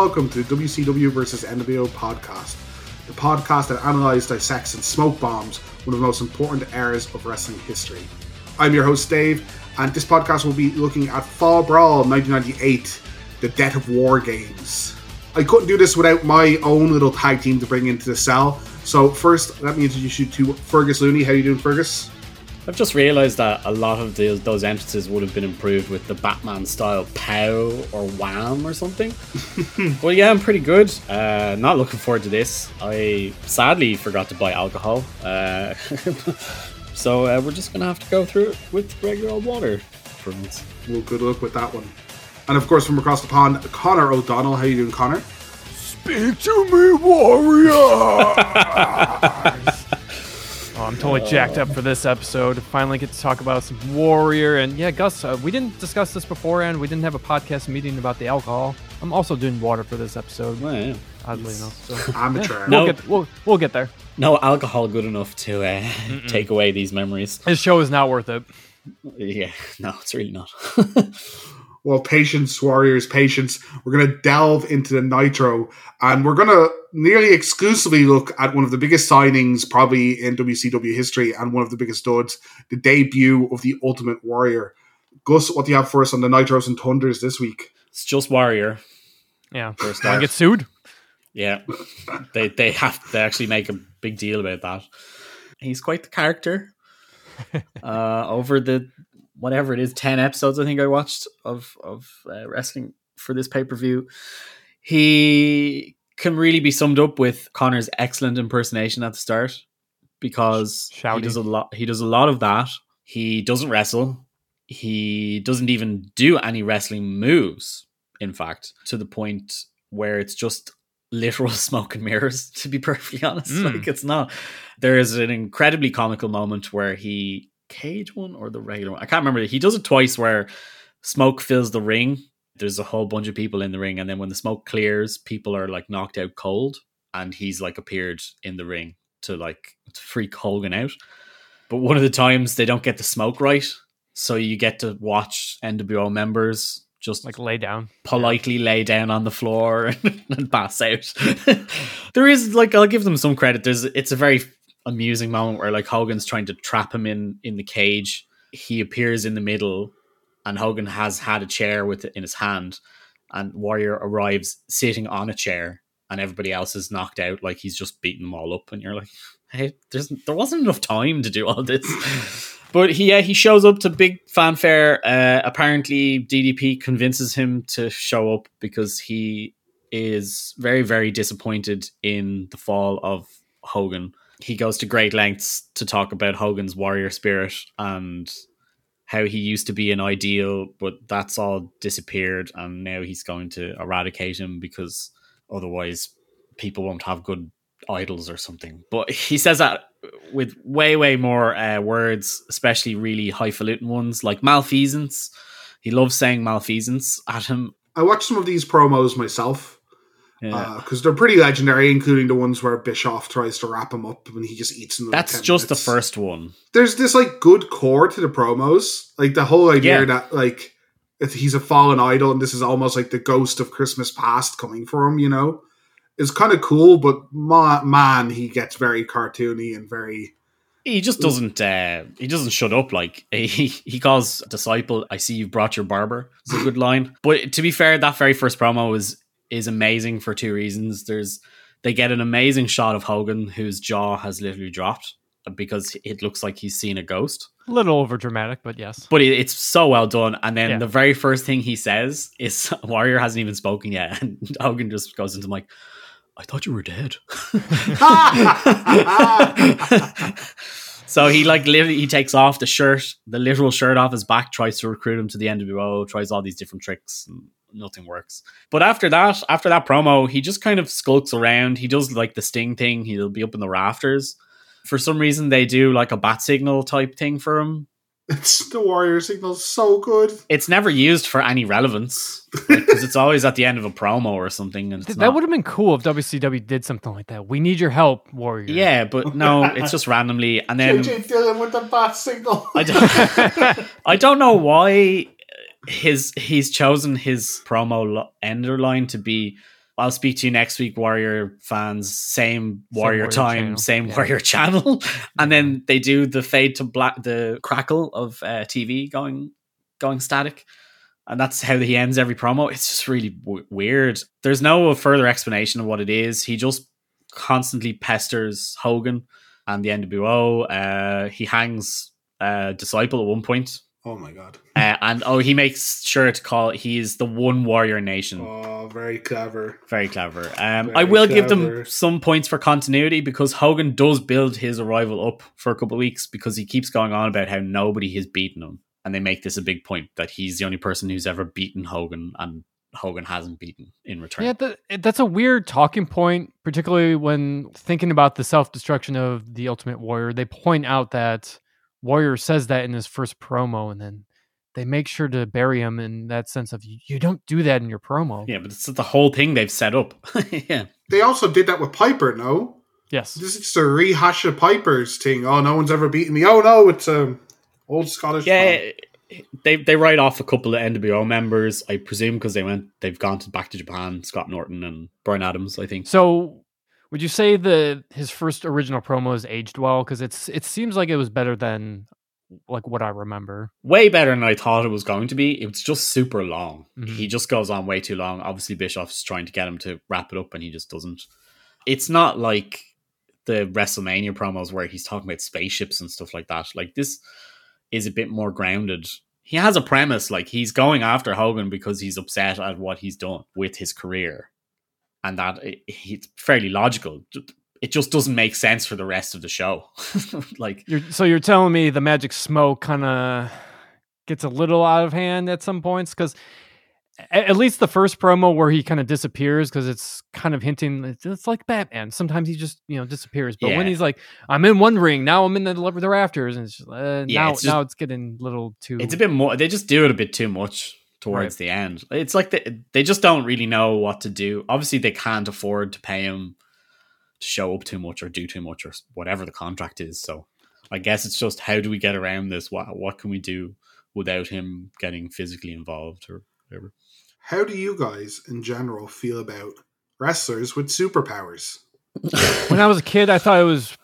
Welcome to the WCW versus NWO podcast, the podcast that analyzes, dissects, and smoke bombs one of the most important eras of wrestling history. I'm your host, Dave, and this podcast will be looking at Fall Brawl 1998, the death of war games. I couldn't do this without my own little tag team to bring into the cell. So first, let me introduce you to Fergus Looney. How are you doing, Fergus? I've just realised that a lot of the, those entrances would have been improved with the Batman style POW or WHAM or something. well, yeah, I'm pretty good. Uh, not looking forward to this. I sadly forgot to buy alcohol. Uh, so uh, we're just going to have to go through it with regular old water for once. Well, good luck with that one. And of course, from across the pond, Connor O'Donnell. How you doing, Connor? Speak to me, warrior! Oh, I'm totally jacked up for this episode. Finally get to talk about some Warrior. And yeah, Gus, uh, we didn't discuss this beforehand. We didn't have a podcast meeting about the alcohol. I'm also doing water for this episode, Well, yeah. oddly enough. So Amateur. No. we'll, get, we'll, we'll get there. No alcohol good enough to uh, take away these memories. This show is not worth it. Yeah, no, it's really not. Well, patience, warriors, patience. We're going to delve into the Nitro, and we're going to nearly exclusively look at one of the biggest signings probably in WCW history, and one of the biggest duds, the debut of the Ultimate Warrior. Gus, what do you have for us on the Nitros and Thunders this week? it's just Warrior. Yeah. First time off. get sued? Yeah, they they have they actually make a big deal about that. He's quite the character. Uh, over the whatever it is, ten episodes I think I watched of of uh, wrestling for this pay per view, he can really be summed up with Connor's excellent impersonation at the start because he does a lot. He does a lot of that. He doesn't wrestle. He doesn't even do any wrestling moves. In fact, to the point where it's just literal smoke and mirrors. To be perfectly honest, Mm. like it's not. There is an incredibly comical moment where he cage one or the regular one. I can't remember. He does it twice where smoke fills the ring. There's a whole bunch of people in the ring, and then when the smoke clears, people are like knocked out cold, and he's like appeared in the ring to like to freak Hogan out. But one of the times they don't get the smoke right, so you get to watch NWO members just Like lay down. politely lay down on the floor and pass out. there is like I'll give them some credit. There's it's a very amusing moment where like Hogan's trying to trap him in in the cage. He appears in the middle, and Hogan has had a chair with it in his hand, and Warrior arrives sitting on a chair, and everybody else is knocked out. Like he's just beaten them all up, and you're like, hey, there's there wasn't enough time to do all this. But he yeah, he shows up to big fanfare. Uh, apparently, DDP convinces him to show up because he is very very disappointed in the fall of Hogan. He goes to great lengths to talk about Hogan's warrior spirit and how he used to be an ideal, but that's all disappeared, and now he's going to eradicate him because otherwise people won't have good idols or something. But he says that with way, way more uh, words, especially really highfalutin ones like malfeasance. He loves saying malfeasance at him. I watched some of these promos myself Yeah. because they're pretty legendary, including the ones where Bischoff tries to wrap him up and he just eats him. in That's 10 just minutes. the first one. there's this like good core to the promos. Like the whole idea Yeah. that like if he's a fallen idol and this is almost like the ghost of Christmas past coming for him, you know, is kind of cool. But ma- man, he gets very cartoony and very. He just doesn't. Uh, he doesn't shut up. Like he he calls disciple. I see you've brought your barber. It's a good line. But to be fair, that very first promo is is amazing for two reasons. There's they get an amazing shot of Hogan whose jaw has literally dropped uh, because it looks like he's seen a ghost. A little over dramatic, but yes. But it, it's so well done. And then Yeah. the very first thing he says is Warrior hasn't even spoken yet, and Hogan just goes into like, "I thought you were dead." so he like literally he takes off the shirt, the literal shirt off his back, tries to recruit him to the NWO, tries all these different tricks, and nothing works. But after that, after that promo, he just kind of skulks around. He does like the sting thing. He'll be up in the rafters. For some reason, they do like a bat signal type thing for him. It's the warrior signal's so good. It's never used for any relevance because it's always at the end of a promo or something. And it's Th- not. that would have been cool if WCW did something like that. We need your help, Warrior. yeah, but no, it's just randomly. And then JJ Dillon with the bat signal. I don't, I don't know why his he's chosen his promo lo- ender line to be I'll speak to you next week, Warrior fans. Same Warrior Warrior time, channel. same Yeah. Warrior channel, and then they do the fade to black, the crackle of uh, TV going going static, and that's how he ends every promo. It's just really w- weird. There's no further explanation of what it is. He just constantly pesters Hogan and the NWO. Uh, he hangs uh, Disciple at one point. Oh my god. Uh, and oh, he makes sure to call he is the one warrior nation. Oh, very clever. Very clever. Um, Very I will give them some points for continuity because Hogan does build his arrival up for a couple of weeks because he keeps going on about how nobody has beaten him, and they make this a big point that he's the only person who's ever beaten Hogan, and Hogan hasn't beaten in return. Yeah, that, that's a weird talking point, particularly when thinking about the self destruction of the Ultimate Warrior. They point out that Warrior says that in his first promo, and then they make sure to bury him in that sense of you, you don't do that in your promo. Yeah, but it's the whole thing they've set up. yeah, They also did that with Piper, no? Yes. This is just a rehash of Piper's thing. Oh, no one's ever beaten me. Oh no, it's um old Scottish. yeah. They they write off a couple of NWO members, I presume, because they went they've gone to, back to Japan. Scott Norton and Brian Adams, I think. So, would you say that his first original promo has aged well? Because it's it seems like it was better than like what I remember. way better than I thought it was going to be. It was just super long. Mhm. He just goes on way too long. Obviously, Bischoff's trying to get him to wrap it up, and he just doesn't. It's not like the WrestleMania promos where he's talking about spaceships and stuff like that. Like this is a bit more grounded. He has a premise, like he's going after Hogan because he's upset at what he's done with his career, and that it, it's fairly logical. It just doesn't make sense for the rest of the show. like You're, so you're telling me the magic smoke kind of gets a little out of hand at some points because at least the first promo where he kind of disappears because it's kind of hinting it's, like Batman. Sometimes he just you know disappears, but when he's like, "I'm in one ring now, I'm in the, the rafters," and it's just, uh, Yeah, now it's just- now it's getting a little too. It's a bit more. They just do it a bit too much towards the end. It's like they they just don't really know what to do. Obviously, they can't afford to pay him to show up too much or do too much or whatever the contract is. So, I guess it's just how do we get around this? What what can we do without him getting physically involved or whatever? How do you guys in general feel about wrestlers with superpowers? when I was a kid, I thought it was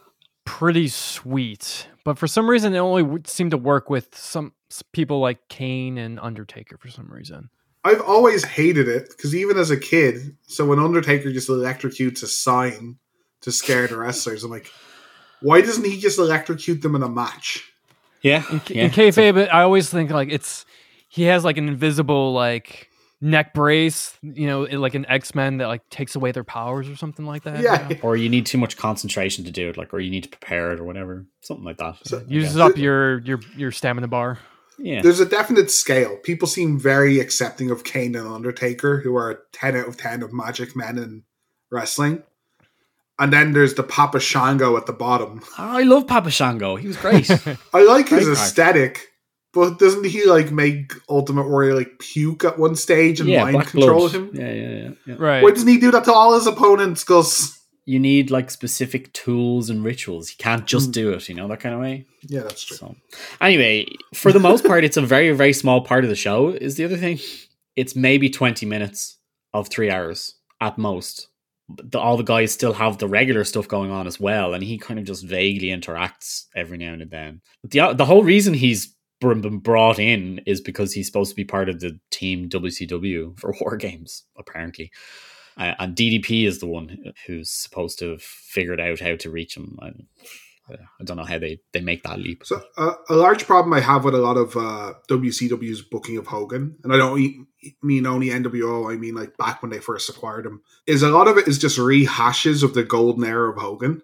pretty sweet, but for some reason, it only w- seemed to work with some s- people like Kane and Undertaker for some reason. I've always hated it because even as a kid, so when Undertaker just electrocutes a sign to scare the wrestlers, I'm like, why doesn't he just electrocute them in a match? Yeah, In, in kayfabe, I always think like it's he has like an invisible like neck brace, you know, like an X Men that like takes away their powers or something like that. you Yeah. know? or you need too much concentration to do it, like, or you need to prepare it or whatever, something like that. So- I uses up your your your stamina bar. Yeah. There's a definite scale. People seem very accepting of Kane and Undertaker, who are 10 out of 10 of magic men in wrestling. And then there's the Papa Shango at the bottom. I love Papa Shango. He was great. I like his Great character. aesthetic, but doesn't he like make Ultimate Warrior like puke at one stage and mind Black control Blood. him? Yeah, yeah, yeah, yeah. Right. Why doesn't he do that to all his opponents? Gus? You need like specific tools and rituals. You can't just Mm. do it, you know, that kind of way. Yeah, that's true. So, anyway, for the most part, it's a very, very small part of the show. Is the other thing? It's maybe twenty minutes of three hours at most. The, all the guys still have the regular stuff going on as well, and he kind of just vaguely interacts every now and then. But the the whole reason he's been brought in is because he's supposed to be part of the team WCW for War Games, apparently. Uh, and DDP is the one who's supposed to have figured out how to reach him. I, I don't know how they, they make that leap. So uh, a large problem I have with a lot of uh, WCW's booking of Hogan, and I don't mean only NWO, I mean like back when they first acquired him, is a lot of it is just rehashes of the golden era of Hogan.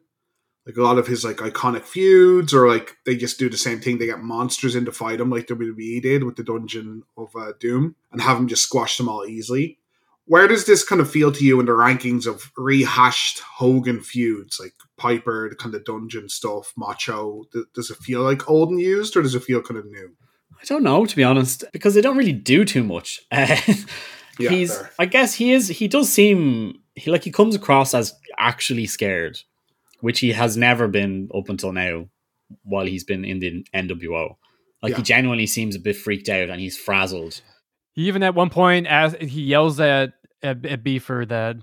Like a lot of his like iconic feuds, or like they just do the same thing. They get monsters in to fight him, like WWE did with the Dungeon of uh, Doom, and have him just squash them all easily. Where does this kind of feel to you in the rankings of rehashed Hogan feuds, like Piper, the kind of dungeon stuff, Macho? Does it feel like old and used, or does it feel kind of new? I don't know, to be honest, because they don't really do too much. Uh, Yeah, he's, fair. I guess he is, he does seem, he like he comes across as actually scared, which he has never been up until now while he's been in the NWO. Like Yeah. he genuinely seems a bit freaked out and he's frazzled He even at one point as he yells at, at at Beefer that,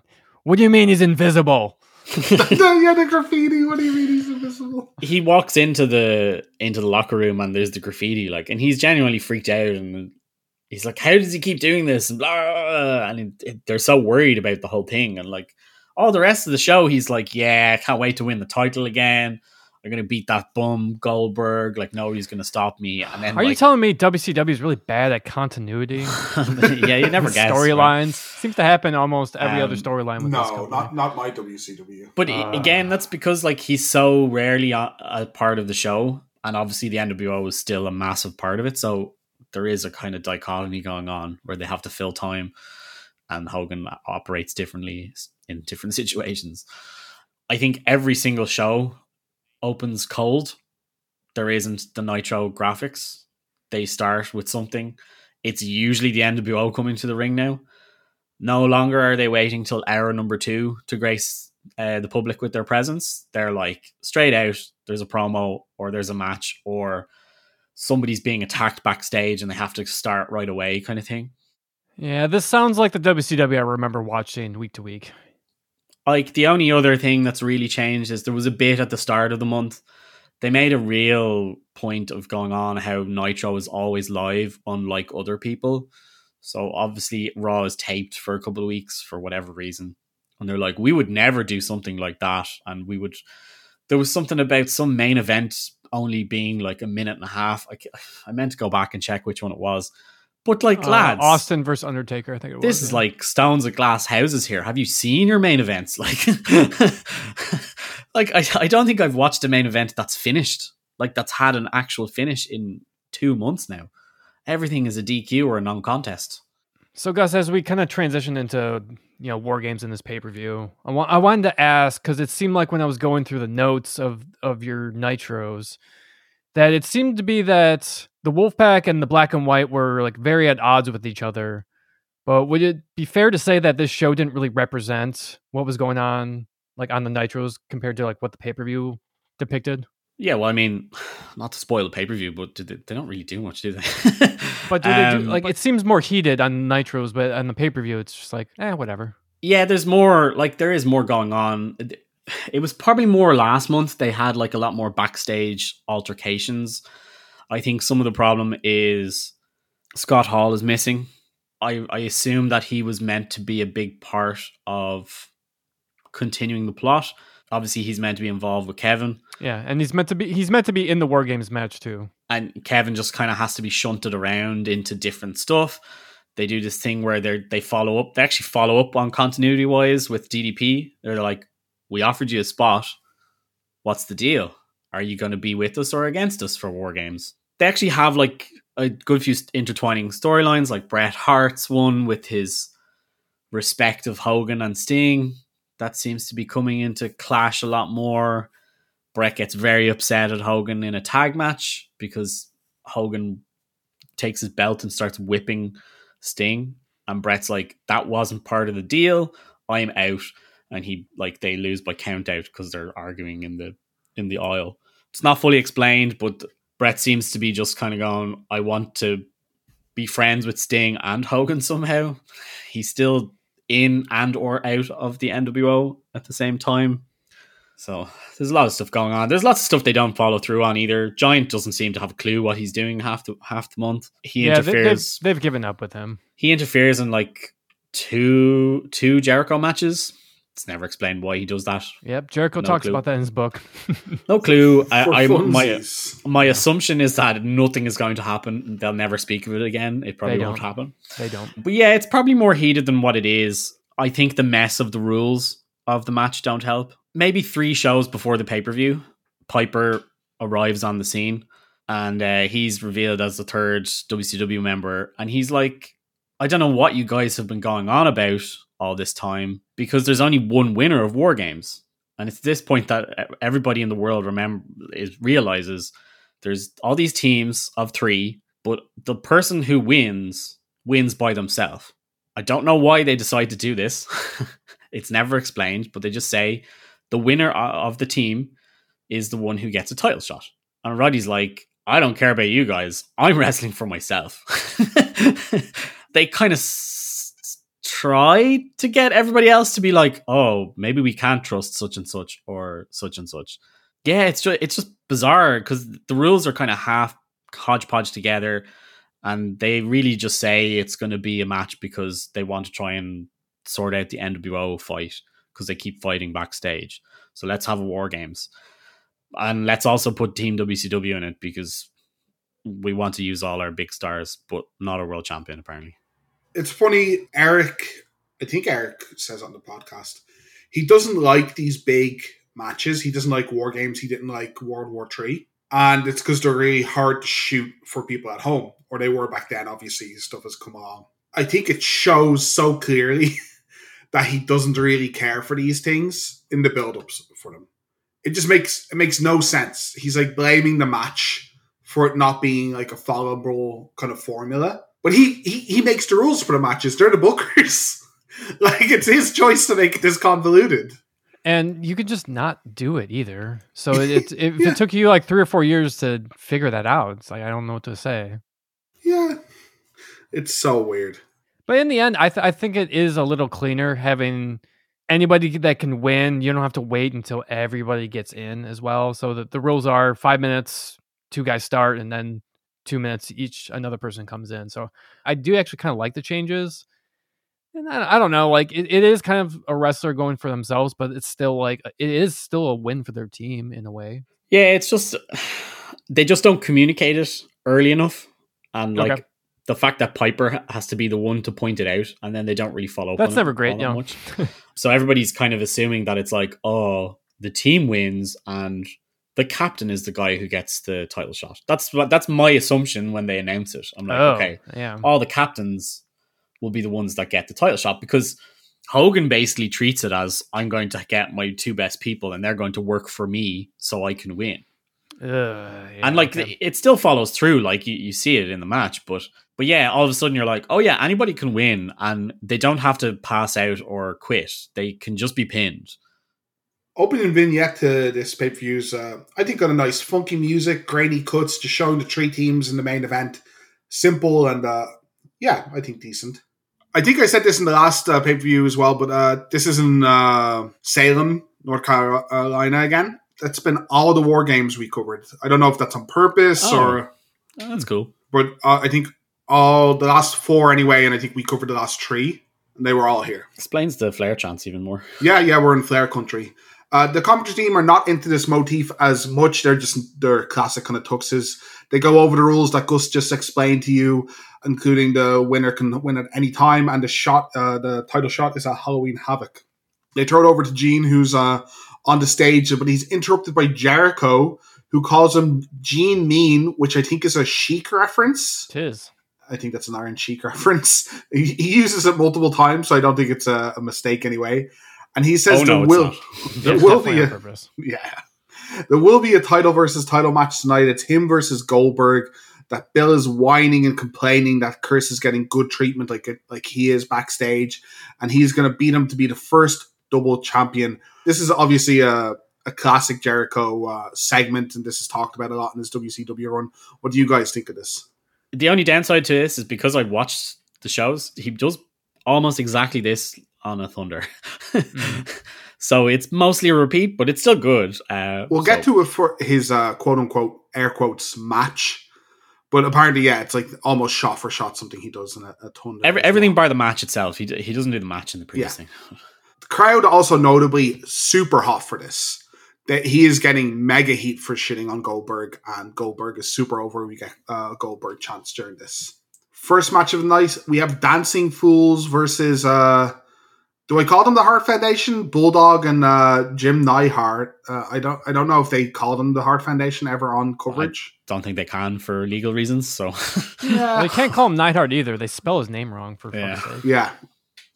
"What do you mean he's invisible?" yeah, the graffiti. What do you mean he's invisible? he walks into the into the locker room and there's the graffiti like and he's genuinely freaked out and he's like how does he keep doing this and blah, blah, blah. and it, it, they're so worried about the whole thing and like all the rest of the show he's like yeah I can't wait to win the title again I'm gonna beat that bum Goldberg like nobody's gonna stop me and then Are you telling me WCW is really bad at continuity? yeah you never guess right? storylines seems to happen almost every other Um, storyline with this No, not not my WCW. But Uh. again, that's because like he's so rarely a, a part of the show, and obviously the NWO is still a massive part of it. So there is a kind of dichotomy going on where they have to fill time, and Hogan operates differently in different situations. I think every single show opens cold. There isn't the Nitro graphics. They start with something. It's usually the NWO coming to the ring now. No longer are they waiting till hour number two to grace uh, the public with their presence. They're like straight out. There's a promo, or there's a match, or somebody's being attacked backstage, and they have to start right away, kind of thing. Yeah, this sounds like the WCW I remember watching week to week. Like the only other thing that's really changed is there was a bit at the start of the month. They made a real point of going on how Nitro is always live, unlike other people. So obviously Raw is taped for a couple of weeks for whatever reason. And they're like, we would never do something like that. And we would there was something about some main event only being like a minute and a half. I, I meant to go back and check which one it was. But like Uh, lads, Austin versus Undertaker, I think it was. this is yeah. like stones of glass houses here. Have you seen your main events? Like, like I, I don't think I've watched a main event that's finished, like that's had an actual finish in two months now. Everything is a DQ or a non-contest. So, Gus, as we kind of transition into you know war games in this pay per view, I want I wanted to ask because it seemed like when I was going through the notes of of your nitros, that it seemed to be that the Wolfpack and the Black and White were like very at odds with each other. But would it be fair to say that this show didn't really represent what was going on like on the nitros compared to like what the pay per view depicted? Yeah, well, I mean, not to spoil the pay per view, but they, they don't really do much, do they? But do they do Um, like it seems more heated on nitros, but on the pay per view, it's just like eh, whatever. yeah, there's more. Like there is more going on. It- was probably more last month. They had like a lot more backstage altercations. I think some of the problem is Scott Hall is missing. I I assume that he was meant to be a big part of continuing the plot. Obviously, he's meant to be involved with Kevin. Yeah, and he's meant to be he's meant to be in the War Games match too. and Kevin just kind of has to be shunted around into different stuff. They do this thing where they they follow up. They actually follow up on continuity wise with DDP. They're like, "We offered you a spot. What's the deal? Are you going to be with us or against us for War Games?" They actually have like a good few intertwining storylines, like Bret Hart's one with his respect of Hogan and Sting. That seems to be coming into clash a lot more. Bret gets very upset at Hogan in a tag match because Hogan takes his belt and starts whipping Sting. And Bret's like, that wasn't part of the deal. I'm out. And he like they lose by count out because they're arguing in the in the aisle. It's not fully explained, but Bret seems to be just kind of going, I want to be friends with Sting and Hogan somehow. He's still in and or out of the NWO at the same time. So there's a lot of stuff going on. There's lots of stuff they don't follow through on either. Giant doesn't seem to have a clue what he's doing half the half the month. He yeah, they, they've, interferes. they've given up with him. he interferes in like two two Jericho matches. It's never explained why he does that. Yep, Jericho No talks clue. about that in his book. No clue. I, I my funsies. my assumption is that nothing is going to happen. They'll never speak of it again. It probably They won't don't. happen. they don't. But yeah, it's probably more heated than what it is. I think the mess of the rules of the match don't help. Maybe three shows before the pay per view, Piper arrives on the scene and uh, he's revealed as the third WCW member. And he's like, I don't know what you guys have been going on about all this time because there's only one winner of War Games. And it's this point that everybody in the world remember is realizes there's all these teams of three, but the person who wins wins by themselves. I don't know why they decide to do this. it's never explained, but they just say the winner of the team is the one who gets a title shot. And Roddy's like, I don't care about you guys. I'm wrestling for myself. they kind of try to get everybody else to be like, oh, maybe we can't trust such and such or such and such. Yeah, it's just it's just bizarre because the rules are kind of half hodgepodge together, and they really just say it's going to be a match because they want to try and sort out the NWO fight because they keep fighting backstage. So let's have a war games, and let's also put Team WCW in it because we want to use all our big stars, but not a world champion apparently. It's funny, Eric. I think Eric says on the podcast he doesn't like these big matches. He doesn't like war games. He didn't like World War Three, and it's because they're really hard to shoot for people at home, or they were back then. Obviously, stuff has come along. I think it shows so clearly that he doesn't really care for these things in the build-ups for them. It just makes it makes no sense. He's like blaming the match for it not being like a followable kind of formula. But he he, he makes the rules for the matches. They're the bookers. like it's his choice to make this convoluted. And you could just not do it either. So it, it, if Yeah. it took you like three or four years to figure that out, it's like I don't know what to say. Yeah. It's so weird. But in the end, I th- I think it is a little cleaner having anybody that can win. You don't have to wait until everybody gets in as well. So that the rules are five minutes, two guys start, and then two minutes each another person comes in. So I do actually kind of like the changes. And I, I don't know, like it, it is kind of a wrestler going for themselves, but it's still like it is still a win for their team in a way. Yeah, it's just they just don't communicate it early enough, and like Okay. the fact that Piper has to be the one to point it out, and then they don't really follow. up That's never great, yeah. so everybody's kind of assuming that it's like, oh, the team wins, and the captain is the guy who gets the title shot. That's what that's my assumption when they announce it. I'm like, oh, okay, yeah. all the captains will be the ones that get the title shot because Hogan basically treats it as I'm going to get my two best people and they're going to work for me so I can win. Ugh, yeah, and like okay. it still follows through, like you, you see it in the match, but but yeah, all of a sudden you're like, oh yeah, anybody can win and they don't have to pass out or quit. They can just be pinned. Opening vignette to this pay per views, uh, I think, got a nice funky music, grainy cuts, just showing the three teams in the main event. Simple and, uh, yeah, I think decent. I think I said this in the last uh, pay per view as well, but uh, this is in uh, Salem, North Carolina again. That's been all the war games we covered. I don't know if that's on purpose Oh. or, Oh, that's cool. but uh, I think all the last four anyway, and I think we covered the last three, and they were all here. Explains the Flair chance even more. Yeah, yeah, we're in Flair country. Uh, the commentary team are not into this motif as much. They're just their classic kind of tuxes. They go over the rules that Gus just explained to you, including the winner can win at any time, and the shot, uh, the title shot, is a Halloween Havoc. They throw it over to Gene, who's uh, on the stage, but he's interrupted by Jericho, who calls him Gene Mean, which I think is a Sheik reference. Tis. I think that's an Iron Sheik reference. He, he uses it multiple times, so I don't think it's a, a mistake anyway. And he says oh there no, it's will there Yeah, will definitely be on a, purpose. yeah there will be a title versus title match tonight. It's him versus Goldberg. That Bill is whining and complaining that Chris is getting good treatment, like like he is backstage, and he's going to beat him to be the first double champion. This is obviously a a classic Jericho uh, segment, and this is talked about a lot in his WCW run. What do you guys think of this? the only downside to this is because I watched the shows, he does almost exactly this on a Thunder. so it's mostly a repeat, but it's still good. Uh, We'll so- get to it for his uh, quote unquote air quotes match, but apparently, yeah, it's like almost shot for shot something he does in a, a ton. Every, everything bar the match itself. He, he doesn't do the match in the previous Yeah. thing. The crowd also notably super hot for this. That he is getting mega heat for shitting on Goldberg, and Goldberg is super over. We get uh, Goldberg chants during this first match of the night. We have Dancing Fools versus. Uh, do I call them the Heart Foundation? Bulldog and uh, Jim Neidhart. Uh, I don't. I don't know if they call them the Heart Foundation ever on coverage. Don't think they can for legal reasons. So Well, you can't call him Neidhart either. They spell his name wrong for Yeah. sake. Yeah.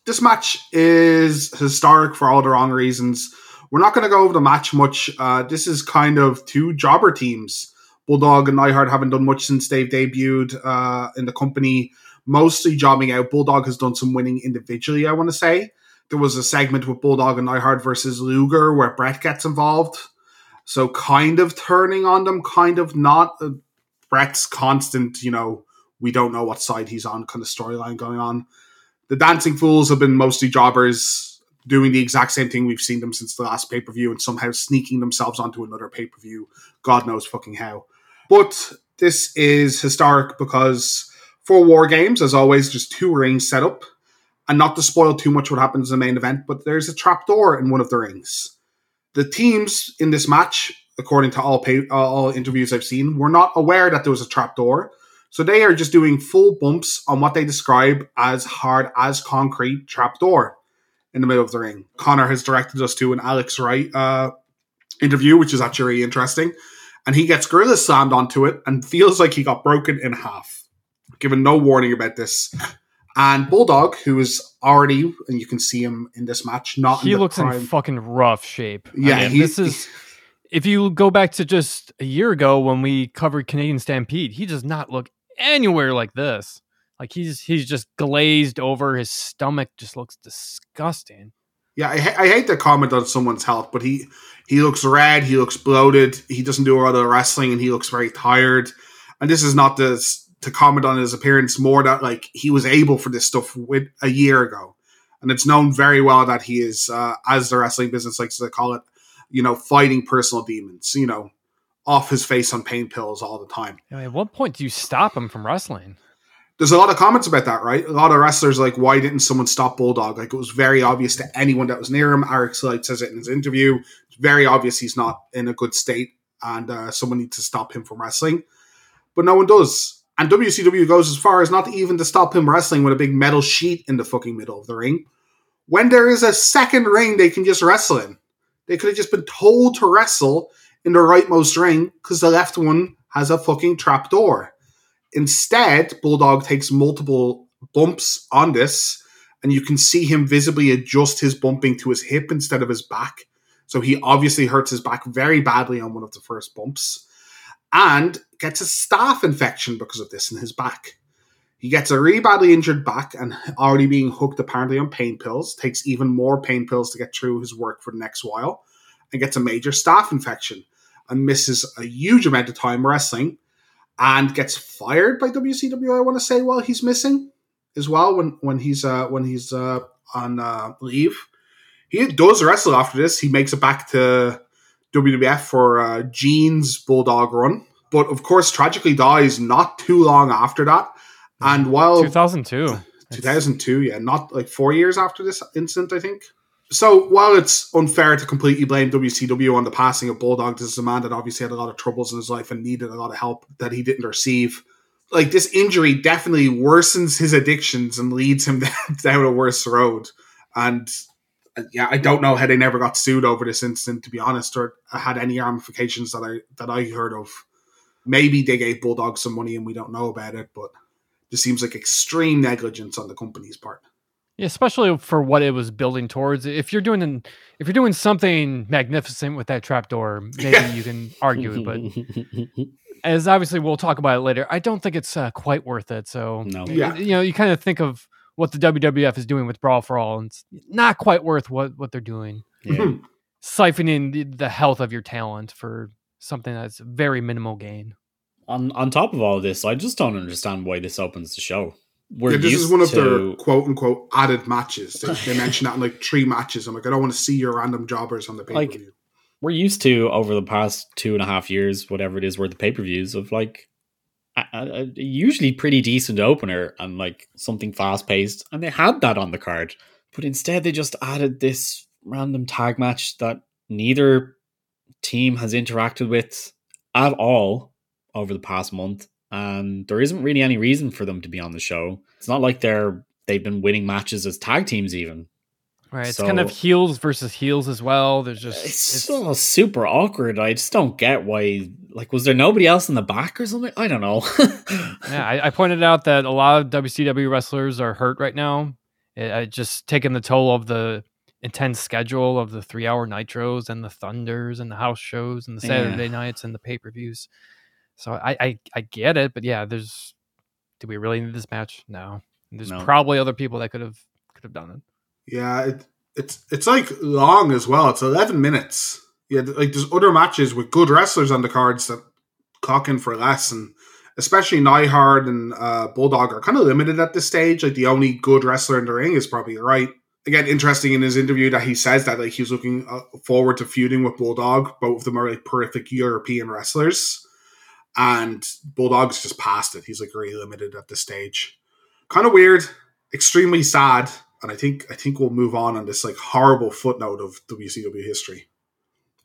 This match is historic for all the wrong reasons. We're not going to go over the match much. Uh, this is kind of two jobber teams. Bulldog and Neidhart haven't done much since they've debuted uh, in the company, mostly jobbing out. Bulldog has done some winning individually, I want to say. There was a segment with Bulldog and Neidhart versus Luger where Bret gets involved. So kind of turning on them, kind of not. Uh, Bret's constant, you know, we don't know what side he's on, kind of storyline going on. The Dancing Fools have been mostly jobbers, doing the exact same thing we've seen them since the last pay per view, and somehow sneaking themselves onto another pay per view. God knows fucking how. But this is historic because for War Games, as always, there's two rings set up. And not to spoil too much what happens in the main event, but there's a trapdoor in one of the rings. The teams in this match, according to all pay, all interviews I've seen, were not aware that there was a trapdoor. So they are just doing full bumps on what they describe as hard as concrete trapdoor in the middle of the ring. Connor has directed us to an Alex Wright uh, interview, which is actually really interesting. And he gets gorilla slammed onto it and feels like he got broken in half, given no warning about this. And Bulldog, who is already, and you can see him in this match, not he in the looks prime. in fucking rough shape. I Yeah, mean, he- this is. If you go back to just a year ago when we covered Canadian Stampede, he does not look anywhere like this. Like he's he's just glazed over. His stomach just looks disgusting. Yeah, I, ha- I hate to comment on someone's health, but he he looks red, he looks bloated, he doesn't do a lot of wrestling, and he looks very tired. And this is not to to comment on his appearance, more that like he was able for this stuff with a year ago, and it's known very well that he is, uh, as the wrestling business likes to call it, you know, fighting personal demons. You know, off his face on pain pills all the time. I mean, at what point do you stop him from wrestling? there's a lot of comments about that, right? A lot of wrestlers like, why didn't someone stop Bulldog? Like it was very obvious to anyone that was near him. Eric Slide says it in his interview. It's very obvious he's not in a good state, and uh, someone needs to stop him from wrestling. But no one does. And WCW goes as far as not even to stop him wrestling with a big metal sheet in the fucking middle of the ring. When there is a second ring they can just wrestle in. They could have just been told to wrestle in the rightmost ring because the left one has a fucking trap door. Instead, Bulldog takes multiple bumps on this, and you can see him visibly adjust his bumping to his hip instead of his back. So he obviously hurts his back very badly on one of the first bumps and gets a staph infection because of this in his back. He gets a really badly injured back and already being hooked apparently on pain pills, takes even more pain pills to get through his work for the next while, and gets a major staph infection and misses a huge amount of time wrestling and gets fired by WCW. I want to say while he's missing as well when when he's uh, when he's uh, on uh, leave. He does wrestle after this. He makes it back to WWF for uh, Gene's Bulldog run, but of course tragically dies not too long after that. And while 2002. 2002, yeah, not like four years after this incident, I think. So while it's unfair to completely blame WCW on the passing of Bulldog, this is a man that obviously had a lot of troubles in his life and needed a lot of help that he didn't receive. Like this injury definitely worsens his addictions and leads him down a worse road. And yeah, I don't know how they never got sued over this incident, to be honest, or had any ramifications that I that I heard of. Maybe they gave Bulldog some money and we don't know about it, but this seems like extreme negligence on the company's part. Yeah, especially for what it was building towards. If you're doing an, if you're doing something magnificent with that trapdoor, maybe Yeah. you can argue it. But as obviously we'll talk about it later, I don't think it's uh, quite worth it. So no. Yeah. you know, you kind of think of what the WWF is doing with Brawl for All, and it's not quite worth what what they're doing. Yeah. Hmm. Siphoning the, the health of your talent for something that's very minimal gain. on on top of all this, I just don't understand why this opens the show. We're yeah, this used is one of to, their quote unquote added matches. They, they mention that in like three matches. I'm like, I don't want to see your random jobbers on the pay per view. we're used to over the past two and a half years, whatever it is, worth the pay per views of like a, a, usually pretty decent opener and like something fast paced, and they had that on the card, but instead they just added this random tag match that neither team has interacted with at all over the past month, and there isn't really any reason for them to be on the show. It's not like they're they've been winning matches as tag teams even. Right. It's kind of heels versus heels as well. There's just It's, it's- so super awkward. I just don't get why. Like, was there nobody else in the back or something? I don't know. yeah, I, I pointed out that a lot of WCW wrestlers are hurt right now. It, it just taking the toll of the intense schedule of the three hour nitros and the thunders and the house shows and the Yeah. Saturday nights and the pay per views. So I, I I get it, but yeah, there's do we really need this match? No. There's No. probably other people that could have could have done it. Yeah, it, it's it's like long as well. It's 11 minutes. Yeah, like there's other matches with good wrestlers on the cards that clock in for less, and especially Neidhart and uh, Bulldog are kind of limited at this stage. Like the only good wrestler in the ring is probably right. Again, interesting in his interview that he says that like he was looking uh, forward to feuding with Bulldog. Both of them are like terrific European wrestlers, and Bulldog's just past it. He's like really limited at this stage. Kind of weird, extremely sad, and I think I think we'll move on on this like horrible footnote of WCW history.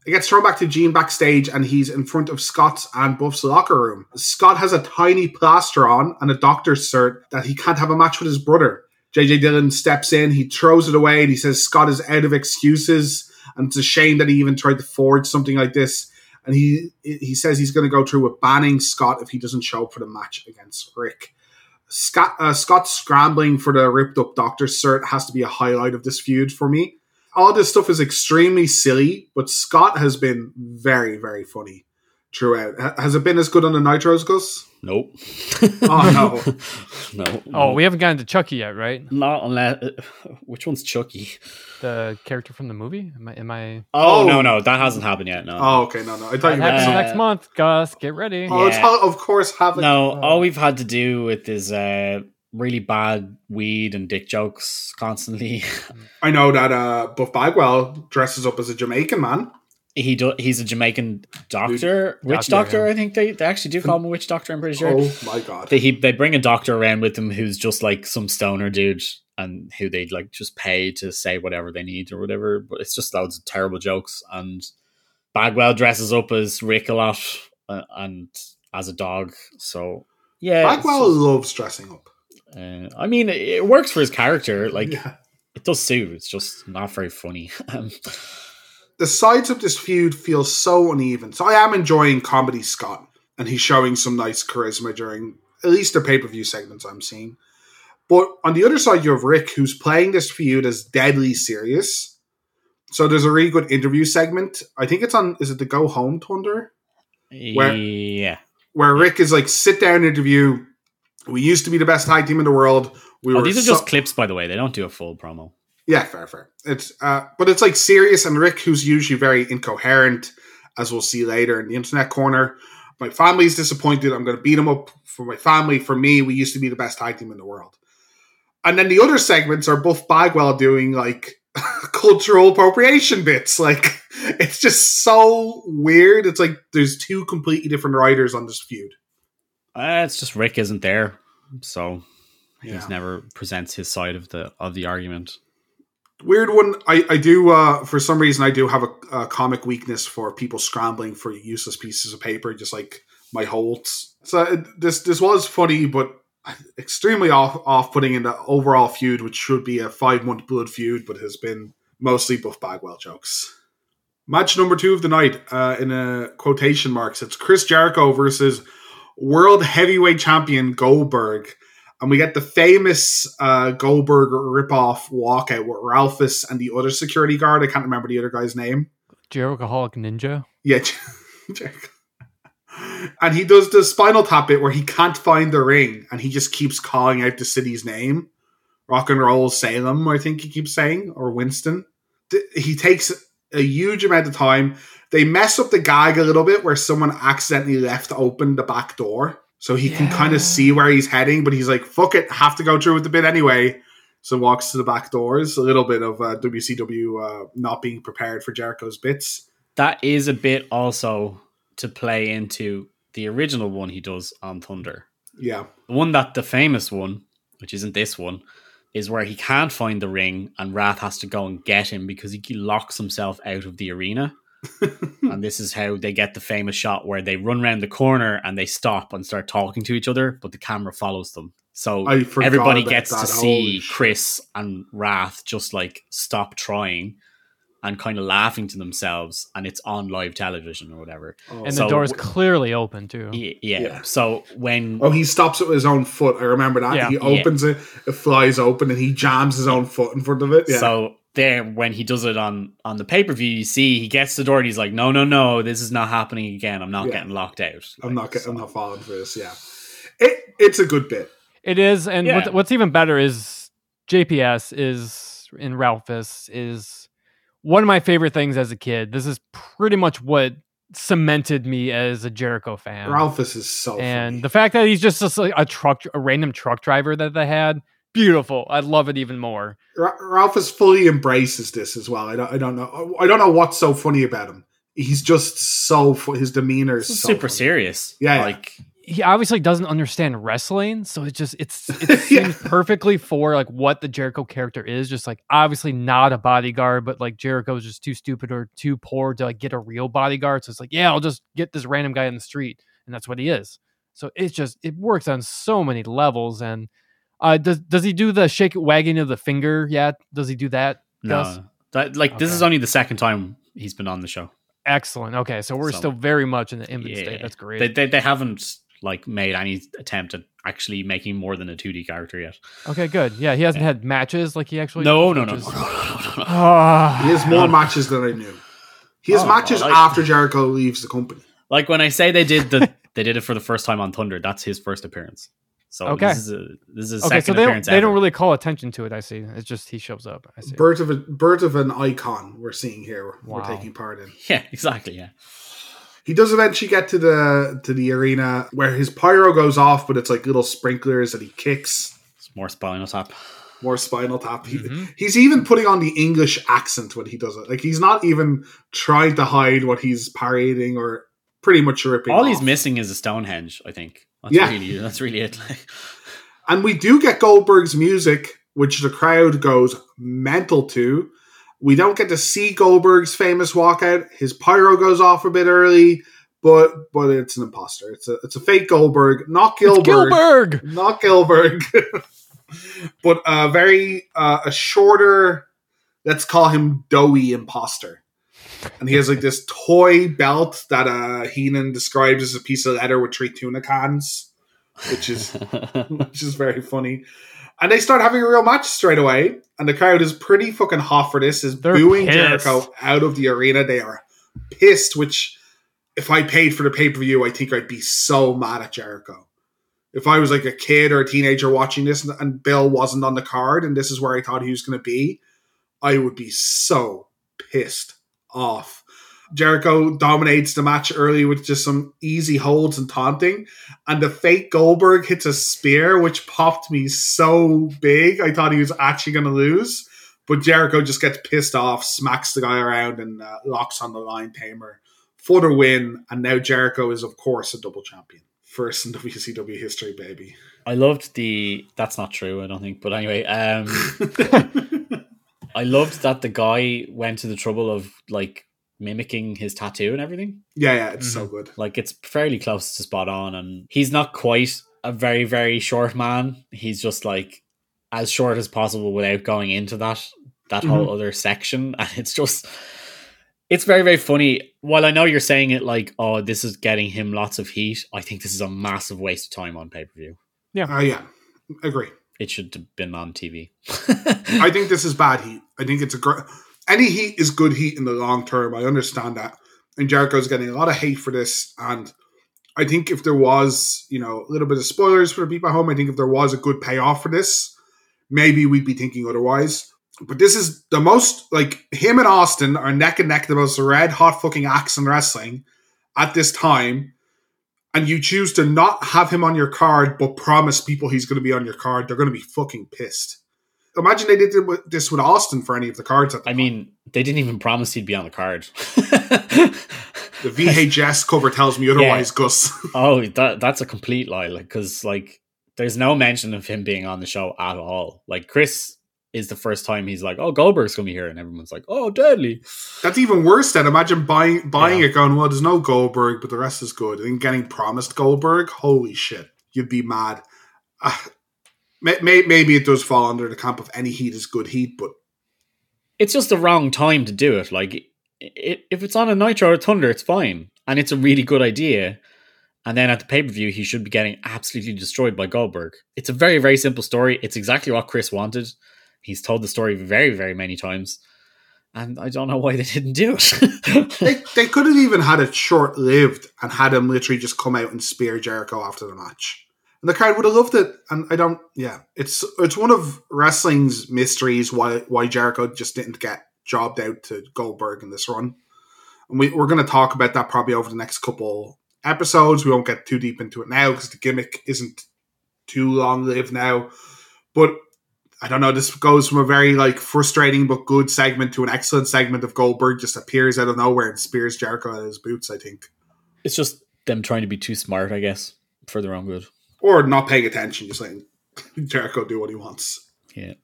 It gets thrown back to Gene backstage, and he's in front of Scott's and Buff's locker room. Scott has a tiny plaster on and a doctor's cert that he can't have a match with his brother. JJ Dillon steps in, he throws it away, and he says Scott is out of excuses, and it's a shame that he even tried to forge something like this. And he he says he's going to go through with banning Scott if he doesn't show up for the match against Rick. Scott, uh, Scott scrambling for the ripped up doctor's cert has to be a highlight of this feud for me. All this stuff is extremely silly, but Scott has been very, very funny throughout. Has it been as good on the Nitros, Gus? Nope. oh no. no. Oh, we haven't gotten to Chucky yet, right? Not unless. Uh, which one's Chucky? The character from the movie? Am I? Am I... Oh, oh, no, no, that hasn't happened yet. No. Oh, okay, no, no. I thought you meant uh, next month, Gus. Get ready. Oh, yeah. it's all, of course having. No, oh. all we've had to do with is uh, really bad weed and dick jokes constantly. I know that uh, Buff Bagwell dresses up as a Jamaican man. He do, he's a Jamaican doctor, witch doctor. yeah. I think they, they actually do call him a witch doctor. I'm pretty sure. Oh my god! They he, they bring a doctor around with them who's just like some stoner dude, and who they like just pay to say whatever they need or whatever. But it's just loads of terrible jokes. And Bagwell dresses up as Rick a lot uh, and as a dog. So yeah, Bagwell loves dressing up. Uh, I mean, it works for his character. Like, yeah. it does suit. It's just not very funny. The sides of this feud feel so uneven. So I am enjoying comedy Scott, and he's showing some nice charisma during at least the pay per view segments I'm seeing. But on the other side, you have Rick, who's playing this feud as deadly serious. So there's a really good interview segment. I think it's on. Is it the Go Home Thunder? Where, yeah. Where Rick is like sit down interview we used to be the best tag team in the world. We oh, these are so- just clips, by the way. They don't do a full promo. Yeah, fair, fair. It's uh, but it's like serious and Rick, who's usually very incoherent, as we'll see later in the internet corner. My family's disappointed. I'm going to beat him up for my family. For me, we used to be the best tag team in the world. And then the other segments are Buff Bagwell doing like cultural appropriation bits. Like it's just so weird. It's like there's two completely different writers on this feud. Uh, it's just Rick isn't there, so yeah. he's never presents his side of the of the argument. Weird one. I I do uh, for some reason I do have a, a comic weakness for people scrambling for useless pieces of paper, just like my holds. So it, this this was funny, but extremely off off putting in the overall feud, which should be a five month blood feud, but has been mostly Buff Bagwell jokes. Match number two of the night, uh, in a quotation marks, it's Chris Jericho versus world heavyweight champion Goldberg. And we get the famous uh, Goldberg ripoff walkout with Ralphus and the other security guard. I can't remember the other guy's name. Jerichoholic Ninja? Yeah. and he does the spinal tap bit where he can't find the ring and he just keeps calling out the city's name. Rock and Roll Salem, I think he keeps saying, or Winston. He takes a huge amount of time they mess up the gag a little bit where someone accidentally left open the back door. So he yeah. can kind of see where he's heading, but he's like, fuck it, have to go through with the bit anyway. So walks to the back doors. A little bit of uh, WCW uh, not being prepared for Jericho's bits. That is a bit also to play into the original one he does on Thunder. Yeah. The one that the famous one, which isn't this one, is where he can't find the ring and Wrath has to go and get him because he locks himself out of the arena. and this is how they get the famous shot where they run around the corner and they stop and start talking to each other, but the camera follows them. So everybody gets to see Chris and Wrath just like stop trying and kind of laughing to themselves, and it's on live television or whatever. Oh. And so, the door is clearly open too. Yeah, yeah, So when oh, he stops it with his own foot. I remember that. Yeah. He opens yeah. it, it flies open, and he jams his own foot in front of it. Yeah. So there when he does it on on the pay per view, you see he gets the door and he's like, "No, no, no, this is not happening again. I'm not yeah. getting locked out. Like, I'm not. Getting, so. I'm not falling for this. Yeah, it it's a good bit. It is, and yeah. what's even better is JPS is in Ralphus is one of my favorite things as a kid. This is pretty much what cemented me as a Jericho fan. Ralphus is so and funny. the fact that he's just, just like a truck, a random truck driver that they had, beautiful. I love it even more. Ralph is fully embraces this as well. I don't, I don't know. I don't know what's so funny about him. He's just so fu- his demeanor is so super funny. serious. Yeah, yeah. like He obviously doesn't understand wrestling, so it just it's it seems Yeah. perfectly for like what the Jericho character is. Just like obviously not a bodyguard, but like Jericho's just too stupid or too poor to like get a real bodyguard. So it's like, yeah, I'll just get this random guy in the street, and that's what he is. So it's just it works on so many levels. And uh, does does he do the shake wagging of the finger yet? Does he do that? Gus? no, that like this is only the second time he's been on the show. Excellent. Okay, so we're So- still very much in the infant Yeah, state. That's great. They, they they haven't like made any attempt at actually making more than a two D character yet. okay, good. Yeah, he hasn't had matches like he actually. No, no, no, no, no, no, no. Ah. He has more matches than I knew. He has Oh, matches like- after Jericho leaves the company. Like when I say they did the they did it for the first time on Thunder. That's his first appearance. So Okay. this is a this is his okay, second so they don't, appearance. they don't really call attention to it. I see. It's just he shows up. I see. Birth of a birth of an icon we're seeing here. We're taking part in. Yeah, exactly. Yeah. He does eventually get to the to the arena where his pyro goes off, but it's like little sprinklers that he kicks. It's more spinal tap. More spinal tap. He, Mhm. He's even putting on the English accent when he does it. Like he's not even trying to hide what he's parading or pretty much ripping. All off. he's missing is a Stonehenge. I think. That's Yeah. really that's really it. And we do get Goldberg's music, which the crowd goes mental to. We don't get to see Goldberg's famous walkout. His pyro goes off a bit early, but but it's an imposter. It's a it's a fake Goldberg, not It's Gilbert, Gilbert. not Gilbert, but a very uh, a shorter. Let's call him doughy imposter. And he has like this toy belt that uh Heenan describes as a piece of leather with three tuna cans, which is which is very funny. And they start having a real match straight away, and the crowd is pretty fucking hot for this. Is They're booing pissed. Jericho out of the arena. They are pissed. Which, if I paid for the pay per view, I think I'd be so mad at Jericho. If I was like a kid or a teenager watching this, and, and Bill wasn't on the card, and this is where I thought he was going to be, I would be so pissed off. Jericho dominates the match early with just some easy holds and taunting and the fake Goldberg hits a spear, which popped me so big. I thought he was actually going to lose, but Jericho just gets pissed off, smacks the guy around, and uh, locks on the Liontamer for the win. And now Jericho is, of course, a double champion. First in WCW history, baby. I loved the. That's not true. I don't think. But anyway, um, I loved that the guy went to the trouble of like mimicking his tattoo and everything. yeah, yeah, it's so good. Like it's fairly close to spot on, and he's not quite a very very short man. He's just like as short as possible without going into that that whole other section, and it's just. It's very, very funny. While I know you're saying it like, oh, this is getting him lots of heat, I think this is a massive waste of time on pay per view. Yeah. Uh, yeah, agree. It should have been on TV. I think this is bad heat. I think it's a great. Any heat is good heat in the long term. I understand that. And Jericho's getting a lot of hate for this. And I think if there was, you know, a little bit of spoilers for the people at home, I think if there was a good payoff for this, maybe we'd be thinking otherwise. But this is the most, like, him and Austin are neck and neck, the most red hot fucking acts in wrestling at this time. And you choose to not have him on your card, but promise people he's going to be on your card, they're going to be fucking pissed imagine they did this with Austin for any of the cards. At the I mean, they didn't even promise he'd be on the card. the VHS cover tells me otherwise, Gus. oh, that that's a complete lie. Like, because like, there's no mention of him being on the show at all. Like, Chris is the first time he's like, "Oh, Goldberg's gonna be here," and everyone's like, "Oh, deadly." That's even worse. Then imagine buying buying Yeah. it, going, "Well, there's no Goldberg, but the rest is good," and getting promised Goldberg. Holy shit, you'd be mad. Uh, may, may, maybe it does fall under the camp of any heat is good heat, but It's just the wrong time to do it. Like, it, if it's on a Nitro or a Thunder, it's fine, and it's a really good idea. And then at the pay per view, he should be getting absolutely destroyed by Goldberg. It's a very, very simple story. It's exactly what Chris wanted. He's told the story very, very many times. And I don't know why they didn't do it. they, they could have even had it short lived and had him literally just come out and spear Jericho after the match. And the crowd would have loved it. And I don't yeah. It's it's one of wrestling's mysteries why why Jericho just didn't get jobbed out to Goldberg in this run. And we, we're going to talk about that probably over the next couple episodes. We won't get too deep into it now because the gimmick isn't too long lived now. But I don't know. This goes from a very like frustrating but good segment to an excellent segment of Goldberg just appears out of nowhere and spears Jericho out of his boots. I think It's just them trying to be too smart, I guess, for their own good. or not paying attention, just letting Jericho do what he wants. Yeah.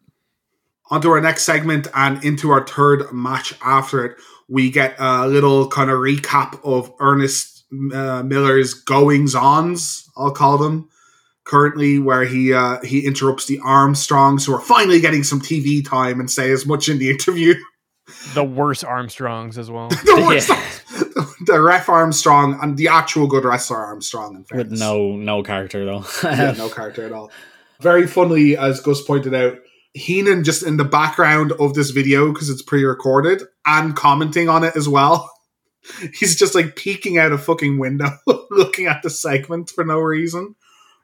On to our next segment and into our third match after it, we get a little kind of recap of Ernest uh, Miller's goings ons, I'll call them, currently, where he uh, he interrupts the Armstrongs, who are finally getting some TV time and say as much in the interview. The worst Armstrongs as well. the, worst- the ref Armstrong and the actual good wrestler Armstrong, in With no no character though. yeah, no character at all. Very funnily, as Gus pointed out, Heenan just in the background of this video because it's pre-recorded and commenting on it as well. He's just like peeking out a fucking window, looking at the segment for no reason,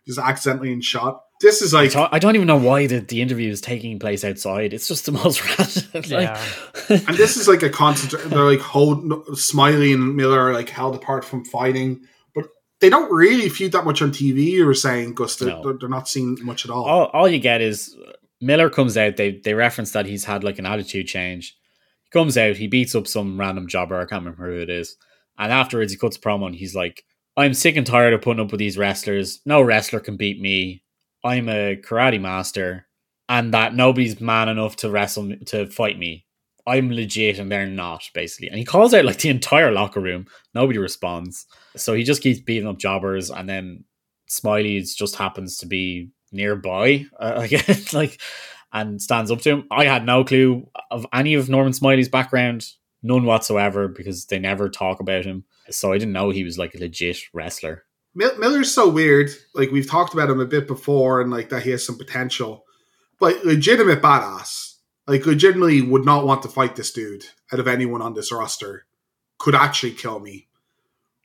just accidentally in shot. This is I like, don't- I don't even know why the, the interview is taking place outside. It's just the most random. Yeah. and this is like a constant. They're like hold Smiley and Miller are like held apart from fighting, but they don't really feud that much on TV. You were saying, Gus, they're, No. they're, they're not seen much at all. all, all you get is Miller comes out. They they reference that he's had like an attitude change. He comes out. He beats up some random jobber. I can't remember who it is. And afterwards, he cuts a promo and he's like, "I'm sick and tired of putting up with these wrestlers. No wrestler can beat me. I'm a karate master, and that nobody's man enough to wrestle to fight me. I'm legit, and they're not basically." And he calls out like the entire locker room. Nobody responds. So he just keeps beating up jobbers, and then Smiley just happens to be nearby, uh, again, like, and stands up to him. I had no clue of any of Norman Smiley's background, none whatsoever, because they never talk about him. So I didn't know he was like a legit wrestler. Miller's so weird. Like we've talked about him a bit before, and like that he has some potential, but legitimate badass. Like legitimately would not want to fight this dude out of anyone on this roster. Could actually kill me,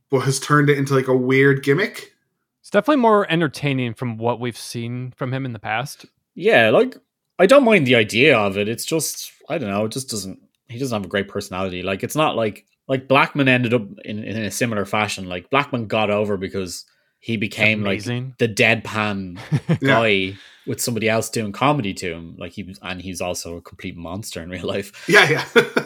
but has turned it into like a weird gimmick. It's definitely more entertaining from what we've seen from him in the past. Yeah, like I don't mind the idea of it. It's just I don't know. It just doesn't. He doesn't have a great personality. Like it's not like like Blackman ended up in, in a similar fashion. Like Blackman got over because he became like the deadpan Yeah. guy with somebody else doing comedy to him. Like he was, and he's also a complete monster in real life. Yeah, yeah.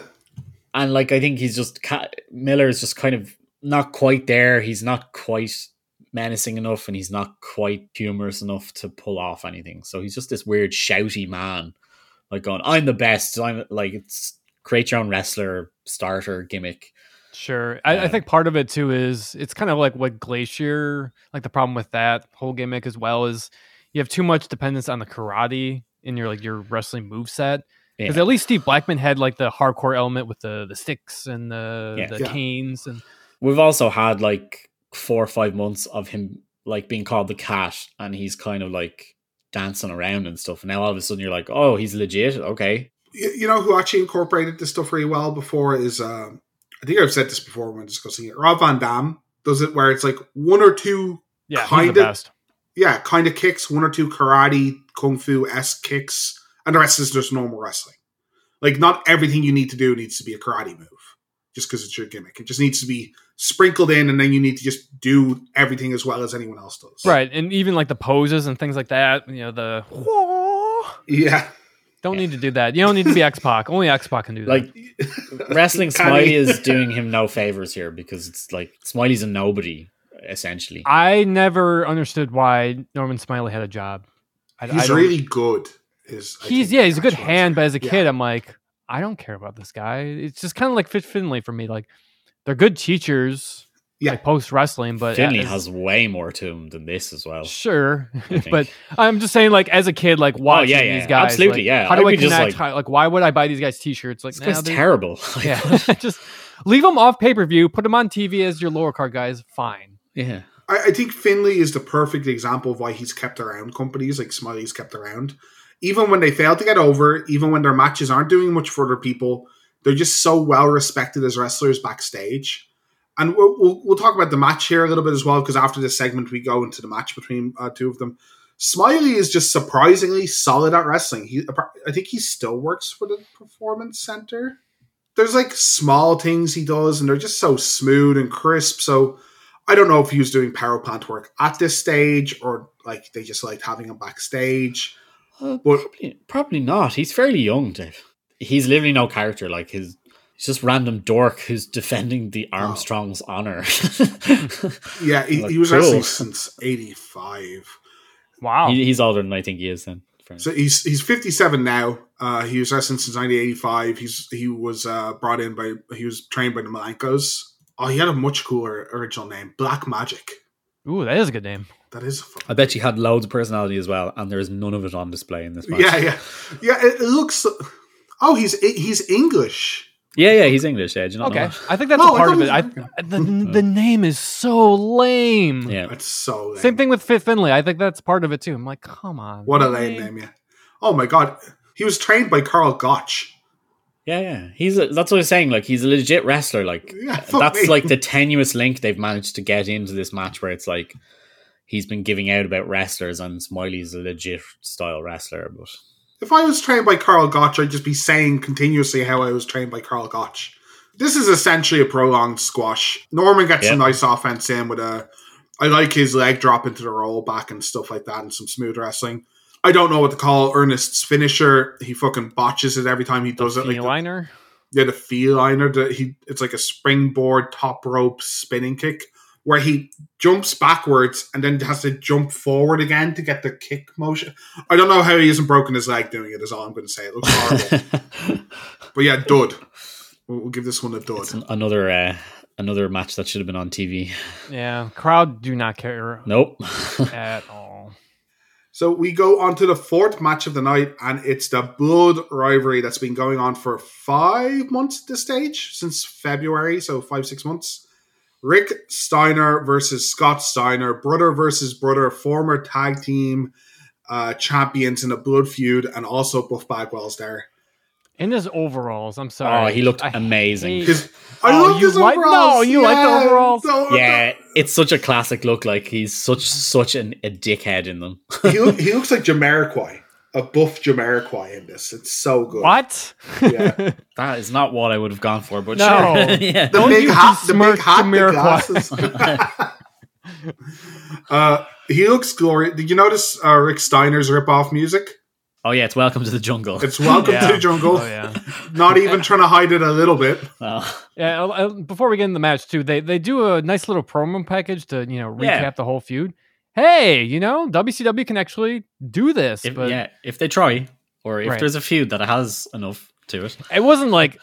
And like I think he's just ca- Miller is just kind of not quite there. He's not quite menacing enough, and he's not quite humorous enough to pull off anything. So he's just this weird shouty man, like going, "I'm the best." I'm like it's create your own wrestler starter gimmick. Sure. I, I um, think part of it too is it's kind of like what Glacier, like the problem with that whole gimmick as well is you have too much dependence on the karate in your like your wrestling moveset. Because Yeah. at least Steve Blackman had like the hardcore element with the the sticks and the Yeah. the Yeah. canes and We've also had like four or five months of him like being called the cat, and he's kind of like dancing around and stuff. And now all of a sudden you're like, "Oh, he's legit." Okay, you, you know who actually incorporated this stuff really well before is um I think I've said this before when discussing it. Rob Van Dam does it where it's like one or two yeah, Kinda- yeah, kind of kicks, one or two karate, kung fu esque kicks, and the rest is just normal wrestling. Like, not everything you need to do needs to be a karate move just because it's your gimmick. It just needs to be sprinkled in, and then you need to just do everything as well as anyone else does. Right. And even like the poses and things like that, you know, the Yeah. Don't need to do that. You don't need to be X Pac. Only X Pac can do that. like wrestling Smiley is doing him no favors here because it's like Smiley's a nobody essentially. I never understood why Norman Smiley had a job. I, I He's don't- really good. Is I he's think, yeah, he's a good actual hand, but as a Yeah. kid, I'm like, I don't care about this guy. It's just kind of like Fit Finlay for me. Like, they're good teachers, Yeah. like post wrestling, but Finlay as- has way more to him than this as well. sure, but I'm just saying, like, as a kid, like oh, watching yeah, yeah, these guys, absolutely, like, yeah. How do I'd I be just connect? like- How- like, why would I buy these guys T-shirts? Like, This nah, guy's terrible. Yeah, just leave them off pay per view. Put them on TV as your lower card guys. Fine. yeah. I, I think Finlay is the perfect example of why he's kept around companies like Smiley's kept around. Even when they fail to get over, even when their matches aren't doing much for other people, they're just so well respected as wrestlers backstage. And we'll, we'll, we'll talk about the match here a little bit as well, because after this segment, we go into the match between uh, two of them. Smiley is just surprisingly solid at wrestling. He, I think he still works for the Performance Center. there's like small things he does, and they're just so smooth and crisp. So I don't know if he was doing power plant work at this stage or like they just liked having him backstage. Uh, But- probably, probably not. He's fairly young, Dave. He's literally no character. Like his, he's just random dork who's defending the Armstrong's honor. Yeah, he, Like, he was cool. wrestling since '85. Wow. he, he's older than I think he is. Then, So he's he's 57 now. Uh, he was wrestling since 1985. He's he was uh, brought in by he was trained by the Malenkos. Oh, he had a much cooler original name, Black Magic. Ooh, that is a good name. That is a fun. I bet you had loads of personality as well, and there's none of it on display in this match. Yeah, yeah, yeah. It, it looks. Oh, he's he's English. Yeah, yeah. He's English. Yeah, you not Okay, know? I think that's Oh, a I part of it. I, the, the name is so lame. Yeah, it's so lame. Same thing with Fit Finlay. I think that's part of it too. I'm like, come on. What a lame name, yeah. Oh my god, he was trained by Karl Gotch. yeah, yeah. He's a, that's what I was saying. Like he's a legit wrestler. Like Yeah, uh, that's me. like the tenuous link they've managed to get into this match, where it's like he's been giving out about wrestlers, and Smiley's a legit style wrestler. But If I was trained by Karl Gotch, I'd just be saying continuously how I was trained by Karl Gotch. This is essentially a prolonged squash. Norman gets Yeah. a nice offense in with a. I like his leg drop into the roll back and stuff like that, and some smooth wrestling. I don't know what to call Ernest's finisher. He fucking botches it every time he does it. Like the, liner. yeah, the feliner. The, he it's like a springboard top rope spinning kick where he jumps backwards and then has to jump forward again to get the kick motion. I don't know how he hasn't broken his leg doing it. Is all I'm going to say. It looks horrible, but yeah, dud. We'll, we'll give this one a dud. it's an- another uh, another match that should have been on TV. Yeah, crowd do not care Nope. at all. So we go on to the fourth match of the night, and it's the blood rivalry that's been going on for five months at this stage, since February, so five, six months. Rick Steiner versus Scott Steiner, brother versus brother, former tag team uh, champions in a blood feud, and also Buff Bagwell's there. In his overalls, I'm sorry. Oh, he looked I amazing. hate- Because I Oh, love you his like- overalls. no, you like the overalls? no, yeah, it's such a classic look. Like he's such such an, a dickhead in them. he, look, he looks like Jamiroquai, a buff Jamiroquai in this. It's so good. What? Yeah. That is not what I would have gone for, but No. sure. yeah. the Don't big you hat, the big besmirch hat, the Jamiroquai. glasses. uh, he looks glorious. Did you notice uh, Rick Steiner's rip-off music? Oh yeah, it's Welcome to the Jungle. It's "Welcome Yeah. to the Jungle." Oh yeah. Not even trying to hide it a little bit. Oh. Yeah, uh, uh, before we get in the match too, they they do a nice little promo package to you know recap Yeah. the whole feud. Hey, you know WCW can actually do this, If, but yeah, if they try, or if Right. there's a feud that has enough to it. it wasn't like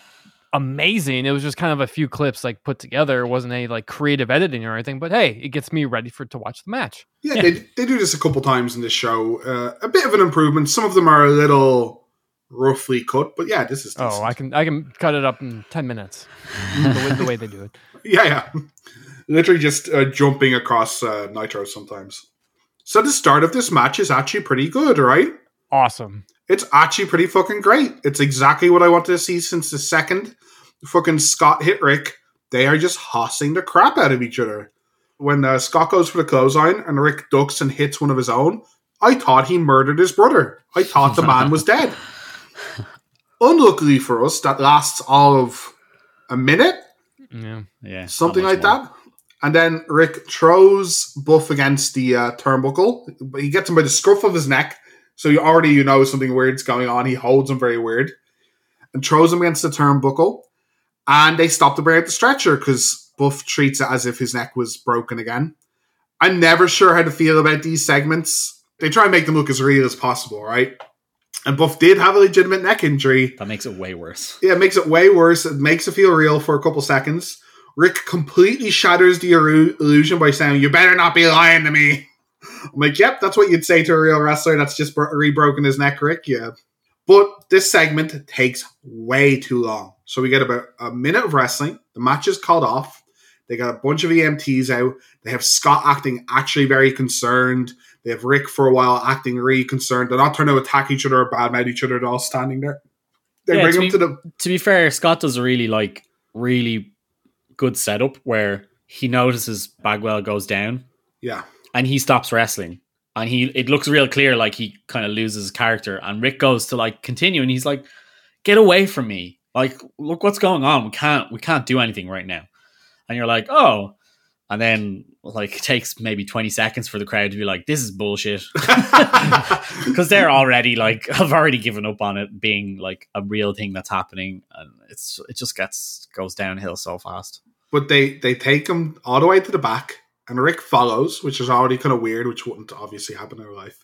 amazing. It was just kind of a few clips like put together. It wasn't any like creative editing or anything. But hey, it gets me ready for to watch the match. Yeah, Yeah. They, they do this a couple times in this show. Uh, a bit of an improvement. Some of them are a little roughly cut, but yeah, this is. Oh. I can I can cut it up in ten minutes. the, way, the way they do it. Yeah, yeah. Literally just uh, jumping across uh, Nitro sometimes. So the start of this match is actually pretty good, right? Awesome. It's actually pretty fucking great. It's exactly what I wanted to see since the second fucking Scott hit Rick. They are just hossing the crap out of each other. When uh, Scott goes for the clothesline and Rick ducks and hits one of his own, I thought he murdered his brother. I thought the man was dead. Unluckily for us, that lasts all of a minute Yeah. Yeah, something like more. that. And then Rick throws Buff against the uh, turnbuckle. But He gets him by the scruff of his neck, so you already you know something weird's going on. He holds him very weird and throws him against the turnbuckle. And they stop to bring out the stretcher because Buff treats it as if his neck was broken again. I'm never sure how to feel about these segments. They try and make them look as real as possible, right? And Buff did have a legitimate neck injury. That makes it way worse. Yeah, it makes it way worse. It makes it feel real for a couple seconds. Rick completely shatters the illusion by saying, You better not be lying to me. I'm like, Yep, that's what you'd say to a real wrestler that's just bro- re-broken his neck, Rick. Yeah. But this segment takes way too long. So we get about a minute of wrestling. The match is called off. They got a bunch of EMTs out. They have Scott acting actually very concerned. They have Rick for a while acting really concerned. They're not trying to attack each other or badmouth each other. They're all standing there. They Yeah, bring to him me- to the To be fair, Scott does really like really good setup where he notices Bagwell goes down yeah. and he stops wrestling. And he it looks real clear like he kind of loses his character. And Rick goes to like continue and he's like, Get away from me. Like, look what's going on. We can't we can't do anything right now. And you're like, oh. And then like it takes maybe 20 seconds for the crowd to be like, this is bullshit. Because they're already like i've already given up on it being like a real thing that's happening. And it's it just gets goes downhill so fast. but they they take him all the way to the back, and Rick follows, which is already kind of weird, which wouldn't obviously happen in real life.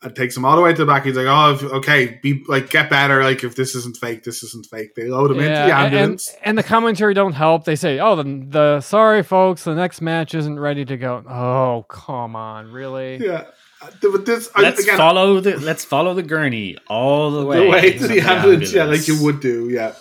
And takes him all the way to the back. He's like, "Oh, if, okay, be like, get better. Like, if this isn't fake, this isn't fake." They load him into the and, ambulance. and the commentary don't help. They say, "Oh, the, the sorry folks, the next match isn't ready to go." Oh, come on, really? yeah, this Let's again, follow the let's follow the gurney all the way, the way to the ambulance, yeah, like you would do, yeah.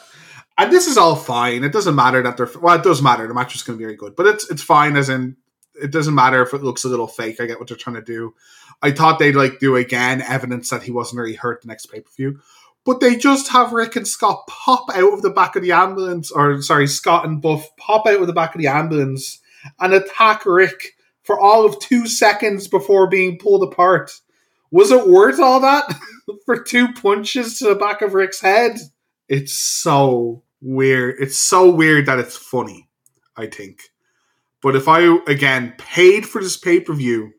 And this is all fine. It doesn't matter that they're well. It does matter. The match is going to be very good, but it's it's fine. As in, it doesn't matter if it looks a little fake. I get what they're trying to do. I thought they'd like do again evidence that he wasn't really hurt the next pay per view, but they just have Rick and Scott pop out of the back of the ambulance, or sorry, Scott and Buff pop out of the back of the ambulance and attack Rick for all of two seconds before being pulled apart. Was it worth all that for two punches to the back of Rick's head? It's so weird. It's so weird that it's funny, I think. But if I, again, paid for this pay per view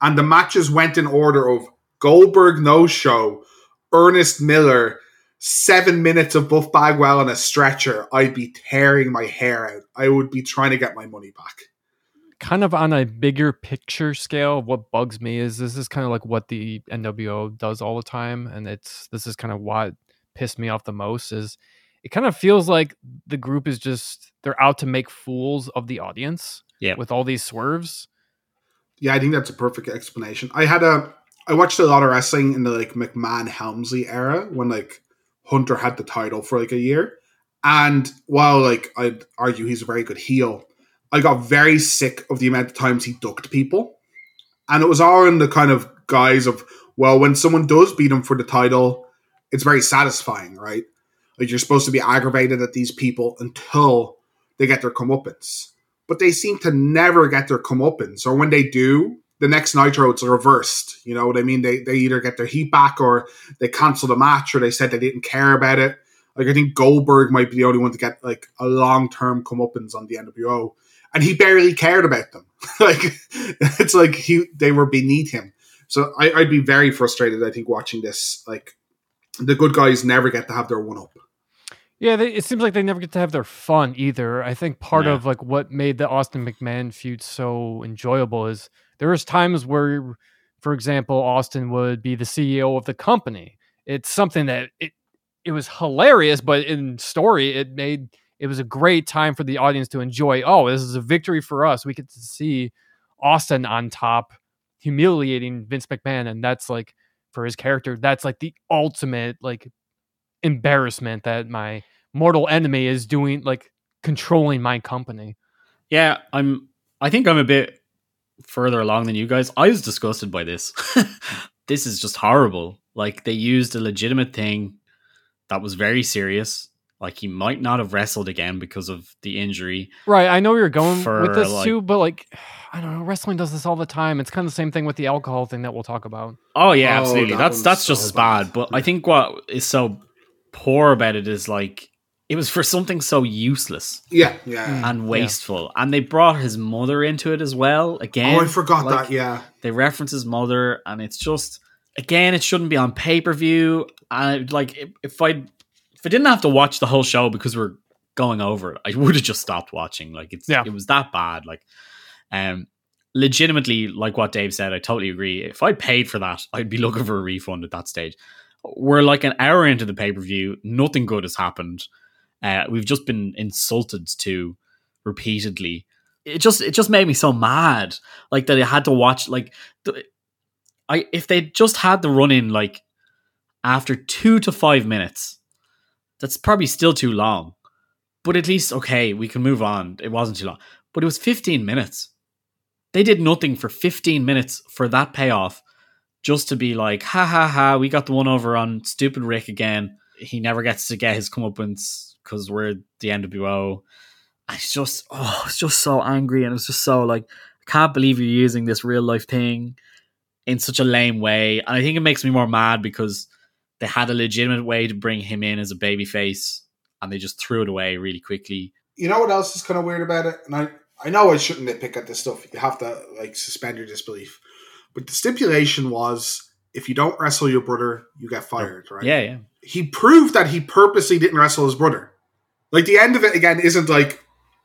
and the matches went in order of Goldberg no show, Ernest Miller, seven minutes of Buff Bagwell on a stretcher, I'd be tearing my hair out. I would be trying to get my money back. Kind of on a bigger picture scale, what bugs me is this is kind of like what the NWO does all the time, and it's this is kind of what pissed me off the most is it kind of feels like the group is just they're out to make fools of the audience. Yeah. with all these swerves. Yeah, I think that's a perfect explanation. I had a I watched a lot of wrestling in the like McMahon Helmsley era when like Hunter had the title for like a year. And while like I'd argue he's a very good heel, I got very sick of the amount of times he ducked people. And it was all in the kind of guise of, well, when someone does beat him for the title, it's very satisfying, right? Like you're supposed to be aggravated at these people until they get their comeuppance but they seem to never get their comeuppance. Or when they do, the next Nitro it's reversed. You know what I mean? They they either get their heat back or they cancel the match or they said they didn't care about it. Like I think Goldberg might be the only one to get like a long term comeuppance on the NWO, and he barely cared about them. like it's like he they were beneath him. So I, I'd be very frustrated. I think watching this, like the good guys never get to have their one up. Yeah, they, it seems like they never get to have their fun either. I think part Yeah. of like what made the Austin McMahon feud so enjoyable is there was times where, for example, Austin would be the CEO of the company. It's something that it it was hilarious, but in story, it made it was a great time for the audience to enjoy. Oh, this is a victory for us. We get to see Austin on top, humiliating Vince McMahon, and that's like for his character. That's like the ultimate like embarrassment that my mortal enemy is doing like controlling my company. Yeah, I'm. I think I'm a bit further along than you guys. I was disgusted by this. this is just horrible. Like they used a legitimate thing that was very serious. Like he might not have wrestled again because of the injury. Right. I know you're going For, with this like- too, but like I don't know, wrestling does this all the time. It's kind of the same thing with the alcohol thing that we'll talk about. Oh yeah, Oh, absolutely. that That's one's that's so just as bad. bad. But I think what is so poor about it is like it was for something so useless Yeah, yeah. Mm. and wasteful, and they brought his mother into it as well. Again, oh, I forgot like, that. Yeah. they reference his mother and it's just again it shouldn't be on pay-per-view and like if, if i if i didn't have to watch the whole show because we're going over it i would have just stopped watching like it's Yeah. it was that bad like um legitimately like what dave said i totally agree if i paid for that i'd be looking for a refund at that stage we're like an hour into the pay-per-view nothing good has happened uh, we've just been insulted to repeatedly it just it just made me so mad like that I had to watch like I if they just had the run in like after two to five minutes, that's probably still too long. But at least okay, we can move on. It wasn't too long, but it was fifteen minutes. They did nothing for fifteen minutes for that payoff, just to be like, ha ha ha, we got the one over on stupid Rick again. He never gets to get his comeuppance because we're the NWO. I was just oh, I was just so angry and it was just so like I can't believe you're using this real life thing in such a lame way. And I think it makes me more mad because they had a legitimate way to bring him in as a babyface and they just threw it away really quickly. You know what else is kind of weird about it? And I, I know I shouldn't nitpick at this stuff. You have to like suspend your disbelief. But the stipulation was if you don't wrestle your brother, you get fired, right? Yeah, yeah. He proved that he purposely didn't wrestle his brother. Like the end of it again isn't like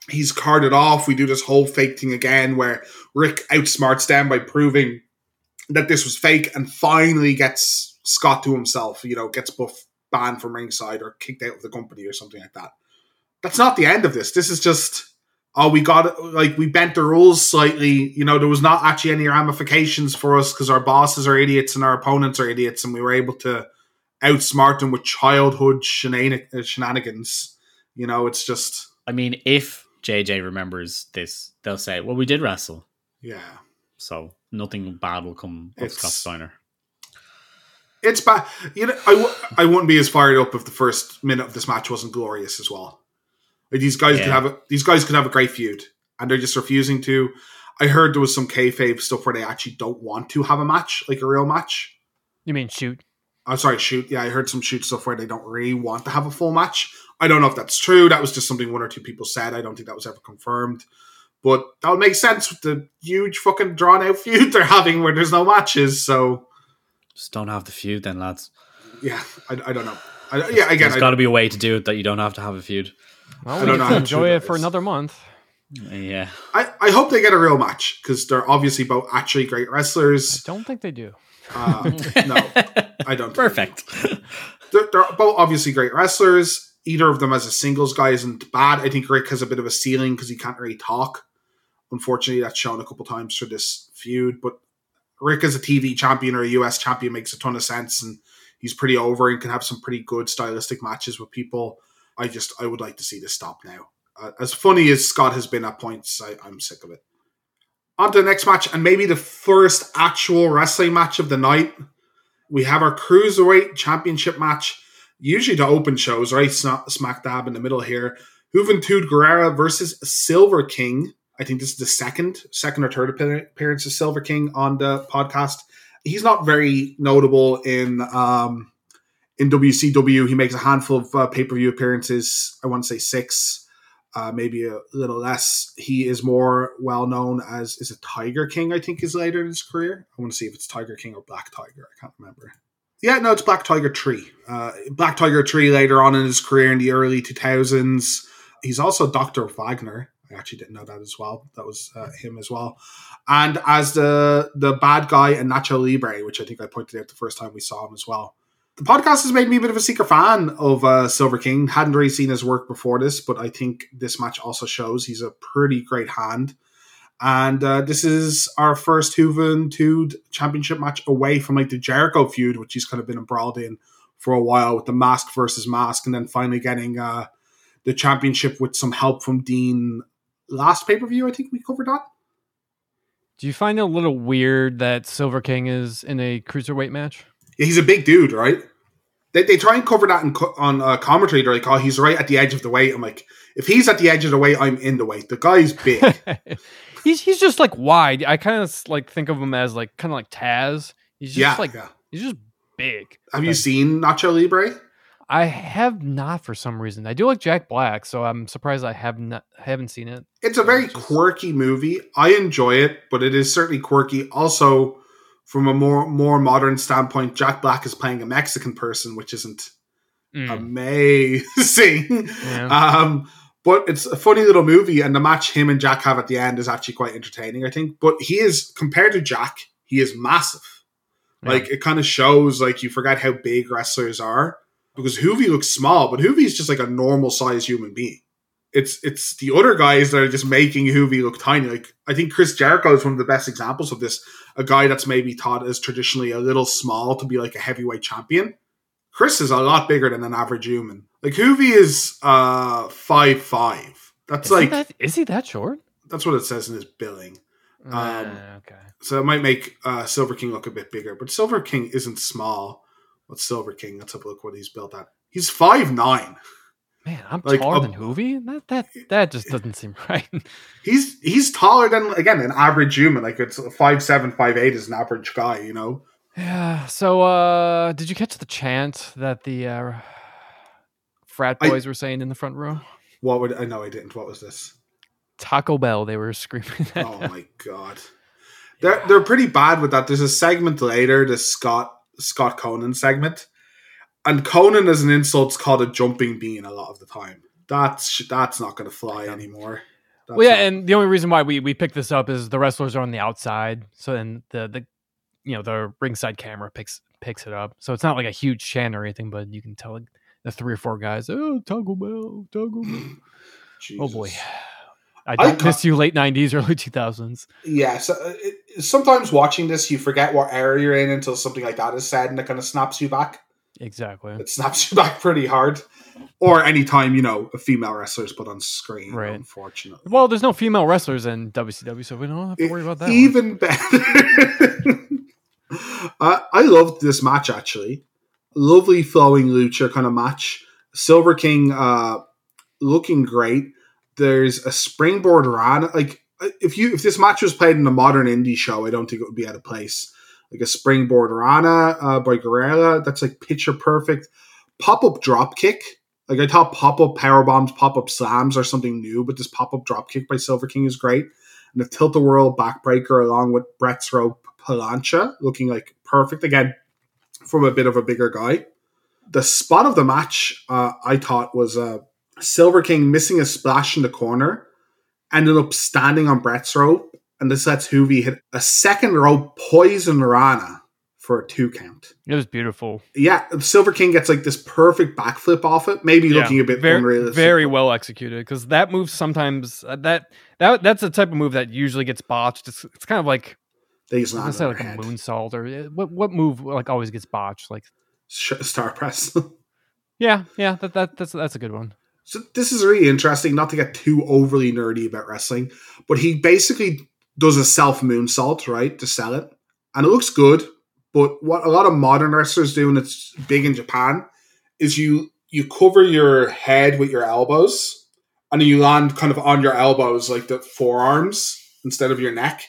he's carded off. We do this whole fake thing again where Rick outsmarts them by proving that this was fake and finally gets Scott to himself, you know, gets Buff banned from ringside or kicked out of the company or something like that. That's not the end of this. This is just oh, we got like we bent the rules slightly. You know, there was not actually any ramifications for us because our bosses are idiots and our opponents are idiots, and we were able to outsmart them with childhood shenan- uh, shenanigans. You know, it's just. I mean, if JJ remembers this, they'll say, "Well, we did wrestle." Yeah. So nothing bad will come of Scott Steiner. It's bad. You know, I w- I wouldn't be as fired up if the first minute of this match wasn't glorious as well. Like these guys could Yeah. have a, these guys could have a great feud, and they're just refusing to. I heard there was some kayfabe stuff where they actually don't want to have a match, like a real match. You mean shoot? I'm sorry, shoot. Yeah, I heard some shoot stuff where they don't really want to have a full match. I don't know if that's true. That was just something one or two people said. I don't think that was ever confirmed. But that would make sense with the huge fucking drawn out feud they're having where there's no matches. So Just don't have the feud, then, lads. yeah, I, I don't know. I, yeah, again, There's I, got to be a way to do it that you don't have to have a feud. Well, I we don't know to enjoy it for another month. Yeah. I, I hope they get a real match because they're obviously both actually great I wrestlers. don't think they do. Uh, no, I don't. Perfect. they're, they're both obviously great wrestlers. Either of them as a singles guy isn't bad. I think Rick has a bit of a ceiling because he can't really talk. Unfortunately, that's shown a couple times through this feud. But Rick as a TV champion or a US champion makes a ton of sense, and he's pretty over and can have some pretty good stylistic matches with people. I just I would like to see this stop now. Uh, as funny as Scott has been at points, I, I'm sick of it. On to the next match, and maybe the first actual wrestling match of the night. We have our cruiserweight championship match. Usually the open shows, right? Smack dab in the middle here. Juventud Guerrera versus Silver King. I think this is the second, second or third appearance of Silver King on the podcast. He's not very notable in um, in WCW. He makes a handful of uh, pay per view appearances. I want to say six, uh, maybe a little less. He is more well known as is a Tiger King? I think is later in his career. I want to see if it's Tiger King or Black Tiger. I can't remember. Yeah, no, it's Black Tiger Tree. Uh, Black Tiger Tree later on in his career in the early two thousands. He's also Doctor Wagner. I actually didn't know that as well. That was uh, him as well. And as the the bad guy in Nacho Libre, which I think I pointed out the first time we saw him as well. The podcast has made me a bit of a secret fan of uh, Silver King. Hadn't really seen his work before this, but I think this match also shows he's a pretty great hand. And uh, this is our first Juventud championship match away from like the Jericho feud, which he's kind of been embroiled in for a while with the mask versus mask, and then finally getting uh, the championship with some help from Dean last pay per view. I think we covered that. Do you find it a little weird that Silver King is in a cruiserweight match? Yeah, he's a big dude, right? They, they try and cover that in, on uh, commentary. They're like, oh, he's right at the edge of the weight. I'm like, if he's at the edge of the weight, I'm in the weight. The guy's big. he's he's just like wide. I kind of like think of him as like kind of like Taz. He's just yeah, like yeah. he's just big. Have you like- seen Nacho Libre? I have not for some reason. I do like Jack Black, so I'm surprised I have not haven't seen it. It's a very Just- quirky movie. I enjoy it, but it is certainly quirky. Also, from a more more modern standpoint, Jack Black is playing a Mexican person, which isn't Mm, amazing. yeah. Um, but it's a funny little movie, and the match him and Jack have at the end is actually quite entertaining, I think. But he is compared to Jack, he is massive. Yeah. Like it kind of shows like you forget how big wrestlers are because Juvi looks small, but Juvi is just like a normal sized human being. It's it's the other guys that are just making Juvi look tiny. Like I think Chris Jericho is one of the best examples of this. A guy that's maybe thought as traditionally a little small to be like a heavyweight champion. Chris is a lot bigger than an average human. Like Juvi is uh five five. That's is, he like that, is he that short? that's what it says in his billing. Um, Ah, okay. So it might make uh, Silver King look a bit bigger, but Silver King isn't small. What's Silver King? Let's have a look what he's built at. He's five nine. Man, I'm like, taller um, than Juvi. That that that just doesn't seem right. He's he's taller than again an average human. Like it's five seven, five eight is an average guy. You know. yeah. So, uh, did you catch the chant that the uh, frat I- boys were saying in the front row? What would I know? I didn't. What was this? Taco Bell, they were screaming. Oh my god, they're they're pretty bad with that. There's a segment later, the Scott Scott Konnan segment, and Konnan as an insult's called a jumping bean a lot of the time. That's that's not going to fly anymore. That's well, yeah, not- and the only reason why we we picked this up is the wrestlers are on the outside, so then the the you know the ringside camera picks picks it up. So it's not like a huge chant or anything, but you can tell like, the three or four guys. Oh, Taco Bell, Taco Bell. oh boy, I I don't ca- miss you late '90s, early 2000s. Yeah, so uh, it, sometimes watching this, you forget what era you're in until something like that is said, and it kind of snaps you back. Exactly. It snaps you back pretty hard. Or anytime you know a female wrestler is put on screen. Right. Unfortunately. Well, there's no female wrestlers in WCW, so we don't have to worry about that. one. Even better. I I loved this match actually. Lovely flowing lucha kind of match. Silver King uh looking great. There's a springboard run. Like if you if this match was played in a modern indie show, I don't think it would be out of place. Like a springboard rana uh, by Guerrera, that's like picture perfect. Pop up drop kick. Like I thought pop up power bombs, pop up slams are something new, but this pop up drop kick by Silver King is great and the tilt the whirl backbreaker along with Brett's rope Palancha looking like perfect again from a bit of a bigger guy. The spot of the match uh, I thought was uh, Silver King missing a splash in the corner, ended up standing on Brett's rope, and this lets Juvi hit a second rope poison Rana for a two count. It was beautiful. Yeah, Silver King gets like this perfect backflip off it, maybe Yeah, looking a bit very, unrealistic. very well executed because that move sometimes uh, that that that's the type of move that usually gets botched. It's, it's kind of like They just I land was say like their a moonsault or uh, what what move like always gets botched. Like Star press. yeah, yeah, that, that that's that's a good one. So this is really interesting, not to get too overly nerdy about wrestling, but he basically does a self moonsault, right, to sell it. And it looks good, but what a lot of modern wrestlers do, and it's big in Japan, is you you cover your head with your elbows and then you land kind of on your elbows like the forearms instead of your neck.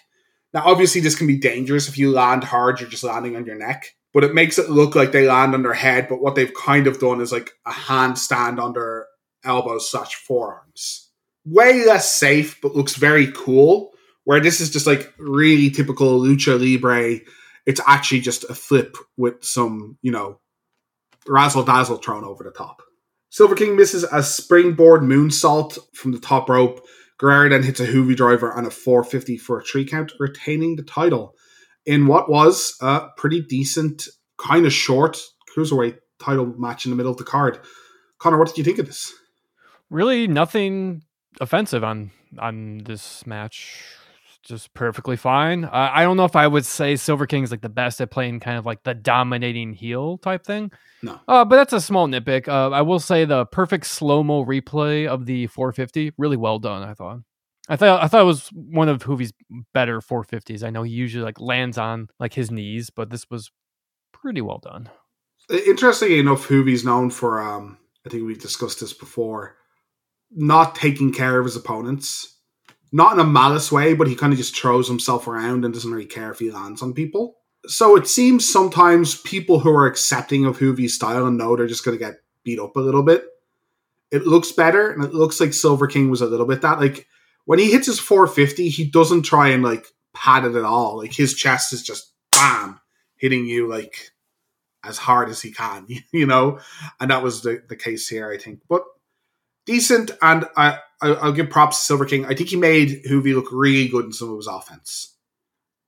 Now obviously this can be dangerous if you land hard, you're just landing on your neck. But it makes it look like they land on their head, but what they've kind of done is like a handstand their elbows slash forearms. Way less safe, but looks very cool. Where this is just like really typical lucha libre. It's actually just a flip with some, you know, razzle dazzle thrown over the top. Silver King misses a springboard moonsault from the top rope. Guerrera then hits a Juvi driver on a 450 for a three count, retaining the title in what was a pretty decent, kind of short cruiserweight title match in the middle of the card. Connor, what did you think of this? Really, nothing offensive on on this match. Just perfectly fine. Uh, I don't know if I would say Silver King is like the best at playing kind of like the dominating heel type thing. No. Uh, but that's a small nitpick. Uh, I will say the perfect slow mo replay of the 450, really well done. I thought. I thought I thought it was one of Juvi's better 450s. I know he usually like lands on like his knees, but this was pretty well done. Interestingly enough, Juvi's known for, um, I think we've discussed this before, not taking care of his opponents. Not in a malice way, but he kind of just throws himself around and doesn't really care if he lands on people. So it seems sometimes people who are accepting of Juvi's style and know they're just going to get beat up a little bit. It looks better, and it looks like Silver King was a little bit that. Like when he hits his 450, he doesn't try and like pad it at all. Like his chest is just bam hitting you like as hard as he can, you know, and that was the, the case here, I think. But decent, and I, I I'll give props to Silver King. I think he made Juvi look really good in some of his offense.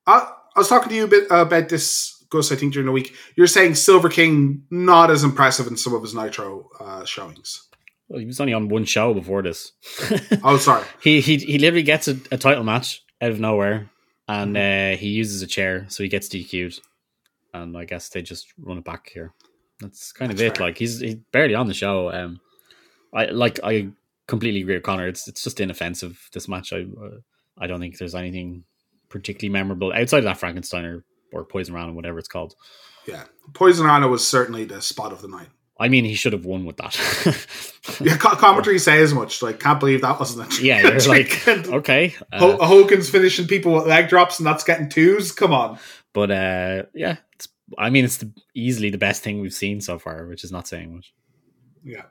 I, I was talking to you a bit about this, Gus. I think during the week, you're saying Silver King not as impressive in some of his Nitro uh, showings. Well, he was only on one show before this. Oh, sorry. he he he literally gets a, a title match out of nowhere, and uh, he uses a chair, so he gets DQ'd. And I guess they just run it back here. That's kind of it. fair. Like he's he's barely on the show. Um, I like I completely agree with Connor. It's it's just inoffensive. This match, I uh, I don't think there's anything particularly memorable outside of that Frankenstein or, or Poison Rana, whatever it's called. Yeah, Poison Rana was certainly the spot of the night. I mean, he should have won with that. Yeah, commentary say as much. Like, can't believe that wasn't a yeah, you're like okay, uh, Ho- Hogan's finishing people with leg drops, and that's getting twos. Come on. but uh, yeah, it's, I mean, it's the, easily the best thing we've seen so far, which is not saying much. Yeah.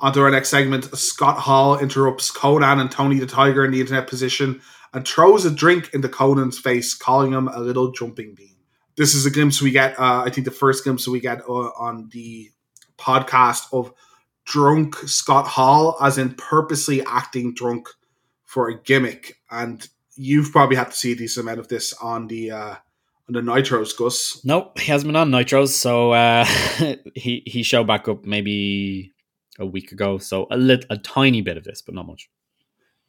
On to our next segment. Scott Hall interrupts Konnan and Tony the Tiger in the internet position and throws a drink into Konnan's face, calling him a little jumping bean. This is a glimpse we get, uh, I think the first glimpse we get uh, on the podcast of drunk Scott Hall, as in purposely acting drunk for a gimmick. And you've probably had to see a decent amount of this on the uh, on the Nitros, Gus. Nope, he hasn't been on Nitros, so uh, he he showed back up maybe a week ago. So a lit, a tiny bit of this, but not much.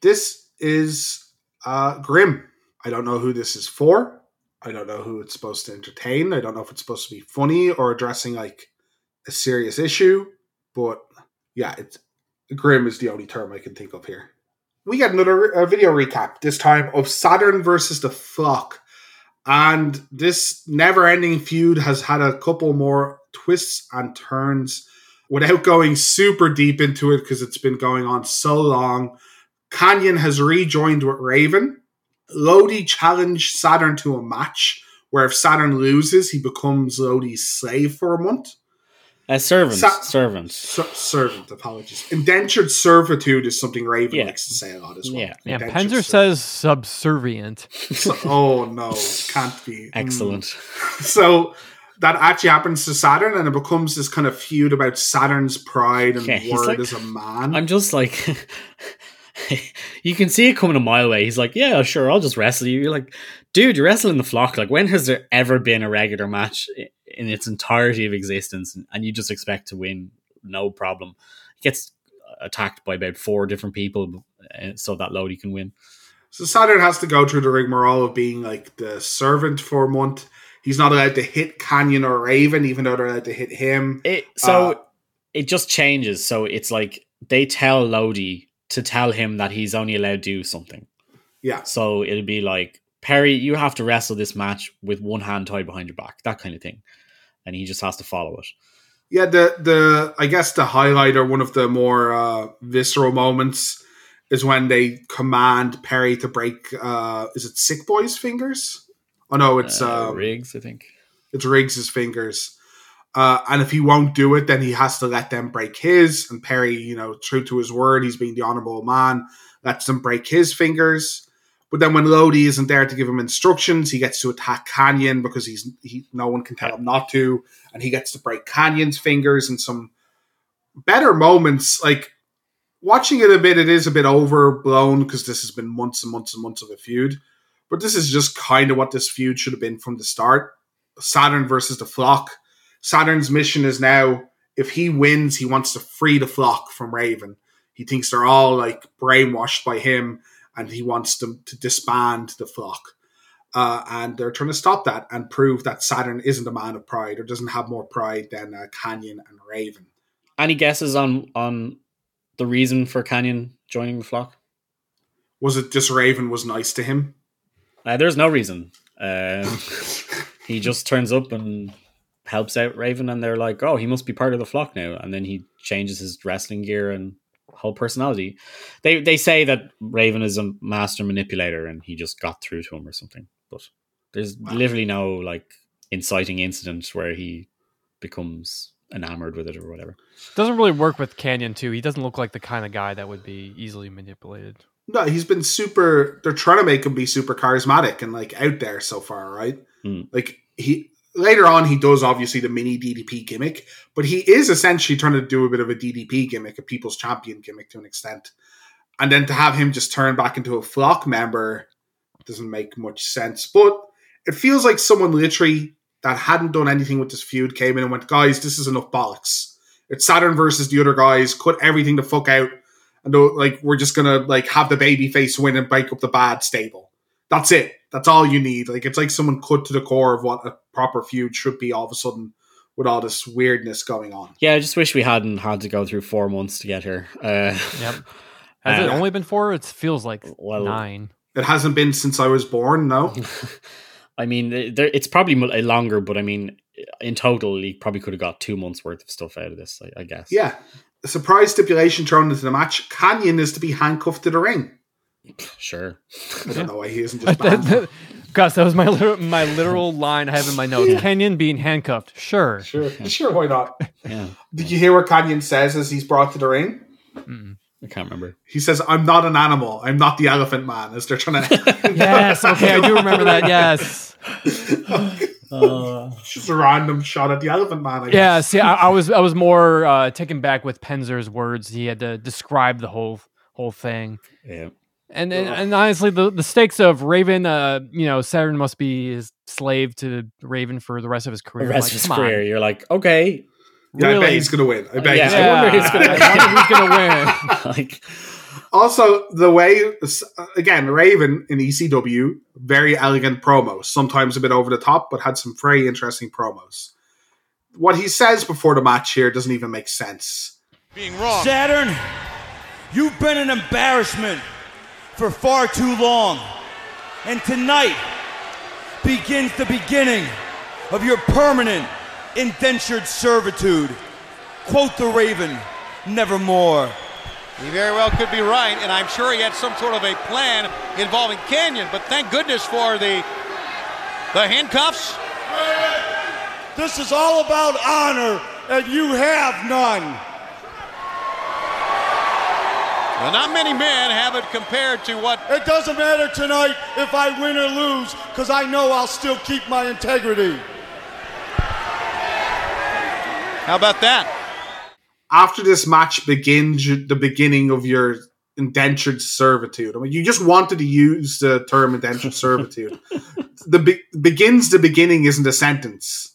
This is uh, grim. I don't know who this is for. I don't know who it's supposed to entertain. I don't know if it's supposed to be funny or addressing like a serious issue. But yeah, it's grim is the only term I can think of here. We get another video recap this time of Saturn versus the Flock, and this never-ending feud has had a couple more twists and turns. Without going super deep into it because it's been going on so long, Kanyon has rejoined with Raven. Lodi challenged Saturn to a match where if Saturn loses, he becomes Lodi's slave for a month. A servant, Sa- servant. Ser- servant, apologies. Indentured servitude is something Raven Yeah. likes to say a lot as well. Yeah. Yeah, Penzer ser- says subservient. So- oh no, can't be. Mm. Excellent. So that actually happens to Saturn, and it becomes this kind of feud about Saturn's pride and Yeah, word like- as a man. I'm just like, you can see it coming a mile away. He's like, yeah, sure, I'll just wrestle you. You're like, dude, you're wrestling the flock. Like, when has there ever been a regular match in its entirety of existence, and you just expect to win? No problem. He gets attacked by about four different people, uh, so that Lodi can win. So Saturn has to go through the rigmarole of being like the servant for a month. He's not allowed to hit Kanyon or Raven, even though they're allowed to hit him. It so Uh, it just changes. So it's like they tell Lodi to tell him that he's only allowed to do something. Yeah. So it'll be like Perry, you have to wrestle this match with one hand tied behind your back, that kind of thing, and he just has to follow it. Yeah, the the I guess the highlight or one of the more uh, visceral moments is when they command Perry to break. Uh, is it Sick Boy's fingers? Oh no, it's Uh, um, Riggs, I think. it's Riggs's fingers. Uh, and if he won't do it, then he has to let them break his. And Perry, you know, true to his word, he's being the honorable man, lets them break his fingers. But then when Lodi isn't there to give him instructions, he gets to attack Kanyon because he's he no one can tell him not to, and he gets to break Kanyon's fingers in some better moments. Like watching it a bit, it is a bit overblown because this has been months and months and months of a feud. But this is just kind of what this feud should have been from the start. Saturn versus the flock. Saturn's mission is now if he wins, he wants to free the flock from Raven. He thinks they're all like brainwashed by him and he wants them to disband the flock. Uh, and they're trying to stop that and prove that Saturn isn't a man of pride or doesn't have more pride than uh, Kanyon and Raven. Any guesses on on the reason for Kanyon joining the flock? Was it just Raven was nice to him? Uh, there's no reason. Um, he just turns up and helps out Raven, and they're like, "Oh, he must be part of the flock now." And then he changes his wrestling gear and whole personality. They they say that Raven is a master manipulator, and he just got through to him or something. But there's Wow. literally no like inciting incident where he becomes enamored with it or whatever. Doesn't really work with Kanyon too. He doesn't look like the kind of guy that would be easily manipulated. No, he's been super. They're trying to make him be super charismatic and like out there so far, right? Hmm. Like he later on, he does obviously the mini DDP gimmick, but he is essentially trying to do a bit of a DDP gimmick, a People's Champion gimmick to an extent. And then to have him just turn back into a flock member doesn't make much sense. But it feels like someone literally that hadn't done anything with this feud came in and went, guys, this is enough bollocks. It's Saturn versus the other guys. Cut everything the fuck out. And like we're just gonna like have the baby face win and break up the bad stable. That's it. That's all you need. Like it's like someone cut to the core of what a proper feud should be all of a sudden with all this weirdness going on. Yeah, I just wish we hadn't had to go through four months to get here. Uh, Yep. Has it Uh, only been four? It feels like well, nine. It hasn't been since I was born, no. I mean, there, it's probably longer, but I mean, in total, he probably could have got two months worth of stuff out of this. I, I guess. Yeah. A surprise stipulation thrown into the match. Kanyon is to be handcuffed to the ring. sure. I don't know why he isn't just That- banned. Gus, that was my literal, my literal line I have in my notes. Kanyon being handcuffed. Sure. Sure, sure, why not? Yeah, Did you hear what Kanyon says as he's brought to the ring? Mm-mm. I can't remember. He says, "I'm not an animal. I'm not the elephant man." As they're trying to Yes. Okay, I do remember that. Yes. Uh, just a random shot at the elephant man. I Yeah. See, I, I was I was more uh, taken back with Penzer's words. He had to describe the whole whole thing. yeah. And and, and honestly, the, the stakes of Raven, uh, you know, Saturn must be his slave to Raven for the rest of his The career. rest Like, of his come on, career, you're like, okay, Yeah, I bet he's gonna win. I bet Yeah, he's I gonna Yeah, wonder who's gonna- I wonder who's gonna win. like Also, the way again, Raven in ECW, very elegant promos, sometimes a bit over the top, but had some very interesting promos. What he says before the match here doesn't even make sense. being wrong. Saturn, you've been an embarrassment for far too long. And tonight begins the beginning of your permanent indentured servitude. Quote the Raven, nevermore. He very well could be right, and I'm sure he had some sort of a plan involving Kanyon. But thank goodness for the the handcuffs. This is all about honor, and you have none. Well, not many men have it compared to what It doesn't matter tonight if I win or lose, because I know I'll still keep my integrity. How about that? After this match begins the beginning of your indentured servitude. I mean, you just wanted to use the term indentured servitude. the be- begins the beginning isn't a sentence.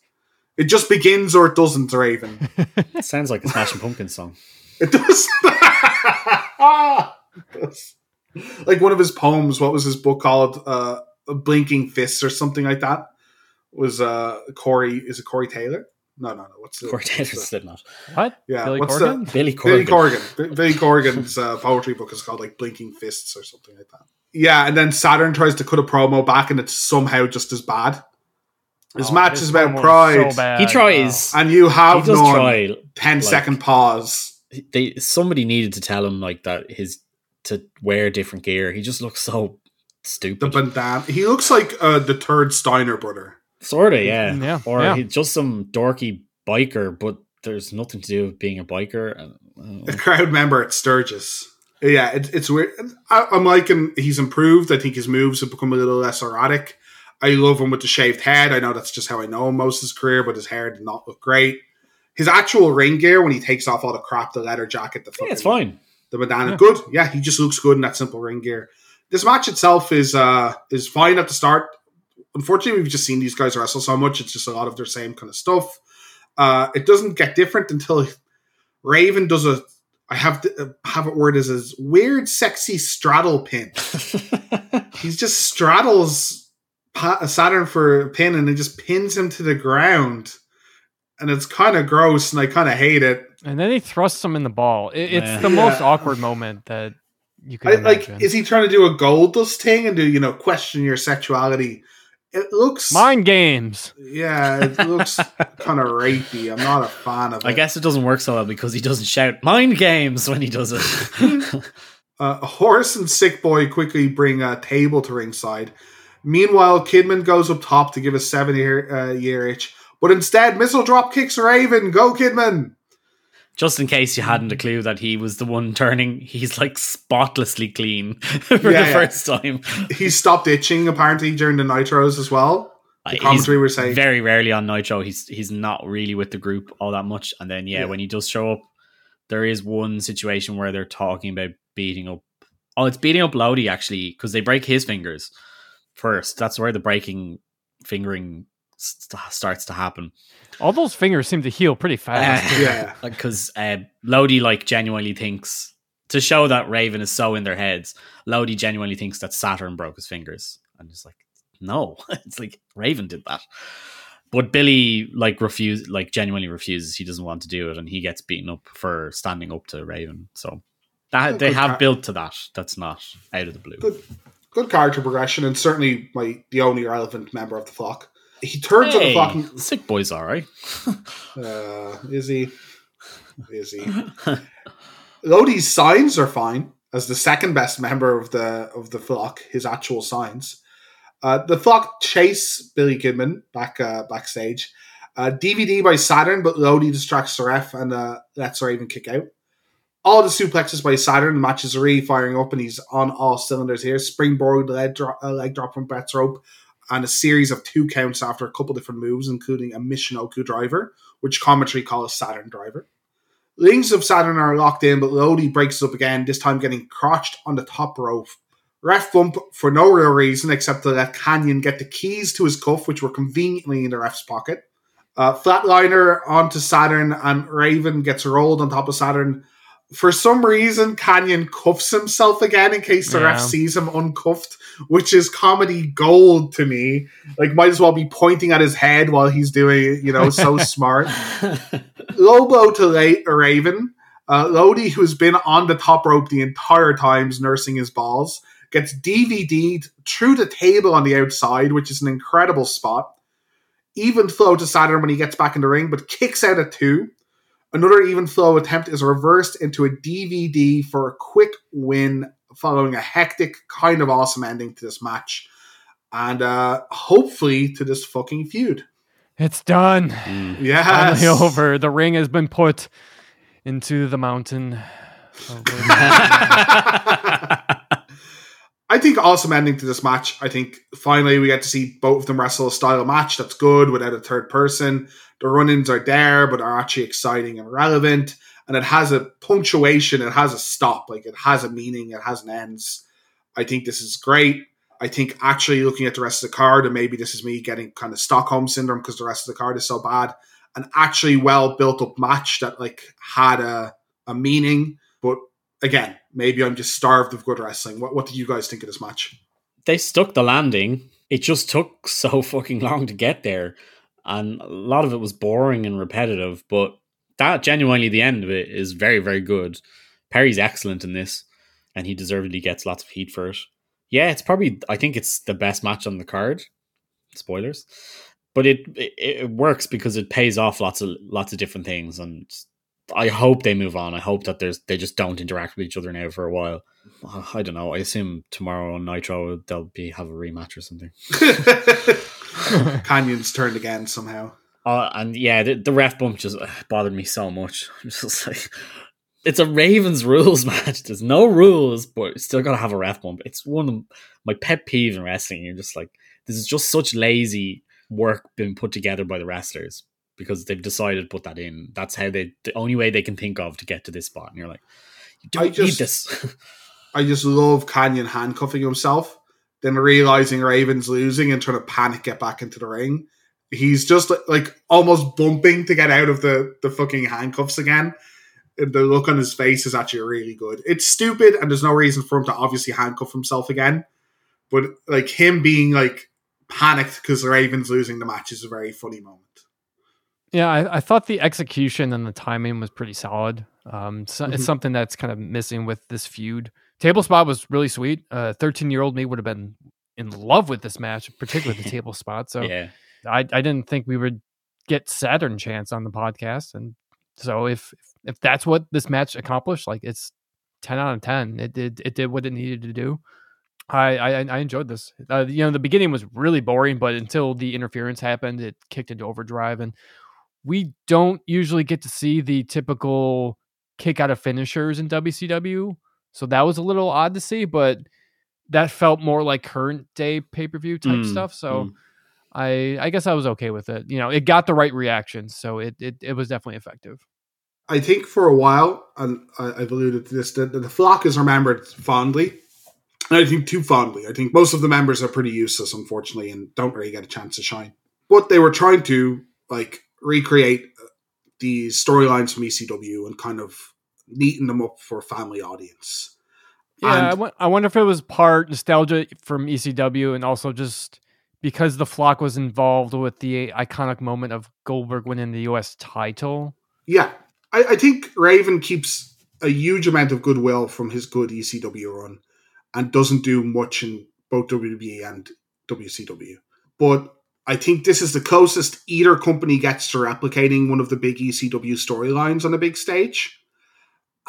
It just begins or it doesn't, Raven. it sounds like a Smashing Pumpkins song. It does. It does. like one of his poems. What was his book called? Uh, Blinking Fists or something like that. Was uh Corey? Is it Corey Taylor? No, no, no. What's the? Corey Taylor what's the- Slipknot. What? Yeah, Billy what's Corgan? the Billy Billy Corgan. Corgan? B- Billy Corgan's uh, poetry book is called like Blinking Fists or something like that. Yeah, and then Saturn tries to cut a promo back, and it's somehow just as bad. His Oh, match this is about pride, so. He tries. and you have does none. try. 10 like- second pause. They somebody needed to tell him like that his to wear different gear. He just looks so stupid. The stupid. bandana. He looks like uh, the third Steiner brother. Sort of, yeah. Yeah, Or yeah. he's just some dorky biker, but there's nothing to do with being a biker. Uh, a crowd member at Sturgis. Yeah, it, it's weird. I, I'm liking he's improved. I think his moves have become a little less erratic. I love him with the shaved head. I know that's just how I know him most of his career, but his hair did not look great. His actual ring gear when he takes off all the crap, the leather jacket, the yeah, it's fine. the bandana, Yeah. good. Yeah, he just looks good in that simple ring gear. This match itself is uh is fine at the start. Unfortunately, we've just seen these guys wrestle so much; it's just a lot of their same kind of stuff. Uh, it doesn't get different until Raven does a. I have to uh, have it worded as a weird, sexy straddle pin. He just straddles Pa- Saturn for a pin, and it just pins him to the ground, and it's kind of gross, and I kind of hate it. And then he thrusts him in the ball. It, it's Yeah. the most Yeah. awkward moment that you can I, like, is he trying to do a Goldust thing and do you know question your sexuality? It looks, Mind games. yeah, it looks kind of rapey. I'm not a fan of it. I guess it doesn't work so well because he doesn't shout mind games when he does it. Uh, Horace and Sick Boy quickly bring a table to ringside. Meanwhile, Kidman goes up top to give a seven year, uh, year itch, but instead, missile drop kicks Raven. Go, Kidman! Just in case you hadn't a clue that he was the one turning, he's like spotlessly clean for the Yeah, yeah. first time. He stopped itching apparently during the Nitros as well. The uh, He's commentary were saying, very rarely on Nitro. He's he's not really with the group all that much. And then yeah, Yeah. when he does show up, there is one situation where they're talking about beating up. Oh, it's beating up Lodi actually because they break his fingers first. That's where the breaking fingering st- starts to happen. All those fingers seem to heal pretty fast. Yeah. because uh, Lodi like genuinely thinks to show that Raven is so in their heads. Lodi genuinely thinks that Saturn broke his fingers, and it's like, no, it's like Raven did that. But Billy like refuse, like genuinely refuses. He doesn't want to do it, and he gets beaten up for standing up to Raven. So that they have car- built to that. That's not out of the blue. good, good character progression, and certainly my the only relevant member of the flock. He turns on the Hey, flock. sick boy's all right. Uh, is he? Is he? Lodi's signs are fine as the second best member of the of the flock. His actual signs. Uh, the Flock chase Billy Kidman back uh, backstage. Uh, DVD by Saturn, but Lodi distracts the ref and uh, lets even kick out. All the suplexes by Saturn, matches are really firing up, and he's on all cylinders here. Springboard leg drop, uh, leg drop from Brett's rope, and a series of two counts after a couple different moves, including a Michinoku driver, which commentary calls Saturn driver. Rings of Saturn are locked in, but Lodi breaks up again, this time getting crotched on the top rope. Ref bump for no real reason except to let Kanyon get the keys to his cuff, which were conveniently in the ref's pocket. Uh, flatliner onto Saturn, and Raven gets rolled on top of Saturn. For some reason, Kanyon cuffs himself again in case the Yeah. ref sees him uncuffed, which is comedy gold to me. Like, might as well be pointing at his head while he's doing it, you know, so smart. Low blow to La- Raven. Uh, Lodi, who's been on the top rope the entire times nursing his balls, gets DVD'd through the table on the outside, which is an incredible spot. Even flow to Saturn when he gets back in the ring, but kicks out at two. Another even flow attempt is reversed into a DVD for a quick win, following a hectic, kind of awesome ending to this match. And uh, hopefully to this fucking feud. It's done. Mm. Yes. Finally over. The ring has been put into the mountain. I think awesome ending to this match. I think finally we get to see both of them wrestle a style match that's good without a third person. The run-ins are there, but are actually exciting and relevant. And it has a punctuation, it has a stop, like it has a meaning, it has an ends. I think this is great. I think actually looking at the rest of the card, and maybe this is me getting kind of Stockholm syndrome because the rest of the card is so bad. An actually well built up match that like had a a meaning, again, maybe I'm just starved of good wrestling. What what do you guys think of this match? they stuck the landing. It just took so fucking long to get there. And a lot of it was boring and repetitive, but that genuinely the end of it is very, very good. Perry's excellent in this, and he deservedly gets lots of heat for it. Yeah, it's probably I think it's the best match on the card. Spoilers. But it, it it works because it pays off lots of lots of different things and I hope they move on. I hope that there's they just don't interact with each other now for a while. I don't know. I assume tomorrow on Nitro they'll be have a rematch or something. Kanyon's turned again somehow. Uh, and yeah, the, the ref bump just uh, bothered me so much. I'm just like, it's a Ravens rules match. There's no rules, but still got to have a ref bump. It's one of my pet peeves in wrestling. You're just like, this is just such lazy work being put together by the wrestlers because they've decided to put that in. That's how they, the only way they can think of to get to this spot. And you're like, you I don't need just- this. I just love Kanyon handcuffing himself, then realizing Raven's losing and trying to panic get back into the ring. He's just like, like almost bumping to get out of the, the fucking handcuffs again. And the look on his face is actually really good. It's stupid and there's no reason for him to obviously handcuff himself again. But like him being like panicked because Raven's losing the match is a very funny moment. Yeah, I, I thought the execution and the timing was pretty solid. Um, so, Mhm. It's something that's kind of missing with this feud. Table spot was really sweet. Thirteen year old me would have been in love with this match, particularly the table spot. So yeah. I, I didn't think we would get Saturn chance on the podcast, and so if if that's what this match accomplished, like it's ten out of ten. It did it did what it needed to do. I I, I enjoyed this. Uh, you know, the beginning was really boring, but until the interference happened, it kicked into overdrive, and we don't usually get to see the typical kick out of finishers in WCW. So that was a little odd to see, but that felt more like current day pay per view type Mm, stuff. So mm. I I guess I was okay with it. You know, it got the right reactions, so it it, it was definitely effective. I think for a while, and I, I've alluded to this, that the flock is remembered fondly. And I think too fondly. I think most of the members are pretty useless, unfortunately, and don't really get a chance to shine. But they were trying to like recreate these storylines from ECW and kind of neaten them up for a family audience. Yeah, I And- won- I wonder if it was part nostalgia from ECW and also just because the flock was involved with the iconic moment of Goldberg winning the US title. Yeah, I, I think Raven keeps a huge amount of goodwill from his good ECW run and doesn't do much in both WWE and WCW. But I think this is the closest either company gets to replicating one of the big ECW storylines on a big stage.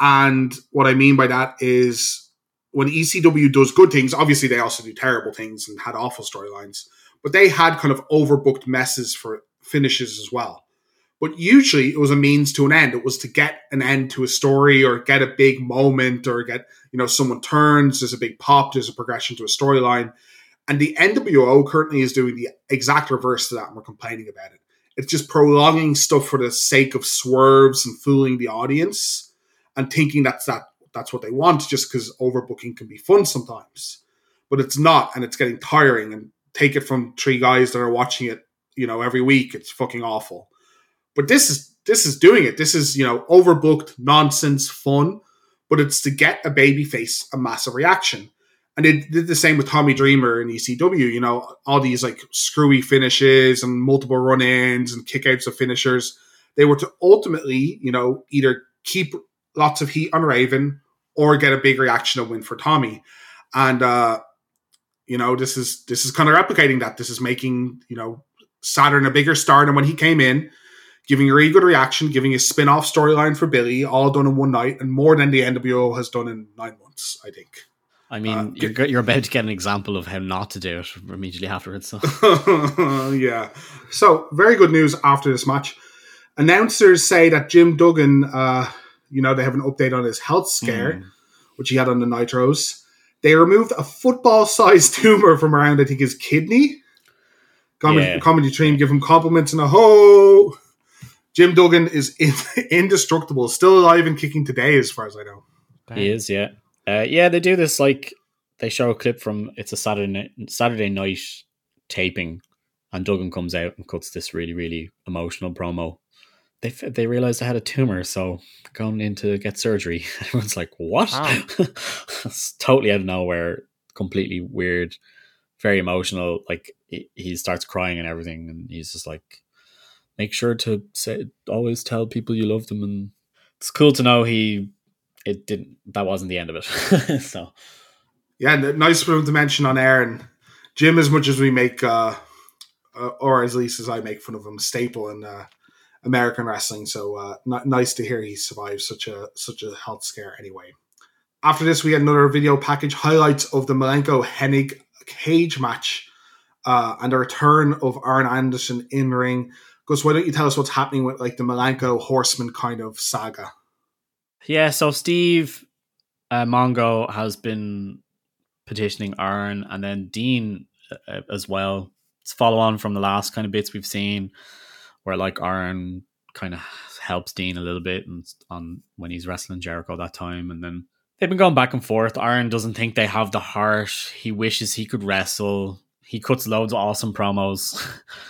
And what I mean by that is when ECW does good things, obviously they also do terrible things and had awful storylines, but they had kind of overbooked messes for finishes as well. But usually it was a means to an end. It was to get an end to a story or get a big moment or get, you know, someone turns, there's a big pop, there's a progression to a storyline. And the NWO currently is doing the exact reverse to that, and we're complaining about it. It's just prolonging stuff for the sake of swerves and fooling the audience and thinking that's that that's what they want just because overbooking can be fun sometimes. But it's not, and it's getting tiring. And take it from three guys that are watching it, you know, every week. It's fucking awful. But this is this is doing it. This is, you know, overbooked nonsense fun, but it's to get a baby face a massive reaction. And they did the same with Tommy Dreamer in ECW, you know, all these like screwy finishes and multiple run ins and kickouts of finishers. They were to ultimately, you know, either keep lots of heat on Raven or get a big reaction and win for Tommy. And uh, you know, this is this is kind of replicating that. This is making, you know, Saturn a bigger star than when he came in, giving a really good reaction, giving a spin-off storyline for Billy, all done in one night, and more than the NWO has done in nine months, I think. I mean, uh, you're, you're about to get an example of how not to do it immediately afterwards. So. yeah. So, very good news after this match. Announcers say that Jim Duggan, uh, you know, they have an update on his health scare, mm. which he had on the Nitros. They removed a football-sized tumor from around, I think, his kidney. Comedy, yeah. comedy team give him compliments and a ho. Jim Duggan is indestructible, still alive and kicking today, as far as I know. He is, yeah. Uh, yeah, they do this like they show a clip from it's a Saturday Saturday night taping, and Duggan comes out and cuts this really really emotional promo. They they realized I had a tumor, so going in to get surgery. Everyone's like, "What?" Wow. totally out of nowhere, completely weird, very emotional. Like he, he starts crying and everything, and he's just like, "Make sure to say always tell people you love them." And it's cool to know he it didn't. That wasn't the end of it. so, yeah, nice for him to mention on air. And Jim, as much as we make, uh, uh, or at least as I make fun of him, staple in uh, American wrestling. So, uh, n- nice to hear he survived such a such a health scare. Anyway, after this, we had another video package highlights of the Malenko Hennig cage match uh, and the return of Arn Anderson in ring. Gus, why don't you tell us what's happening with like the Malenko Horseman kind of saga? Yeah, so Steve uh, Mongo has been petitioning Arn, and then Dean uh, as well. It's follow on from the last kind of bits we've seen, where like Arn kind of helps Dean a little bit and on when he's wrestling Jericho that time, and then they've been going back and forth. Arn doesn't think they have the heart. He wishes he could wrestle. He cuts loads of awesome promos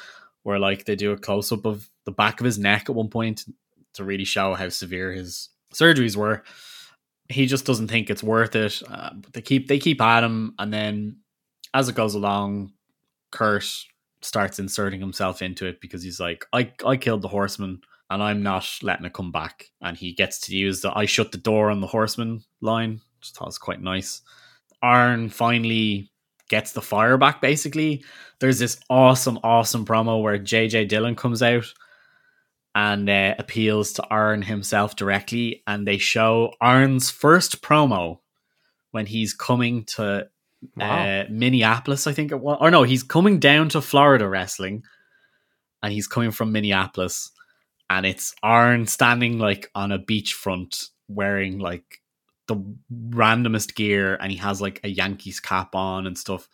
where like they do a close up of the back of his neck at one point to really show how severe his surgeries were. He just doesn't think it's worth it. Uh, they keep they keep at him, and then as it goes along, Curt starts inserting himself into it because he's like, I I killed the horseman and I'm not letting it come back. And he gets to use the I shut the door on the horseman line, which I thought was quite nice. Arn finally gets the fire back basically. There's this awesome, awesome promo where JJ Dillon comes out and uh, appeals to Arn himself directly. And they show Arn's first promo when he's coming to wow. uh, Minneapolis, I think it was. Or no, he's coming down to Florida wrestling and he's coming from Minneapolis. And it's Arn standing like on a beachfront wearing like the randomest gear and he has like a Yankees cap on and stuff.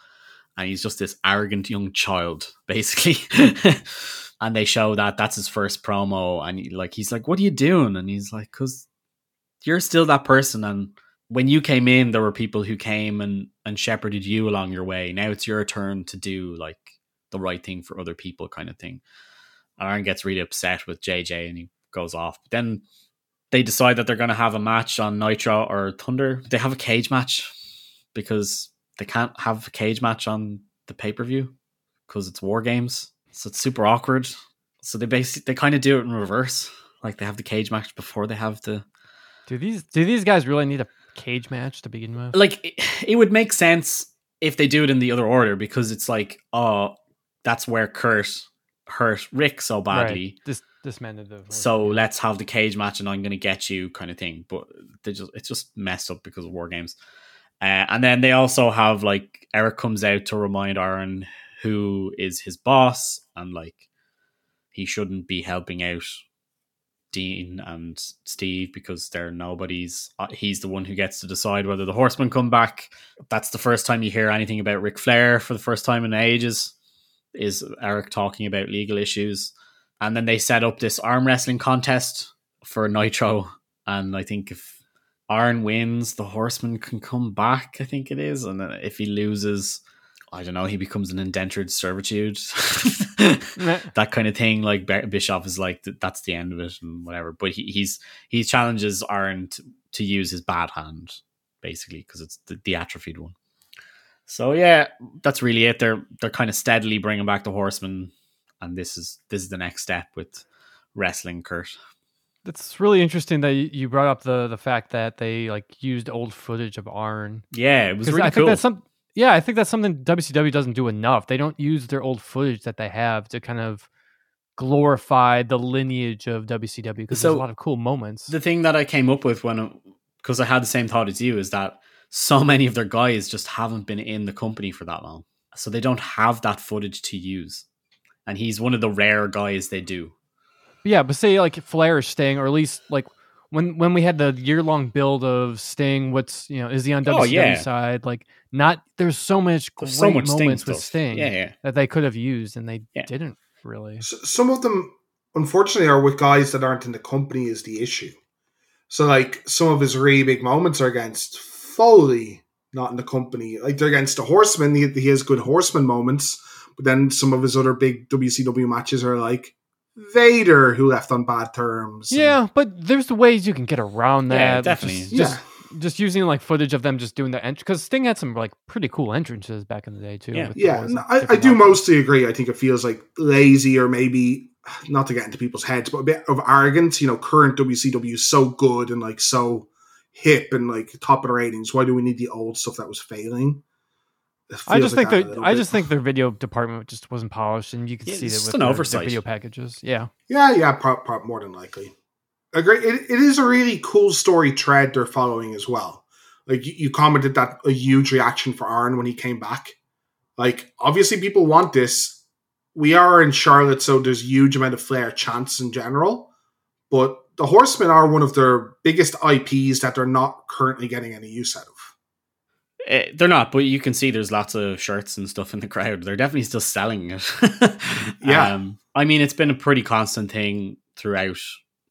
And he's just this arrogant young child, basically. and they show that that's his first promo and he, like he's like what are you doing? And he's like cuz you're still that person and when you came in there were people who came and and shepherded you along your way. Now it's your turn to do like the right thing for other people kind of thing. And Arn gets really upset with JJ and he goes off. But then they decide that they're going to have a match on Nitro or Thunder. They have a cage match because they can't have a cage match on the pay-per-view because it's war games so it's super awkward. So they basically they kind of do it in reverse. Like they have the cage match before they have the. Do these do these guys really need a cage match to begin with? Like it, it would make sense if they do it in the other order because it's like oh that's where Curt hurt Ric so badly. Right. This dismembered the. So let's have the cage match and I'm going to get you kind of thing. But they just it's just messed up because of war games. Uh, and then they also have like Eric comes out to remind Arn who is his boss and like he shouldn't be helping out Dean and Steve because they're nobodies. Uh, He's the one who gets to decide whether the horsemen come back. That's the first time you hear anything about Ric Flair for the first time in ages. Is Eric talking about legal issues? And then they set up this arm wrestling contest for Nitro. And I think if Arn wins, the horseman can come back, I think it is. And then if he loses, I don't know, he becomes an indentured servitude. that kind of thing. Like Bischoff is like, that's the end of it and whatever. But he, he's he challenges Arn to, to use his bad hand, basically, because it's the, the atrophied one. So yeah, that's really it. They're they're kind of steadily bringing back the horseman, and this is this is the next step with wrestling. Curt. That's really interesting that you brought up the the fact that they like used old footage of Arn. Yeah, it was really I cool. think that's some yeah, I think that's something WCW doesn't do enough. They don't use their old footage that they have to kind of glorify the lineage of WCW because there's a lot of cool moments. the thing that I came up with when uh, because I had the same thought as you is that so many of their guys just haven't been in the company for that long, so they don't have that footage to use. And he's one of the rare guys they do. Yeah, but say like Flair is staying, or at least like when when we had the year long build of Sting, what's you know is he on WCW Oh, yeah. side? Like not there's so much great so much Sting moments with stuff. Sting Yeah, yeah. that they could have used and they Yeah. didn't really. S- some of them unfortunately are with guys that aren't in the company is the issue so like some of his really big moments are against Foley not in the company like they're against the horseman he, he has good horseman moments but then some of his other big WCW matches are like Vader who left on bad terms and- Yeah, but there's ways you can get around that. Yeah, Just- definitely. Just, yeah just using like footage of them just doing the entrance because Sting had some like pretty cool entrances back in the day too. Yeah. with yeah no, I, I do outfits. mostly agree I think it feels like lazy or maybe not to get into people's heads but a bit of arrogance you know current WCW is so good and like so hip and like top of the ratings why do we need the old stuff that was failing It I just think that a that little I just think their video department just wasn't polished, and you can Yeah, see it's that just with an their, their video packages. Yeah, yeah yeah pro, pro, more than likely. Agree it, it is a really cool story thread they're following as well. Like you, you commented that a huge reaction for Arn when he came back. Like obviously people want this. We are in Charlotte so there's huge amount of flair chance in general. But the Horsemen are one of their biggest IPs that they're not currently getting any use out of. Eh, they're not, but you can see there's lots of shirts and stuff in the crowd. They're definitely still selling it. Yeah. Um, I mean, it's been a pretty constant thing throughout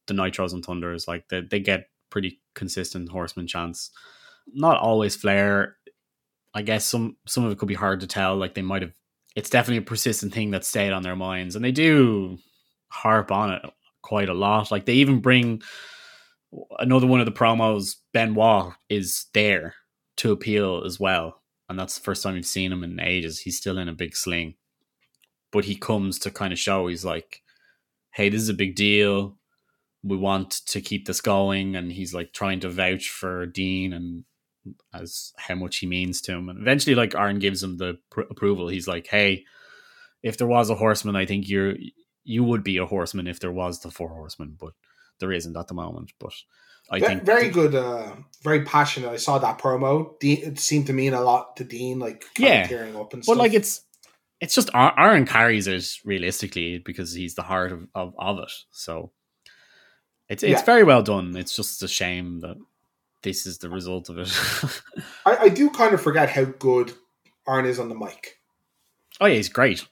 the Nitros and Thunders. Like they, they get pretty consistent horseman chants. Not always flair. I guess some some of it could be hard to tell. Like they might have. It's definitely a persistent thing that stayed on their minds, and they do harp on it quite a lot. Like they even bring another one of the promos. Benoit is there to appeal as well, and that's the first time we've seen him in ages. He's still in a big sling, but he comes to kind of show he's like, "Hey, this is a big deal. We want to keep this going," and he's like trying to vouch for Dean and as how much he means to him. And eventually, like Arn gives him the pr- approval. He's like, "Hey, if there was a horseman, I think you're you would be a horseman if there was the four horsemen, but there isn't at the moment." But I Ve- think very good, uh, very passionate. I saw that promo. Dean, it seemed to mean a lot to Dean, like Yeah. tearing up and But stuff. like it's it's just Arn carries it realistically because he's the heart of, of, of it. So it's it's Yeah. very well done. It's just a shame that this is the result of it. I, I do kind of forget how good Arn is on the mic. oh yeah, he's great.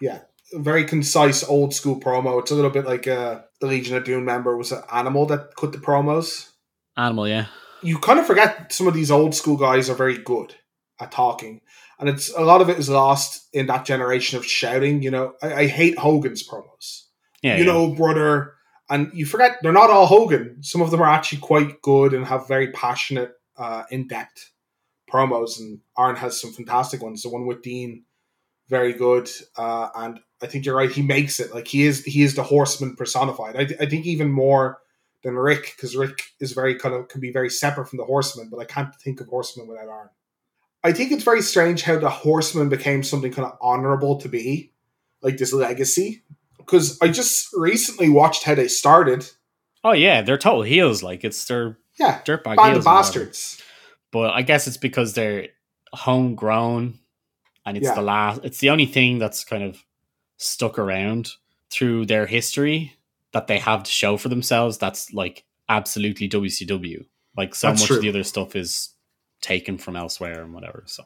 Yeah, very concise, old school promo. It's a little bit like uh, the Legion of Doom member was an animal that cut the promos. Animal, yeah. you kind of forget some of these old school guys are very good at talking, and it's a lot of it is lost in that generation of shouting. You know, I, I hate Hogan's promos. Yeah, you yeah. know, brother, and you forget they're not all Hogan. Some of them are actually quite good and have very passionate, uh, in depth promos. And Arn has some fantastic ones. The one with Dean, very good. Uh, and I think you're right. He makes it like he is. He is the horseman personified. I, I think even more than Ric because Ric is very kind of can be very separate from the horseman. But I can't think of horseman without Arn. I think it's very strange how the horseman became something kind of honorable to be, like this legacy. Because I just recently watched how they started. Oh yeah, they're total heels. Like it's their Yeah, dirtbag band heels. of bastards. but I guess it's because they're homegrown and it's Yeah. the last it's the only thing that's kind of stuck around through their history that they have to show for themselves that's like absolutely WCW. Like so That's much true. of the other stuff is taken from elsewhere and whatever. So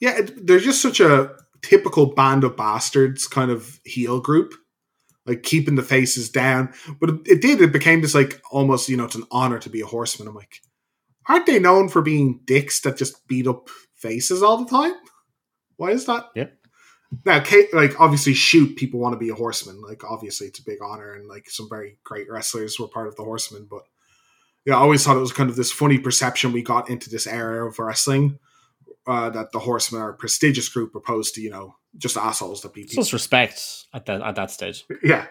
Yeah, it, they're just such a typical band of bastards kind of heel group, like keeping the faces down. But it, it did. It became this like almost you know it's an honor to be a horseman. I'm like, aren't they known for being dicks that just beat up faces all the time? Why is that? Yep. Now, Kate, like obviously, shoot people want to be a horseman. Like obviously, it's a big honor, and like some very great wrestlers were part of the horsemen. But yeah, I always thought it was kind of this funny perception we got into this era of wrestling uh, that the horsemen are a prestigious group opposed to you know just assholes that beat it's people. just respect at that at that stage. Yeah.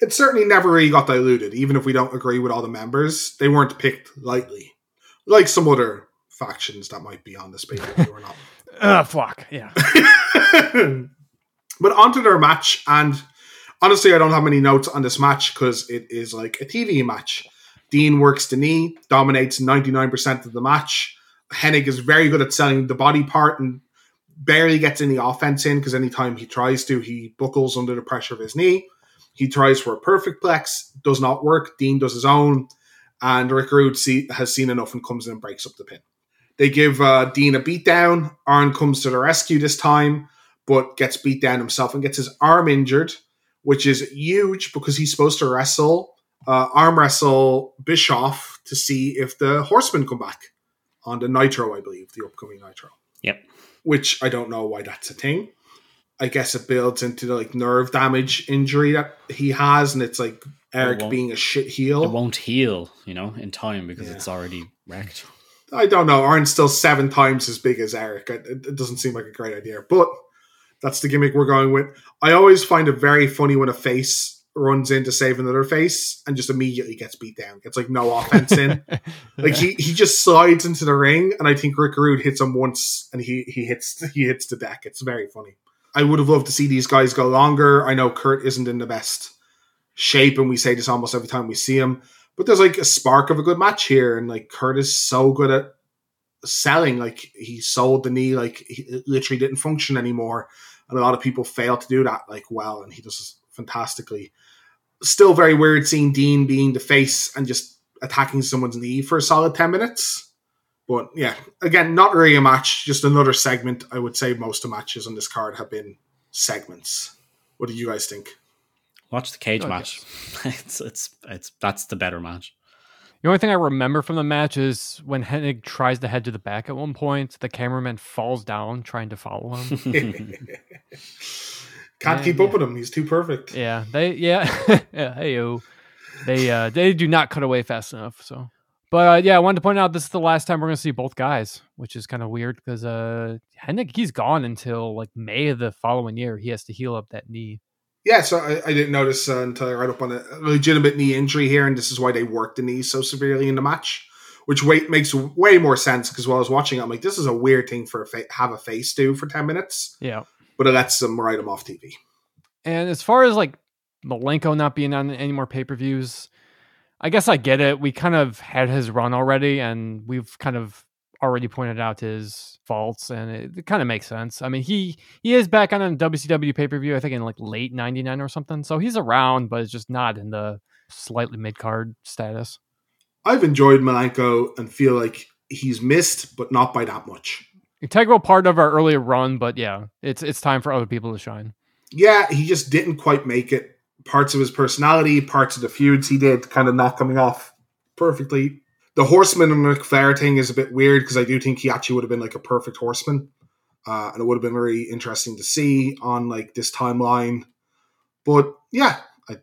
It certainly never really got diluted, even if we don't agree with all the members. They weren't picked lightly. Like some other factions that might be on this page or not. Ugh, fuck. Yeah. but onto their match, and honestly, I don't have many notes on this match because it is like a TV match. Dean works the knee, dominates 99% of the match. Hennig is very good at selling the body part and barely gets any offense in because anytime he tries to, he buckles under the pressure of his knee. He tries for a perfect plex, does not work. Dean does his own, and Rick Rude see, has seen enough and comes in and breaks up the pin. They give uh, Dean a beatdown. Arn comes to the rescue this time, but gets beat down himself and gets his arm injured, which is huge because he's supposed to wrestle, uh, arm wrestle Bischoff to see if the Horsemen come back on the Nitro, I believe, the upcoming Nitro. Yep. Which I don't know why that's a thing. I guess it builds into the like nerve damage injury that he has, and it's like Eric won't- being a shit heel. It won't heal, you know, in time because Yeah. it's already wrecked. I don't know. Arn's still seven times as big as Eric. It, doesn't seem like a great idea, but that's the gimmick we're going with. I always find it very funny when a face runs in to save another face and just immediately gets beat down. Gets like no offense in. Like he, he just slides into the ring, and I think Rick Rude hits him once, and he he hits he hits the deck. It's very funny. I would have loved to see these guys go longer. I know Curt isn't in the best shape, and we say this almost every time we see him. But there's like a spark of a good match here, and like Curt is so good at selling. Like he sold the knee, like literally didn't function anymore, and a lot of people fail to do that like well, and he does fantastically. Still very weird seeing Dean being the face and just attacking someone's knee for a solid ten minutes. But yeah, again, not really a match, just another segment. I would say most of the matches on this card have been segments. What do you guys think? Watch the cage Oh, match. it's it's it's that's the better match. The only thing I remember from the match is when Hennig tries to head to the back at one point, the cameraman falls down trying to follow him. Can't Yeah, keep yeah. up with him. He's too perfect. yeah, they yeah, yeah hey yo. They uh they do not cut away fast enough, so but uh, yeah, I wanted to point out this is the last time we're gonna see both guys, which is kind of weird because uh Hennig he's gone until like May of the following year. He has to heal up that knee. Yeah, so I, I didn't notice uh, until I read up on a legitimate knee injury here, and this is why they worked the knee so severely in the match, which way, makes way more sense because while I was watching, it, I'm like, this is a weird thing for a fa- have a face do for ten minutes, Yeah. but it lets them write him off TV. And as far as like Malenko not being on any more pay per views, I guess I get it. We kind of had his run already, and we've kind of already pointed out his faults, and it, it kind of makes sense. I mean, he he is back on a WCW pay per view, I think in like late '99 or something. So he's around, but it's just not in the slightly mid card status. I've enjoyed Malenko and feel like he's missed, but not by that much. Integral part of our earlier run, but yeah, it's it's time for other people to shine. Yeah, he just didn't quite make it. Parts of his personality, parts of the feuds he did, kind of not coming off perfectly. The Horseman and Ric Flair thing is a bit weird because I do think he actually would have been like a perfect Horseman, uh, and it would have been very interesting to see on like this timeline. But yeah, I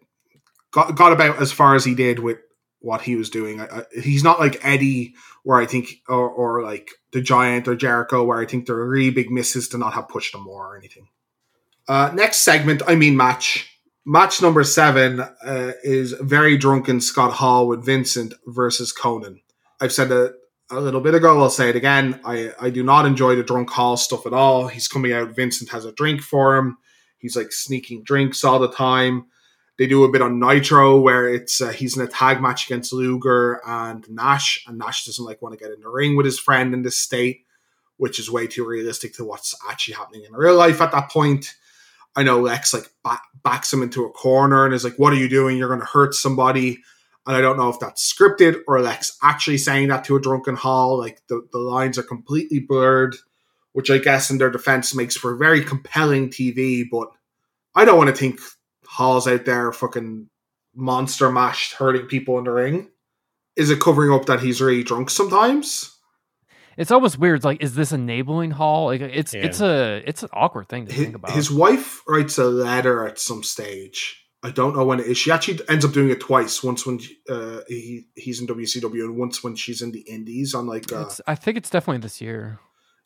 got got about as far as he did with what he was doing. I, I, he's not like Eddie, where I think, or, or like the Giant or Jericho, where I think there are really big misses to not have pushed him more or anything. Uh, next segment, I mean match. Match number seven uh, is very drunken Scott Hall with Vincent versus Konnan. I've said it a little bit ago. I'll say it again. I I do not enjoy the drunk Hall stuff at all. He's coming out. Vincent has a drink for him. He's like sneaking drinks all the time. They do a bit on Nitro where it's uh, he's in a tag match against Luger and Nash, and Nash doesn't like want to get in the ring with his friend in this state, which is way too realistic to what's actually happening in real life at that point. I know Lex like back, backs him into a corner and is like, "What are you doing? You're going to hurt somebody." And I don't know if that's scripted or Lex actually saying that to a drunken Hall. Like the, the lines are completely blurred, which I guess in their defense makes for very compelling TV. But I don't want to think Hall's out there fucking monster mashed, hurting people in the ring. Is it covering up that he's really drunk sometimes? It's almost weird. It's like, is this enabling Hall? Like, it's Yeah. it's a it's an awkward thing to His, think about. his wife writes a letter at some stage. I don't know when it is. She actually ends up doing it twice. Once when uh, he he's in WCW, and once when she's in the Indies on like uh, I think it's definitely this year.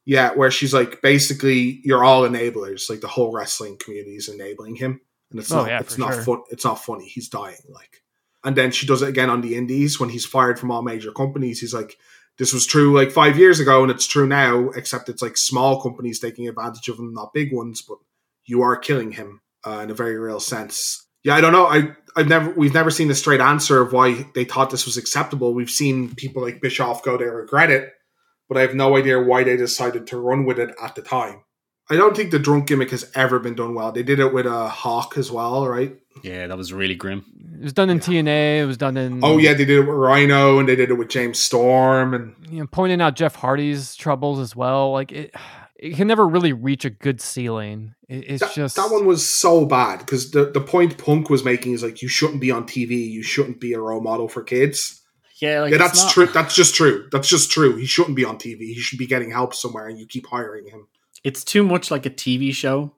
yeah, where she's like basically you're all enablers. Like the whole wrestling community is enabling him, and it's Oh, not yeah, it's not sure. fun. It's not funny. He's dying. Like, and then she does it again on the Indies when he's fired from all major companies. He's like, this was true like five years ago, and it's true now. Except it's like small companies taking advantage of him, not big ones. But you are killing him uh, in a very real sense. Yeah, I don't know. I I've never we've never seen a straight answer of why they thought this was acceptable. We've seen people like Bischoff go they regret it, but I have no idea why they decided to run with it at the time. I don't think the drunk gimmick has ever been done well. They did it with a Hawk as well, right? Yeah, that was really grim. It was done in TNA. It was done in. Oh yeah, they did it with Rhino and they did it with James Storm and you know, pointing out Jeff Hardy's troubles as well. Like it, it can never really reach a good ceiling. It, it's that, just that one was so bad because the, the point Punk was making is like you shouldn't be on TV, you shouldn't be a role model for kids. Yeah, like yeah, that's not- true. That's just true. That's just true. He shouldn't be on TV. He should be getting help somewhere, and you keep hiring him. It's too much like a TV show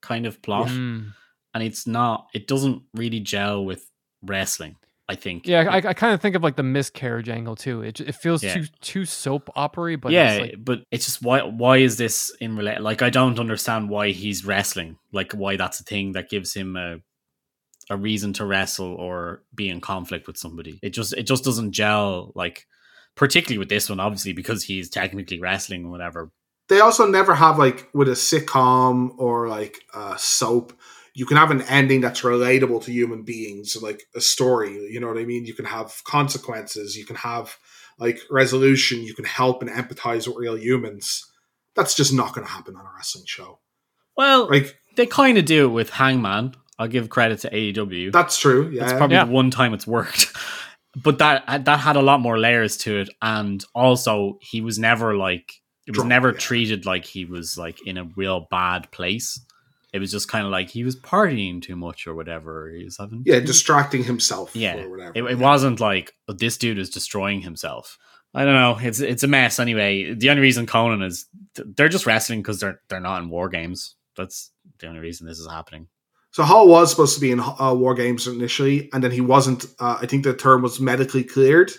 kind of plot, Mm. and it's not. It doesn't really gel with wrestling. I think. yeah. I, I kind of think of like the miscarriage angle too. It, it feels Yeah. too too soap opery, but yeah, it's like, but it's just why why is this in relate? Like I don't understand why he's wrestling. Like why that's a thing that gives him a a reason to wrestle or be in conflict with somebody. It just it just doesn't gel. Like particularly with this one, obviously because he's technically wrestling or whatever. They also never have like with a sitcom or like a soap. You can have an ending that's relatable to human beings, like a story. You know what I mean? You can have consequences. You can have like resolution. You can help and empathize with real humans. That's just not going to happen on a wrestling show. Well, Like they kind of do it with Hangman. I'll give credit to AEW. that's true. Yeah, That's probably Yeah. the one time it's worked. But that that had a lot more layers to it, and also he was never like it was never yeah. treated like he was like in a real bad place. It was just kind of like he was partying too much or whatever. He was having yeah, distracting himself. yeah. or whatever. It, it Yeah. wasn't like "Oh, this dude is destroying himself. I don't know. It's it's a mess anyway. The only reason Konnan is they're just wrestling because they're they're not in war games. That's the only reason this is happening. So Hall was supposed to be in uh, War Games initially, and then he wasn't. Uh, I think the term was medically cleared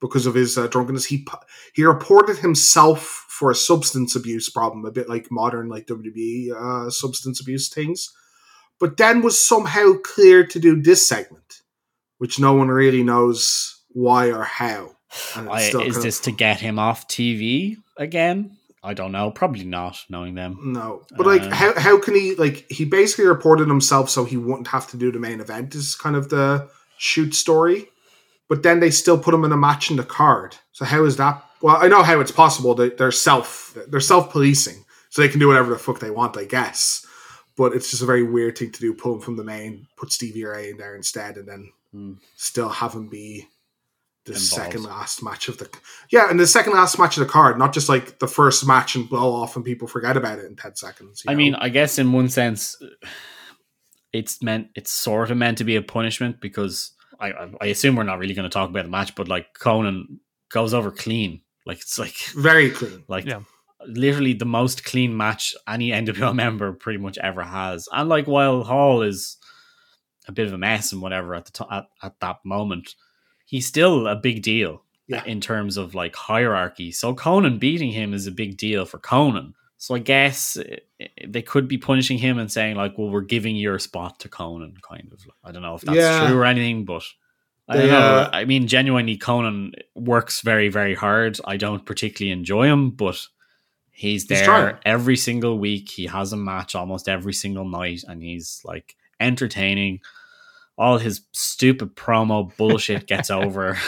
because of his uh, drunkenness. He he reported himself for a substance abuse problem, a bit like modern like WWE uh, substance abuse things, but then was somehow cleared to do this segment, which no one really knows why or how. I, is this of- to get him off TV again? I don't know. Probably not, knowing them. No, but like, Uh, how how can he like? He basically reported himself so he wouldn't have to do the main event. Is kind of the shoot story, but then they still put him in a match in the card. So how is that? Well, I know how it's possible. They, they're self they're self policing, so they can do whatever the fuck they want, I guess. But it's just a very weird thing to do. Pull him from the main, put Stevie Ray in there instead, and then Hmm. still have him be the Involved. second last match of the yeah, and the second last match of the card, not just like the first match and blow off and people forget about it in ten seconds. I know? mean, I guess in one sense, it's meant it's sort of meant to be a punishment because I I, I assume we're not really going to talk about the match, but like Konnan goes over clean, like it's like very clean. like Yeah. literally the most clean match any NWO member pretty much ever has. And like while Hall is a bit of a mess and whatever at the to- at, at that moment, he's still a big deal Yeah. in terms of like hierarchy. So Konnan beating him is a big deal for Konnan. So I guess eh, eh, they could be punishing him and saying like, "Well, we're giving your spot to Konnan." Kind of. I don't know if that's Yeah. true or anything, but I They, don't know. uh, I mean, genuinely, Konnan works very, very hard. I don't particularly enjoy him, but he's He's there trying. every single week. He has a match almost every single night, and he's like entertaining. all his stupid promo bullshit gets over.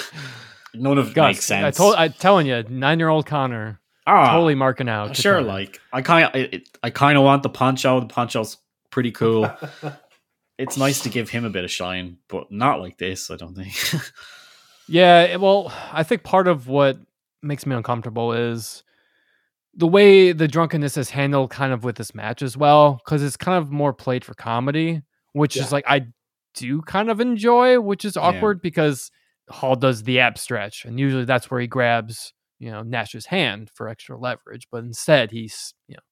None of it Gus, makes sense. I told, I'm telling you, nine year old Connor Ah, totally marking out. to sure. Like I kind of, I, I kind of want the poncho. The poncho's pretty cool. it's nice to give him a bit of shine, but not like this. I don't think. Yeah, well, I think part of what makes me uncomfortable is the way the drunkenness is handled kind of with this match as well, because it's kind of more played for comedy, which Yeah. is like I do kind of enjoy, which is Yeah. awkward because Hall does the ab stretch, and usually that's where he grabs, you know, Nash's hand for extra leverage, but instead he's, you know,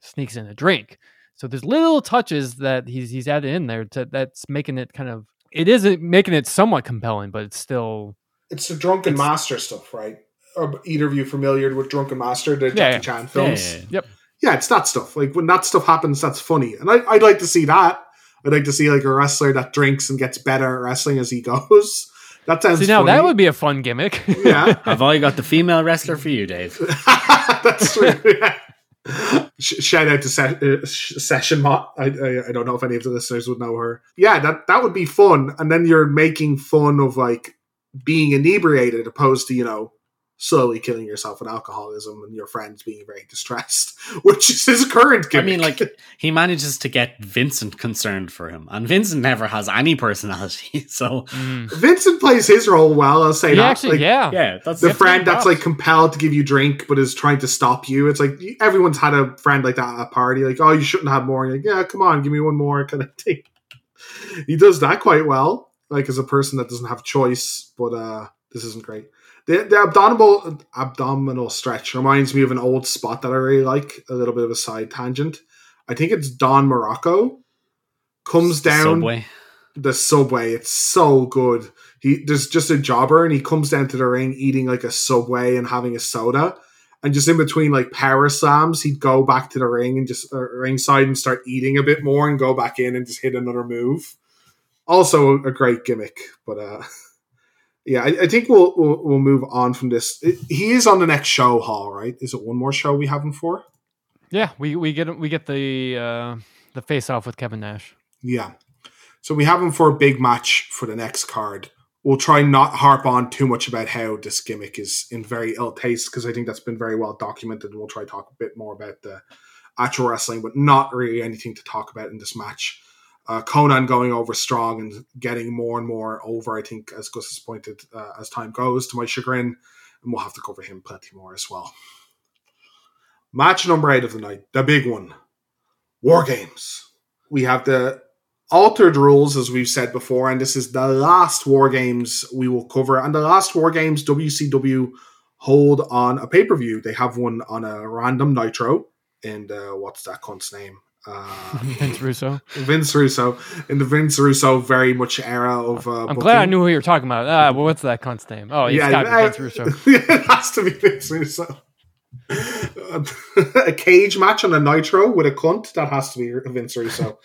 sneaks in a drink. So there's little touches that he's he's added in there to, that's making it kind of it is making it somewhat compelling, but it's still It's the Drunken It's- Master stuff, right? Are either of you familiar with Drunken Master, the Yeah, Jackie yeah. Chan films? Yeah. Yep. yeah, it's that stuff. Like when that stuff happens, that's funny, and I, I'd like to see that. I'd like to see like a wrestler that drinks and gets better at wrestling as he goes. That sounds See now funny. that would be a fun gimmick. yeah, I've I got the female wrestler for you, Dave? that's true. Yeah. Shout out to Se- uh, Session Moth. I, I I don't know if any of the listeners would know her. Yeah, that that would be fun. And then you're making fun of like being inebriated, opposed to you know slowly killing yourself with alcoholism and your friends being very distressed, which is his current I mean, like he manages to get Vincent concerned for him, and Vincent never has any personality. So Mm. Vincent plays his role well. I'll say He that. actually, Like, yeah. yeah, that's the friend that's like compelled to give you drink but is trying to stop you. It's like everyone's had a friend like that at a party, like, oh, you shouldn't have more. And you're like, yeah, come on, give me one more kind of thing. he does that quite well, like as a person that doesn't have choice, but uh this isn't great. The, the abdominal abdominal stretch reminds me of an old spot that I really like, a little bit of a side tangent. I think it's Don Morocco comes down subway. the subway. It's so good. He there's just a jobber and he comes down to the ring eating like a subway and having a soda. And just in between like power slams, he'd go back to the ring and just uh, ringside and start eating a bit more and go back in and just hit another move. Also a great gimmick, but uh yeah, I, I think we'll, we'll we'll move on from this. It- he is on the next show, Hall. Right? Is it one more show we have him for? Yeah, we, we get we get the uh, the face off with Kevin Nash. Yeah. So we have him for a big match for the next card. We'll try not harp on too much about how this gimmick is in very ill taste because I think that's been very well documented. And we'll try to talk a bit more about the actual wrestling, but not really anything to talk about in this match. Uh, Konnan going over strong and getting more and more over, I think, as Gus has pointed, uh, as time goes, to my chagrin. And we'll have to cover him plenty more as well. Match number eight of the night, the big one War Games. We have the altered rules, as we've said before, and this is the last War Games we will cover. And the last War Games WCW hold on a pay per view. They have one on a random Nitro. And uh, what's that cunt's name? Uh, Vince Russo. Vince Russo in the Vince Russo very much era of. Uh, I'm glad I knew who you were talking about. Ah, well, what's that cunt's name? Oh, it's got to be uh, Vince Russo. it has to be Vince Russo. a cage match on a Nitro with a cunt that has to be Vince Russo,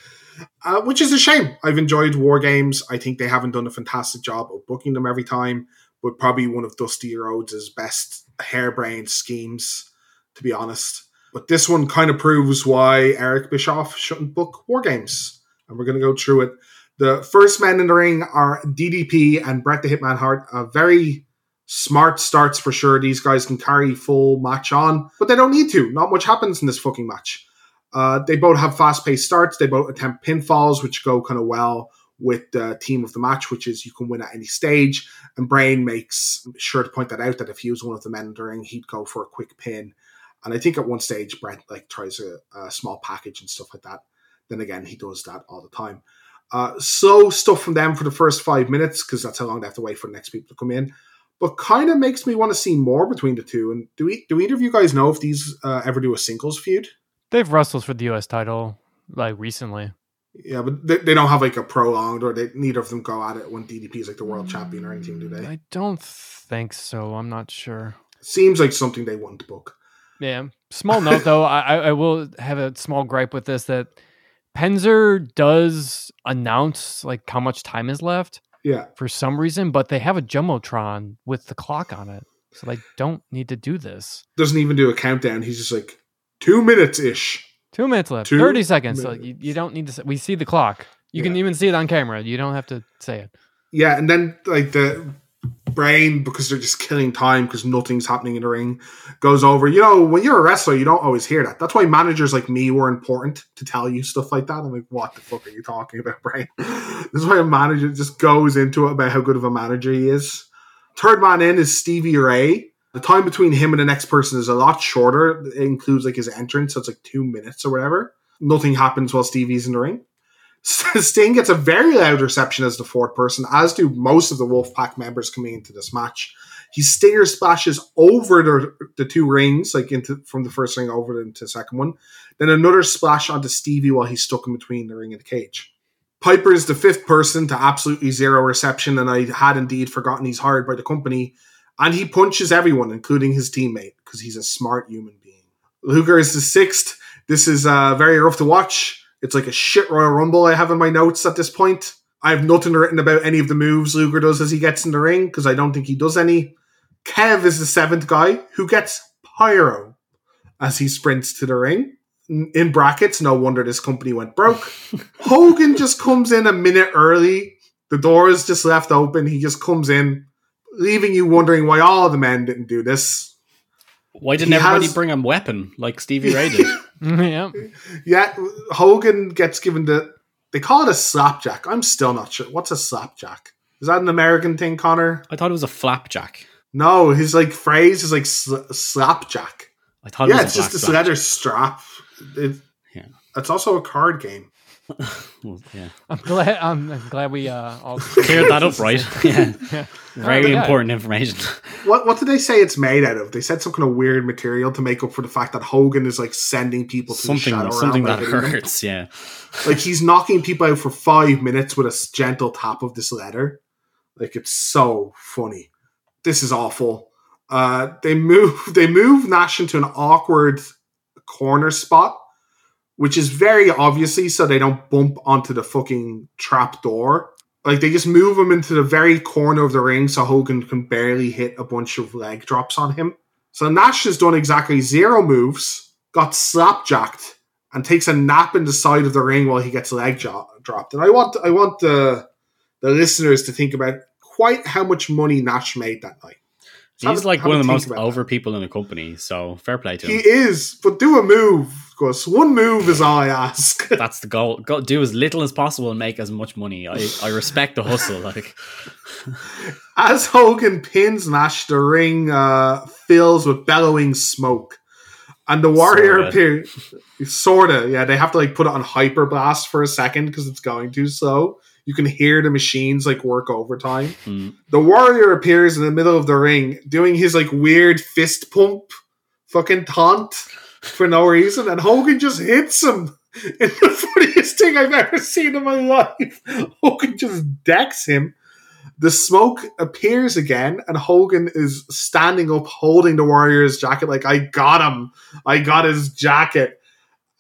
uh, which is a shame. I've enjoyed War Games. I think they haven't done a fantastic job of booking them every time, but probably one of Dusty Rhodes' best harebrained schemes, to be honest. But this one kind of proves why Eric Bischoff shouldn't book War Games, and we're going to go through it. The first men in the ring are DDP and Bret the Hitman Hart. A very smart starts for sure. These guys can carry full match on, but they don't need to. Not much happens in this fucking match. Uh, they both have fast paced starts. They both attempt pinfalls, which go kind of well with the team of the match, which is you can win at any stage. And Brain makes sure to point that out that if he was one of the men in the ring, he'd go for a quick pin. And I think at one stage, Bret like tries a, a small package and stuff like that. Then again, he does that all the time. Uh, slow stuff from them for the first five minutes because that's how long they have to wait for the next people to come in. But kind of makes me want to see more between the two. And do we do either of you guys know if these uh, ever do a singles feud? They've wrestled for the U.S. title like recently. Yeah, but they, they don't have like a prolonged, or they neither of them go at it when DDP is like the world champion or anything, do they? I don't think so. I'm not sure. Seems like something they wouldn't book. Yeah. Small note though, I, I will have a small gripe with this that Penzer does announce like how much time is left Yeah, for some reason, but they have a jumbotron with the clock on it, so they don't need to do this. doesn't even do a countdown. He's just like two minutes ish. Two minutes left, Two thirty seconds. So you, you don't need to. s- We see the clock. You can even see it on camera. You don't have to say it. Yeah, and then like the brain because they're just killing time because nothing's happening in the ring goes over. You know, when you're a wrestler, you don't always hear that. That's why managers like me were important to tell you stuff like that. I'm like, what the fuck are you talking about, brain? this is why a manager just goes into it about how good of a manager he is. Third man in is Stevie Ray. The time between him and the next person is a lot shorter. It includes like his entrance, so it's like two minutes or whatever. Nothing happens while Stevie's in the ring. Sting gets a very loud reception as the fourth person, as do most of the Wolfpack members coming into this match. He stinger splashes over the, the two rings, like into from the first ring over into the second one. Then another splash onto Stevie while he's stuck in between the ring and the cage. Piper is the fifth person to absolutely zero reception, and I had indeed forgotten he's hired by the company. And he punches everyone, including his teammate, because he's a smart human being. Luger is the sixth. This is uh, very rough to watch. It's like a shit Royal Rumble I have in my notes at this point. I have nothing written about any of the moves Luger does as he gets in the ring because I don't think he does any. Kev is the seventh guy who gets pyro as he sprints to the ring. In brackets, no wonder this company went broke. Hogan just comes in a minute early. The door is just left open. He just comes in, leaving you wondering why all the men didn't do this. Why didn't He everybody has- bring a weapon like Stevie Ray did? yeah. Yeah, Hogan gets given the. They call it a slapjack. I'm still not sure. What's a slapjack? Is that an American thing, Connor? I thought it was a flapjack. No, his like phrase is like sl- slapjack. I thought yeah, it it's was a just this leather strap. It, Yeah. It's also a card game. Well, yeah. I'm glad. I'm, I'm glad we uh, all Cleared that up, right? yeah. Yeah. Very Yeah. important information. What what did they say it's made out of? They said some kind of weird material to make up for the fact that Hogan is like sending people to the something shadow something that by hitting them. hurts, yeah. Like he's knocking people out for five minutes with a gentle tap of this letter. Like it's so funny. This is awful. Uh, they move they move Nash into an awkward corner spot, which is very obviously so they don't bump onto the fucking trap door. Like they just move him into the very corner of the ring so Hogan can barely hit a bunch of leg drops on him. So Nash has done exactly zero moves, got slapjacked, and takes a nap in the side of the ring while he gets leg jo- dropped. And I want I want the the listeners to think about quite how much money Nash made that night. Have He's like one of the most over people in the company, so fair play to him. He is, but do a move, Gus. One move is all I ask. That's the goal. Go, do as little as possible and make as much money. I, I respect the hustle. Like As Hogan pins Nash, the ring uh, fills with bellowing smoke. And the warrior appears. Sorta, yeah. They have to like put it on hyper blast for a second because it's going too slow. You can hear the machines like work overtime. hmm. The warrior appears in the middle of the ring doing his like weird fist pump fucking taunt for no reason, and Hogan just hits him. It's the funniest thing I've ever seen in my life. Hogan just decks him. The smoke appears again, and Hogan is standing up holding the Warrior's jacket, like, I got him. I got his jacket.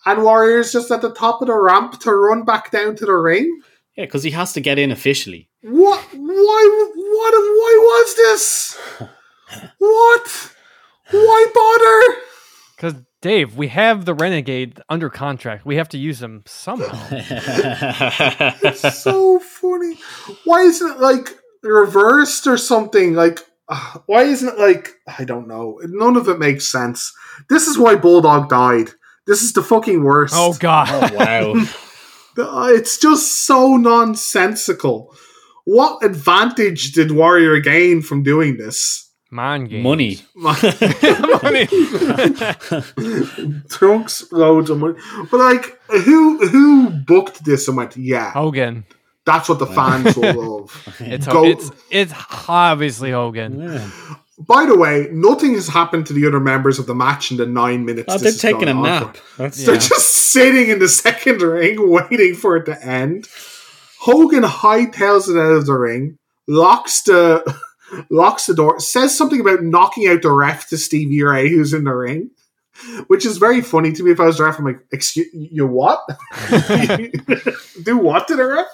And Warrior's just at the top of the ramp to run back down to the ring. Yeah, because he has to get in officially. What? Why? What? Why was this? What? Why bother? because Dave, we have the Renegade under contract. We have to use him somehow. It's so funny. Why isn't it like reversed or something? Like, uh, why isn't it like I don't know. None of it makes sense. This is why Bulldog died. This is the fucking worst. oh God! oh wow! Uh, It's just so nonsensical. What advantage did Warrior gain from doing this? Mind games. Money. Money. Trunks loads of money. But like who who booked this and went, yeah, Hogan. that's what the fans will love. It's Go- it's it's obviously Hogan. Yeah. By the way, nothing has happened to the other members of the match in the nine minutes. Oh, this they're has taking a nap. They're Yeah. just sitting in the second ring waiting for it to end. Hogan hightails it out of the ring, locks the locks the door, says something about knocking out the ref to Stevie Ray, who's in the ring, which is very funny to me. If I was the ref, I'm like, "Excuse you, what? Do what to the ref?"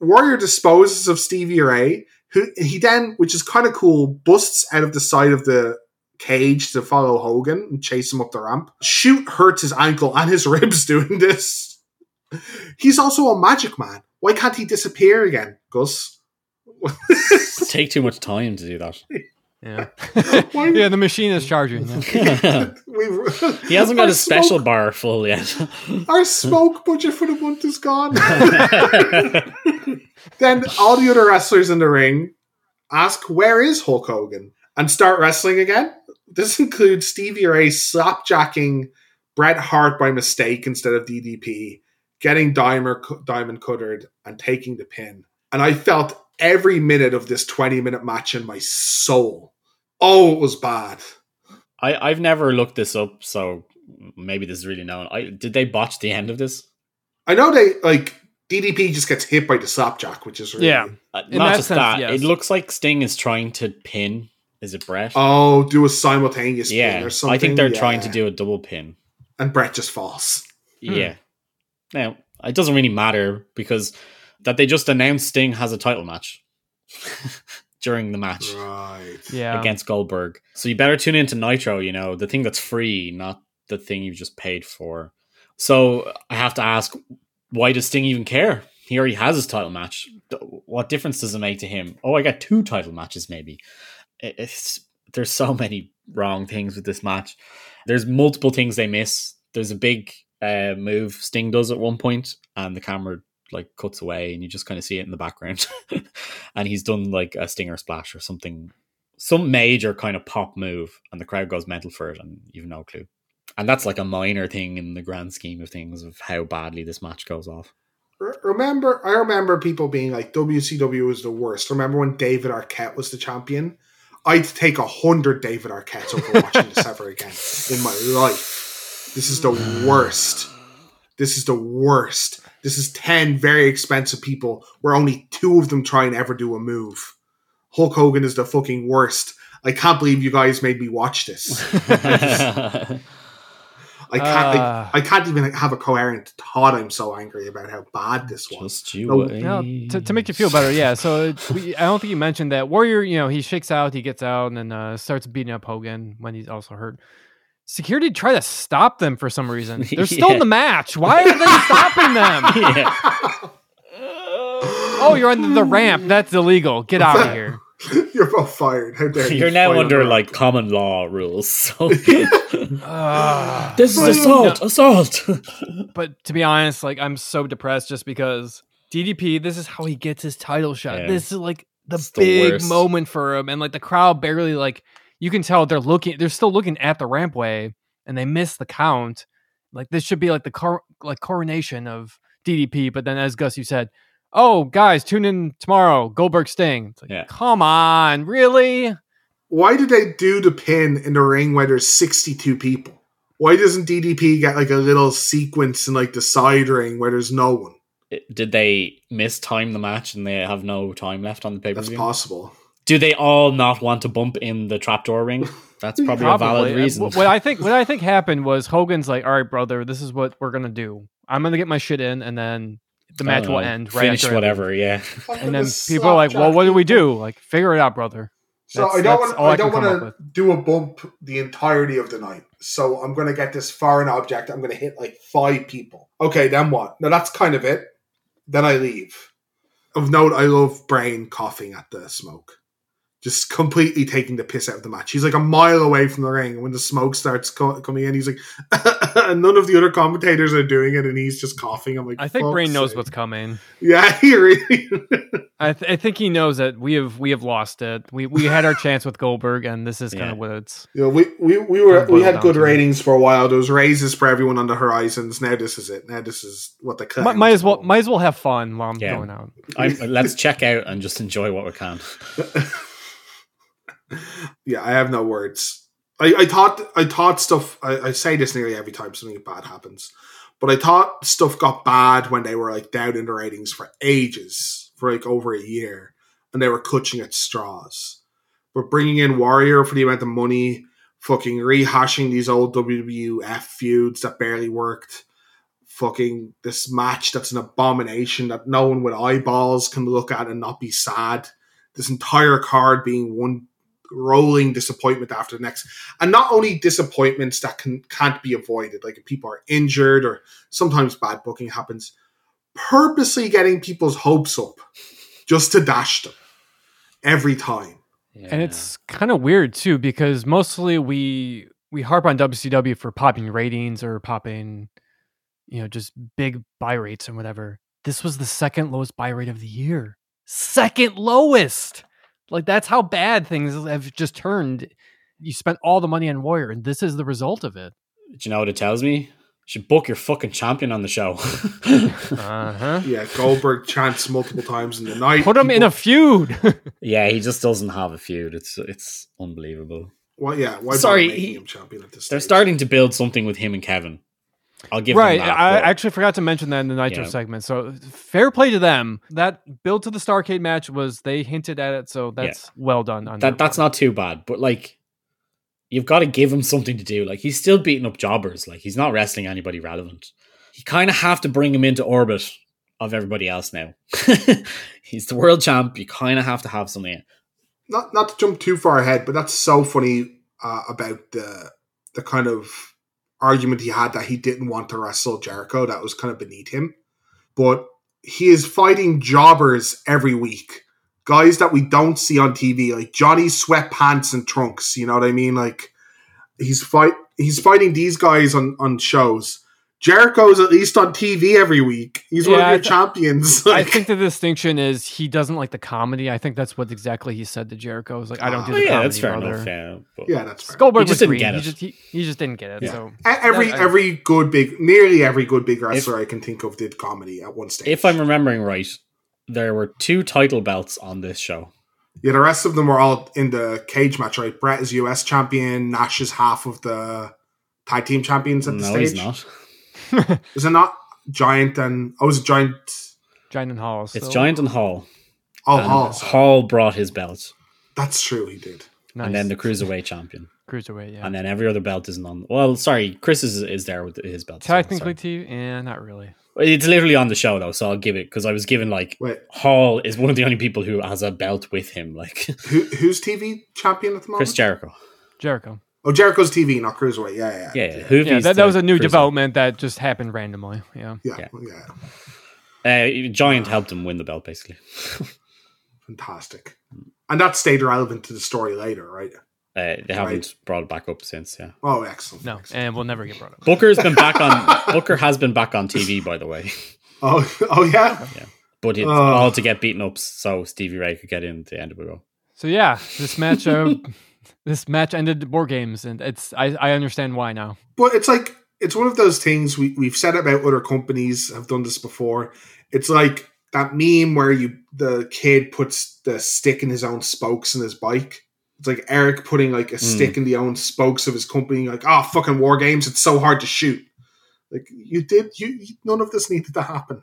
Warrior disposes of Stevie Ray, who he then, which is kind of cool, busts out of the side of the cage to follow Hogan and chase him up the ramp. Shoot hurts his ankle and his ribs doing this. He's also a magic man. Why can't he disappear again, Gus? Take too much time to do that. Yeah. Yeah, the machine is charging. yeah. He hasn't got our his special smoke- bar full yet. Our smoke budget for the month is gone. then all the other wrestlers in the ring ask, "Where is Hulk Hogan?" and start wrestling again. This includes Stevie Ray slapjacking Bret Hart by mistake instead of DDP, getting Diamond, Diamond Cuttered, and taking the pin. And I felt every minute of this 20 minute match in my soul. Oh, it was bad. I, I've never looked this up, so maybe this is really known. I did they botch the end of this? I know they, like, DDP just gets hit by the slapjack, which is really. Yeah. Uh, In not that just sense, that. yes. It looks like Sting is trying to pin. Is it Bret? Oh, do a simultaneous pin yeah, or something. I think they're trying to do a double pin. And Bret just falls. Yeah. Now it doesn't really matter because that they just announced Sting has a title match during the match Right. Yeah. against Goldberg. So you better tune into Nitro. You know the thing that's free, not the thing you've just paid for. So I have to ask, why does Sting even care? He already has his title match. What difference does it make to him? Oh, I got two title matches, maybe. It's there's so many wrong things with this match. There's multiple things they miss. There's a big uh, move Sting does at one point, and the camera like cuts away, and you just kind of see it in the background. and he's done like a stinger splash or something, some major kind of pop move, and the crowd goes mental for it, and you've no clue. And that's like a minor thing in the grand scheme of things of how badly this match goes off. Remember, I remember people being like, WCW is the worst. Remember when David Arquette was the champion? I'd take a hundred David Arquettes over watching this ever again in my life. This is the worst. This is the worst. This is 10 very expensive people where only two of them try and ever do a move. Hulk Hogan is the fucking worst. I can't believe you guys made me watch this. I can't. Uh. I, I can't even have a coherent thought. I'm so angry about how bad this was. Just you. No, wait. To, to make you feel better, yeah. So it- we, I don't think you mentioned that Warrior. You know, he shakes out, he gets out, and then uh, starts beating up Hogan when he's also hurt. Security try to stop them for some reason. They're still Yeah. in the match. Why are they stopping them? yeah. Oh, you're on the ramp. That's illegal. Get out of here. You're both fired. How dare you? You're now under on the like common law rules. So Ah. this is Well, assault. Assault. but to be honest, like I'm so depressed just because DDP. This is how he gets his title shot. Yeah. This is like the It's big worst. moment for him, and like the crowd barely like you can tell they're looking. They're still looking at the rampway, and they miss the count. Like this should be like the cor- like coronation of DDP, but then as Gus you said, oh guys, tune in tomorrow. Goldberg Sting. It's like, Yeah. come on, really? Why did they do the pin in the ring where there's 62 people? Why doesn't DDP get like a little sequence in like the side ring where there's no one? Did they mistime the match and they have no time left on the paper? That's possible. Do they all not want to bump in the trapdoor ring? That's probably, a valid Uh, reason. What I think what I think happened was Hogan's like, all right, brother, this is what we're gonna do. I'm gonna get my shit in, and then the match will end right Finish after I leave." whatever. Yeah. And then people are like, well, what do we do? Like, figure it out, brother. So That's- I don't want. all I I don't want to do a bump the entirety of the night. So I'm going to get this foreign object. I'm going to hit like five people. Okay, then what? Now that's kind of it. Then I leave. Of note, I love Brain coughing at the smoke, just completely taking the piss out of the match. He's like a mile away from the ring, and when the smoke starts co- coming in, he's like, and none of the other commentators are doing it, and he's just coughing. I'm like, I think "Fuck's Brain knows what's coming. Yeah, he really. I, th- I think he knows that we have we have lost it. We we had our chance with Goldberg, and this is kind of what it's. You know, we, we, we were Kinda we had good to. ratings for a while. There was raises for everyone on the horizons. Now this is it. Now this is what the Might, might as well might as well have fun while I'm Yeah. going out. I'm, let's check out and just enjoy what we can. yeah, I have no words. I, I thought I thought stuff. I, I say this nearly every time something bad happens, but I thought stuff got bad when they were like down in the ratings for ages, for like over a year, and they were clutching at straws. But bringing in Warrior for the amount of money, fucking rehashing these old WWF feuds that barely worked, fucking this match that's an abomination that no one with eyeballs can look at and not be sad. This entire card being one rolling disappointment after the next, and not only disappointments that can can't be avoided, like if people are injured or sometimes bad booking happens, purposely getting people's hopes up just to dash them every time. And it's kind of weird too because mostly we we harp on WCW for popping ratings or popping, you know, just big buy rates and whatever. This was the second lowest buy rate of the year. Second lowest. Like that's how bad things have just turned. You spent all the money on Warrior, and this is the result of it. Do you know what it tells me? You should book your fucking champion on the show. Uh huh. Yeah, Goldberg chants multiple times in the night. Put him in a feud. yeah, he just doesn't have a feud. It's it's unbelievable. Well, yeah, why Sorry, he- him champion at this They're stage? starting to build something with him and Kevin. I'll give right. them that. I but- actually forgot to mention that in the Nitro Yeah. segment. So fair play to them. That build to the Starcade match was they hinted at it, so that's well done. On that that's part. not too bad. But like, you've got to give him something to do. Like he's still beating up jobbers. Like he's not wrestling anybody relevant. You kind of have to bring him into orbit of everybody else now. he's the world champ. You kind of have to have something. not not to jump too far ahead, but that's so funny uh, about the the kind of argument he had that he didn't want to wrestle Jericho. That was kind of beneath him, but he is fighting jobbers every week, guys that we don't see on TV, like Johnny Sweatpants and Trunks. You know what I mean? Like he's fight he's fighting these guys on on shows. Jericho's at least on TV every week. He's one of your th- champions. I think the distinction is he doesn't like the comedy. I think that's what exactly he said to Jericho. Was like, I don't do Oh, the yeah, comedy. that's fair brother. enough. Yeah, but yeah, that's fair. Goldberg He just was didn't green. get he it. just he, he just didn't get it. Yeah. So Every That- I- every good big, nearly every good big wrestler I can think of did comedy at one stage. if I'm remembering right, there were two title belts on this show. yeah, the rest of them were all in the cage match, right? Bret is US champion. Nash is half of the tag team champions at the No, stage. He's not. Is it not Giant and oh, is it Giant? Giant and Hall. It's. Giant and Hall. Oh, And Hall. Hall brought his belt, That's true. He did. Nice. and then the cruiserweight champion, cruiserweight. Yeah. and then every other belt isn't on. Well, sorry, Chris is is there with his belt. so Technically, sorry. TV. Yeah, not really. it's literally on the show though, so I'll give it because I was given like Wait, Hall is one of the only people who has a belt with him, like who who's TV champion at the moment? Chris Jericho. Jericho. Oh, Jericho's TV, not cruiserweight. Yeah, yeah, Yeah, yeah. Juvi's Yeah, that, that was a new development that just happened randomly. Yeah. yeah, Yeah. yeah. Uh, Giant helped him win the belt, basically. Fantastic. And that stayed relevant to the story later, right? Uh, they haven't brought it back up since. Yeah, Oh, excellent. No, excellent. and we'll never get brought up. Booker's been back on. Booker has been back on TV, by the way, Oh, oh yeah. Yeah, but it's Oh. all to get beaten up so Stevie Ray could get in to end of it. Go. So yeah, this match. Uh, this match ended war games, and it's I, I understand why now. But it's like it's one of those things we we've said about other companies have done this before. It's like that meme where you the kid puts the stick in his own spokes in his bike. It's like Eric putting like a hmm. stick in the own spokes of his company. Like, oh, fucking war games! It's so hard to shoot. Like you did, you you- none of this needed to happen.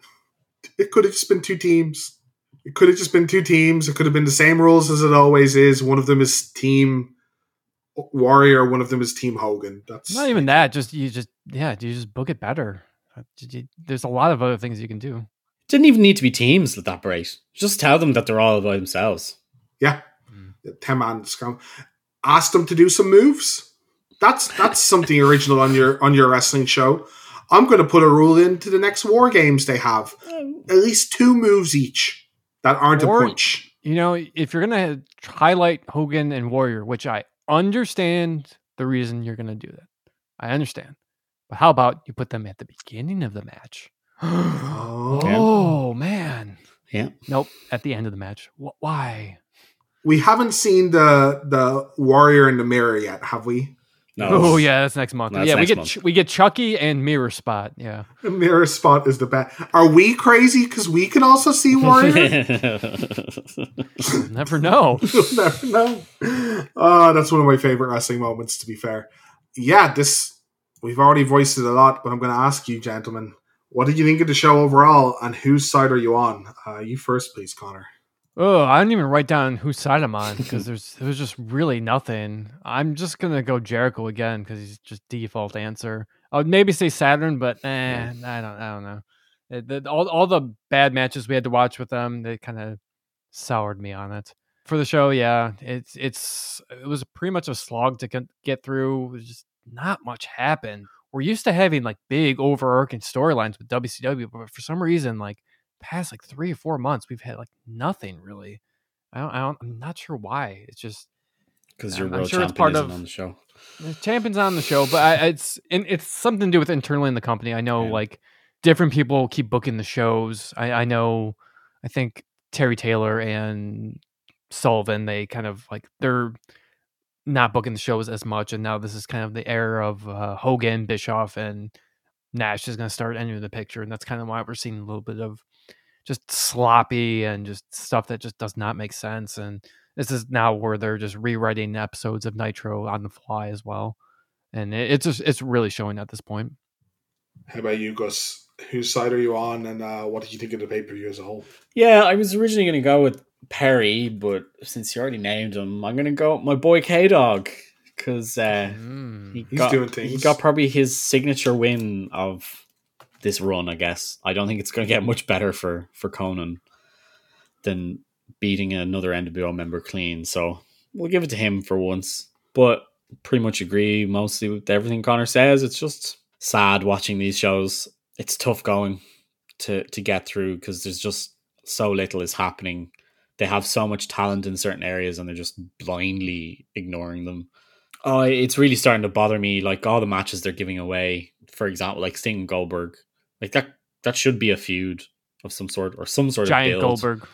It could have just been two teams. It could have just been two teams. It could have been the same rules as it always is. One of them is Team Warrior. One of them is Team Hogan. That's Not even that. Just you just yeah, you just book it better. Uh, did you- There's a lot of other things you can do. Didn't even need to be teams at that rate. Just tell them that they're all by themselves. Yeah. Mm. Ten man scrum. Ask them to do some moves. That's that's something original on your on your wrestling show. I'm gonna put a rule into the next war games they have. At least two moves each that aren't Or- a punch. You know, if you're gonna highlight Hogan and Warrior, which I understand the reason you're gonna do that, I understand. But how about you put them at the beginning of the match? oh man, Yeah. nope. At the end of the match, Wh- why? We haven't seen the the warrior in the mirror yet, have we? No. Oh yeah, that's next month. That's yeah, we get month. Ch- we get Chucky and Mirror Spot. Yeah, mirror spot is the best. Are we crazy because we can also see warrior? Never know. You'll never know. Oh, that's one of my favorite wrestling moments, to be fair. Yeah, this we've already voiced it a lot, but I'm going to ask you, gentlemen, what did you think of the show overall, and whose side are you on? Uh, you first, please, Connor. Oh, I didn't even write down whose side I'm on because there's there was just really nothing. I'm just gonna go Jericho again because he's just default answer. I would maybe say Saturn, but eh, I don't I don't know. It- the- all all the bad matches we had to watch with them, they kind of soured me on it. For the show, yeah, it's it's it was pretty much a slog to get- get through. Just not much happened. we're used to having like big overarching storylines with WCW, but for some reason, like past like three or four months, we've had like nothing really. I don't, I don't I'm not sure why. It's just because your I'm- I'm sure it's part of- on the show. champions on the show, but I, it's and it's something to do with internally in the company. I know Yeah. like different people keep booking the shows. I, I know, I think Terry Taylor and Sullivan they kind of like they're not booking the shows as much, and now this is kind of the era of uh, Hogan, Bischoff, and Nash is going to start entering the picture, and that's kind of why we're seeing a little bit of just sloppy and just stuff that just does not make sense and this is now where they're just rewriting episodes of Nitro on the fly as well, and it, it's just it's really showing at this point. How about you, Gus? Whose side are you on, and uh, what did you think of the pay per view as a whole? Yeah, I was originally going to go with Perry, but since you already named him, I'm going to go with my boy K Dog because uh, Mm. he He's got, doing He got probably his signature win of this run. I guess I don't think it's going to get much better for for Konnan than beating another NWO member clean. So we'll give it to him for once. But pretty much agree mostly with everything Connor says. It's just sad watching these shows. It's tough going to to get through because there's just so little is happening. They have so much talent in certain areas and they're just blindly ignoring them. Oh, it's really starting to bother me. Like all the matches they're giving away, for example, like Sting Goldberg, like that that should be a feud of some sort or some sort Giant of build. Goldberg.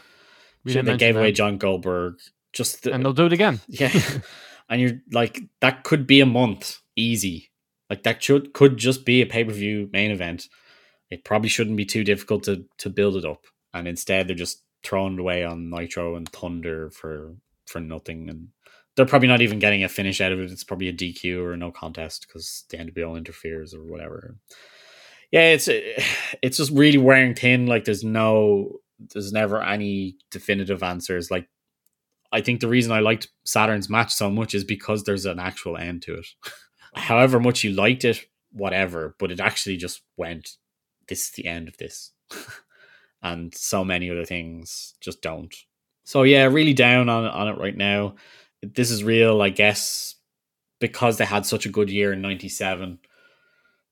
We Should they gave away. John Goldberg. Just the, and they'll do it again. yeah, and you're like that could be a month easy. Like that should could just be a pay per view main event. It probably shouldn't be too difficult to to build it up, and instead they're just throwing it away on Nitro and Thunder for for nothing, and they're probably not even getting a finish out of it. It's probably a DQ or a no contest because the NWO interferes or whatever. Yeah, it's eh, it's just really wearing thin. Like there's no, there's never any definitive answers. Like I think the reason I liked Saturn's match so much is because there's an actual end to it. However much you liked it, whatever, but it actually just went, this is the end of this. and so many other things just don't. So yeah, really down on on it right now. This is real, I guess, because they had such a good year in '97.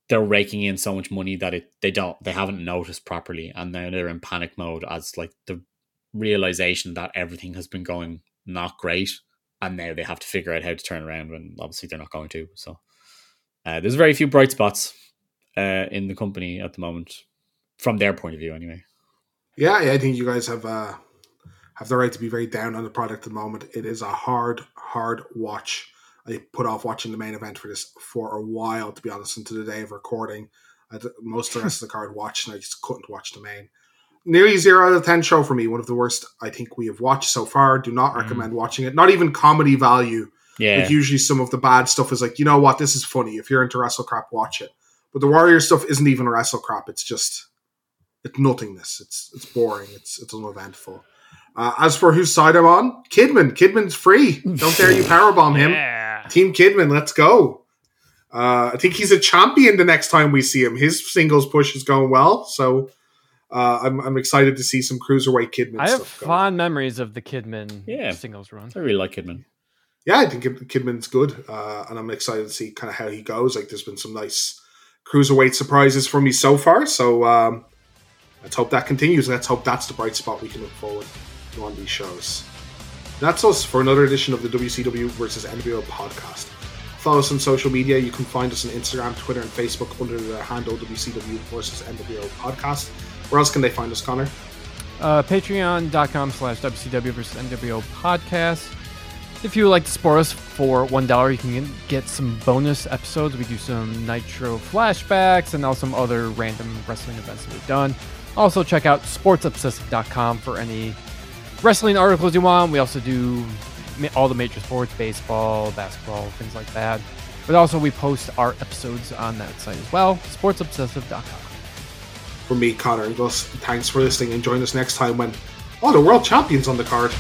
They're raking in so much money that it they don't they haven't noticed properly, and now they're in panic mode as like the realization that everything has been going not great, and now they have to figure out how to turn around. When obviously they're not going to. So uh, there's very few bright spots uh, in the company at the moment, from their point of view, anyway. Yeah, I think you guys have uh, have the right to be very down on the product at the moment. It is a hard, hard watch. I put off watching the main event for this for a while, to be honest. And to the day of recording, I most of the rest of the card watched, and I just couldn't watch the main. Nearly zero out of ten show for me. One of the worst I think we have watched so far. Do not Mm. recommend watching it. Not even comedy value. Yeah, Like usually, some of the bad stuff is like, you know what, this is funny. If you're into wrestle crap, watch it. But the Warrior stuff isn't even wrestle crap. It's just it's nothingness. It's it's boring. It's it's uneventful. Uh, as for whose side I'm on, Kidman. Kidman's free. Don't dare you powerbomb him. Yeah. Team Kidman, let's go. Uh, I think he's a champion the next time we see him. His singles push is going well, so uh, I'm I'm excited to see some cruiserweight Kidman I have. Going. fond memories of the Kidman Yeah. singles run. I really like Kidman. yeah, I think Kidman's good, uh, and I'm excited to see kind of how he goes. Like, there's been some nice cruiserweight surprises for me so far, so um, let's hope that continues. Let's hope that's the bright spot we can look forward to on these shows. That's us for another edition of the WCW versus NWO podcast. Follow us on social media. You can find us on Instagram, Twitter, and Facebook under the handle WCW versus NWO podcast. Where else can they find us, Connor? Uh, Patreon.com slash WCW versus NWO podcast. If you would like to support us for $1, you can get some bonus episodes. We do some Nitro flashbacks and also some other random wrestling events that we've done. Also, check out sportsobsessive.com for any wrestling articles you want. We also do all the major sports baseball, basketball, things like that. But also, we post our episodes on that site as well. Sportsobsessive.com. For me, Connor and Gus, thanks for listening and join us next time when, oh, the world champions on the card.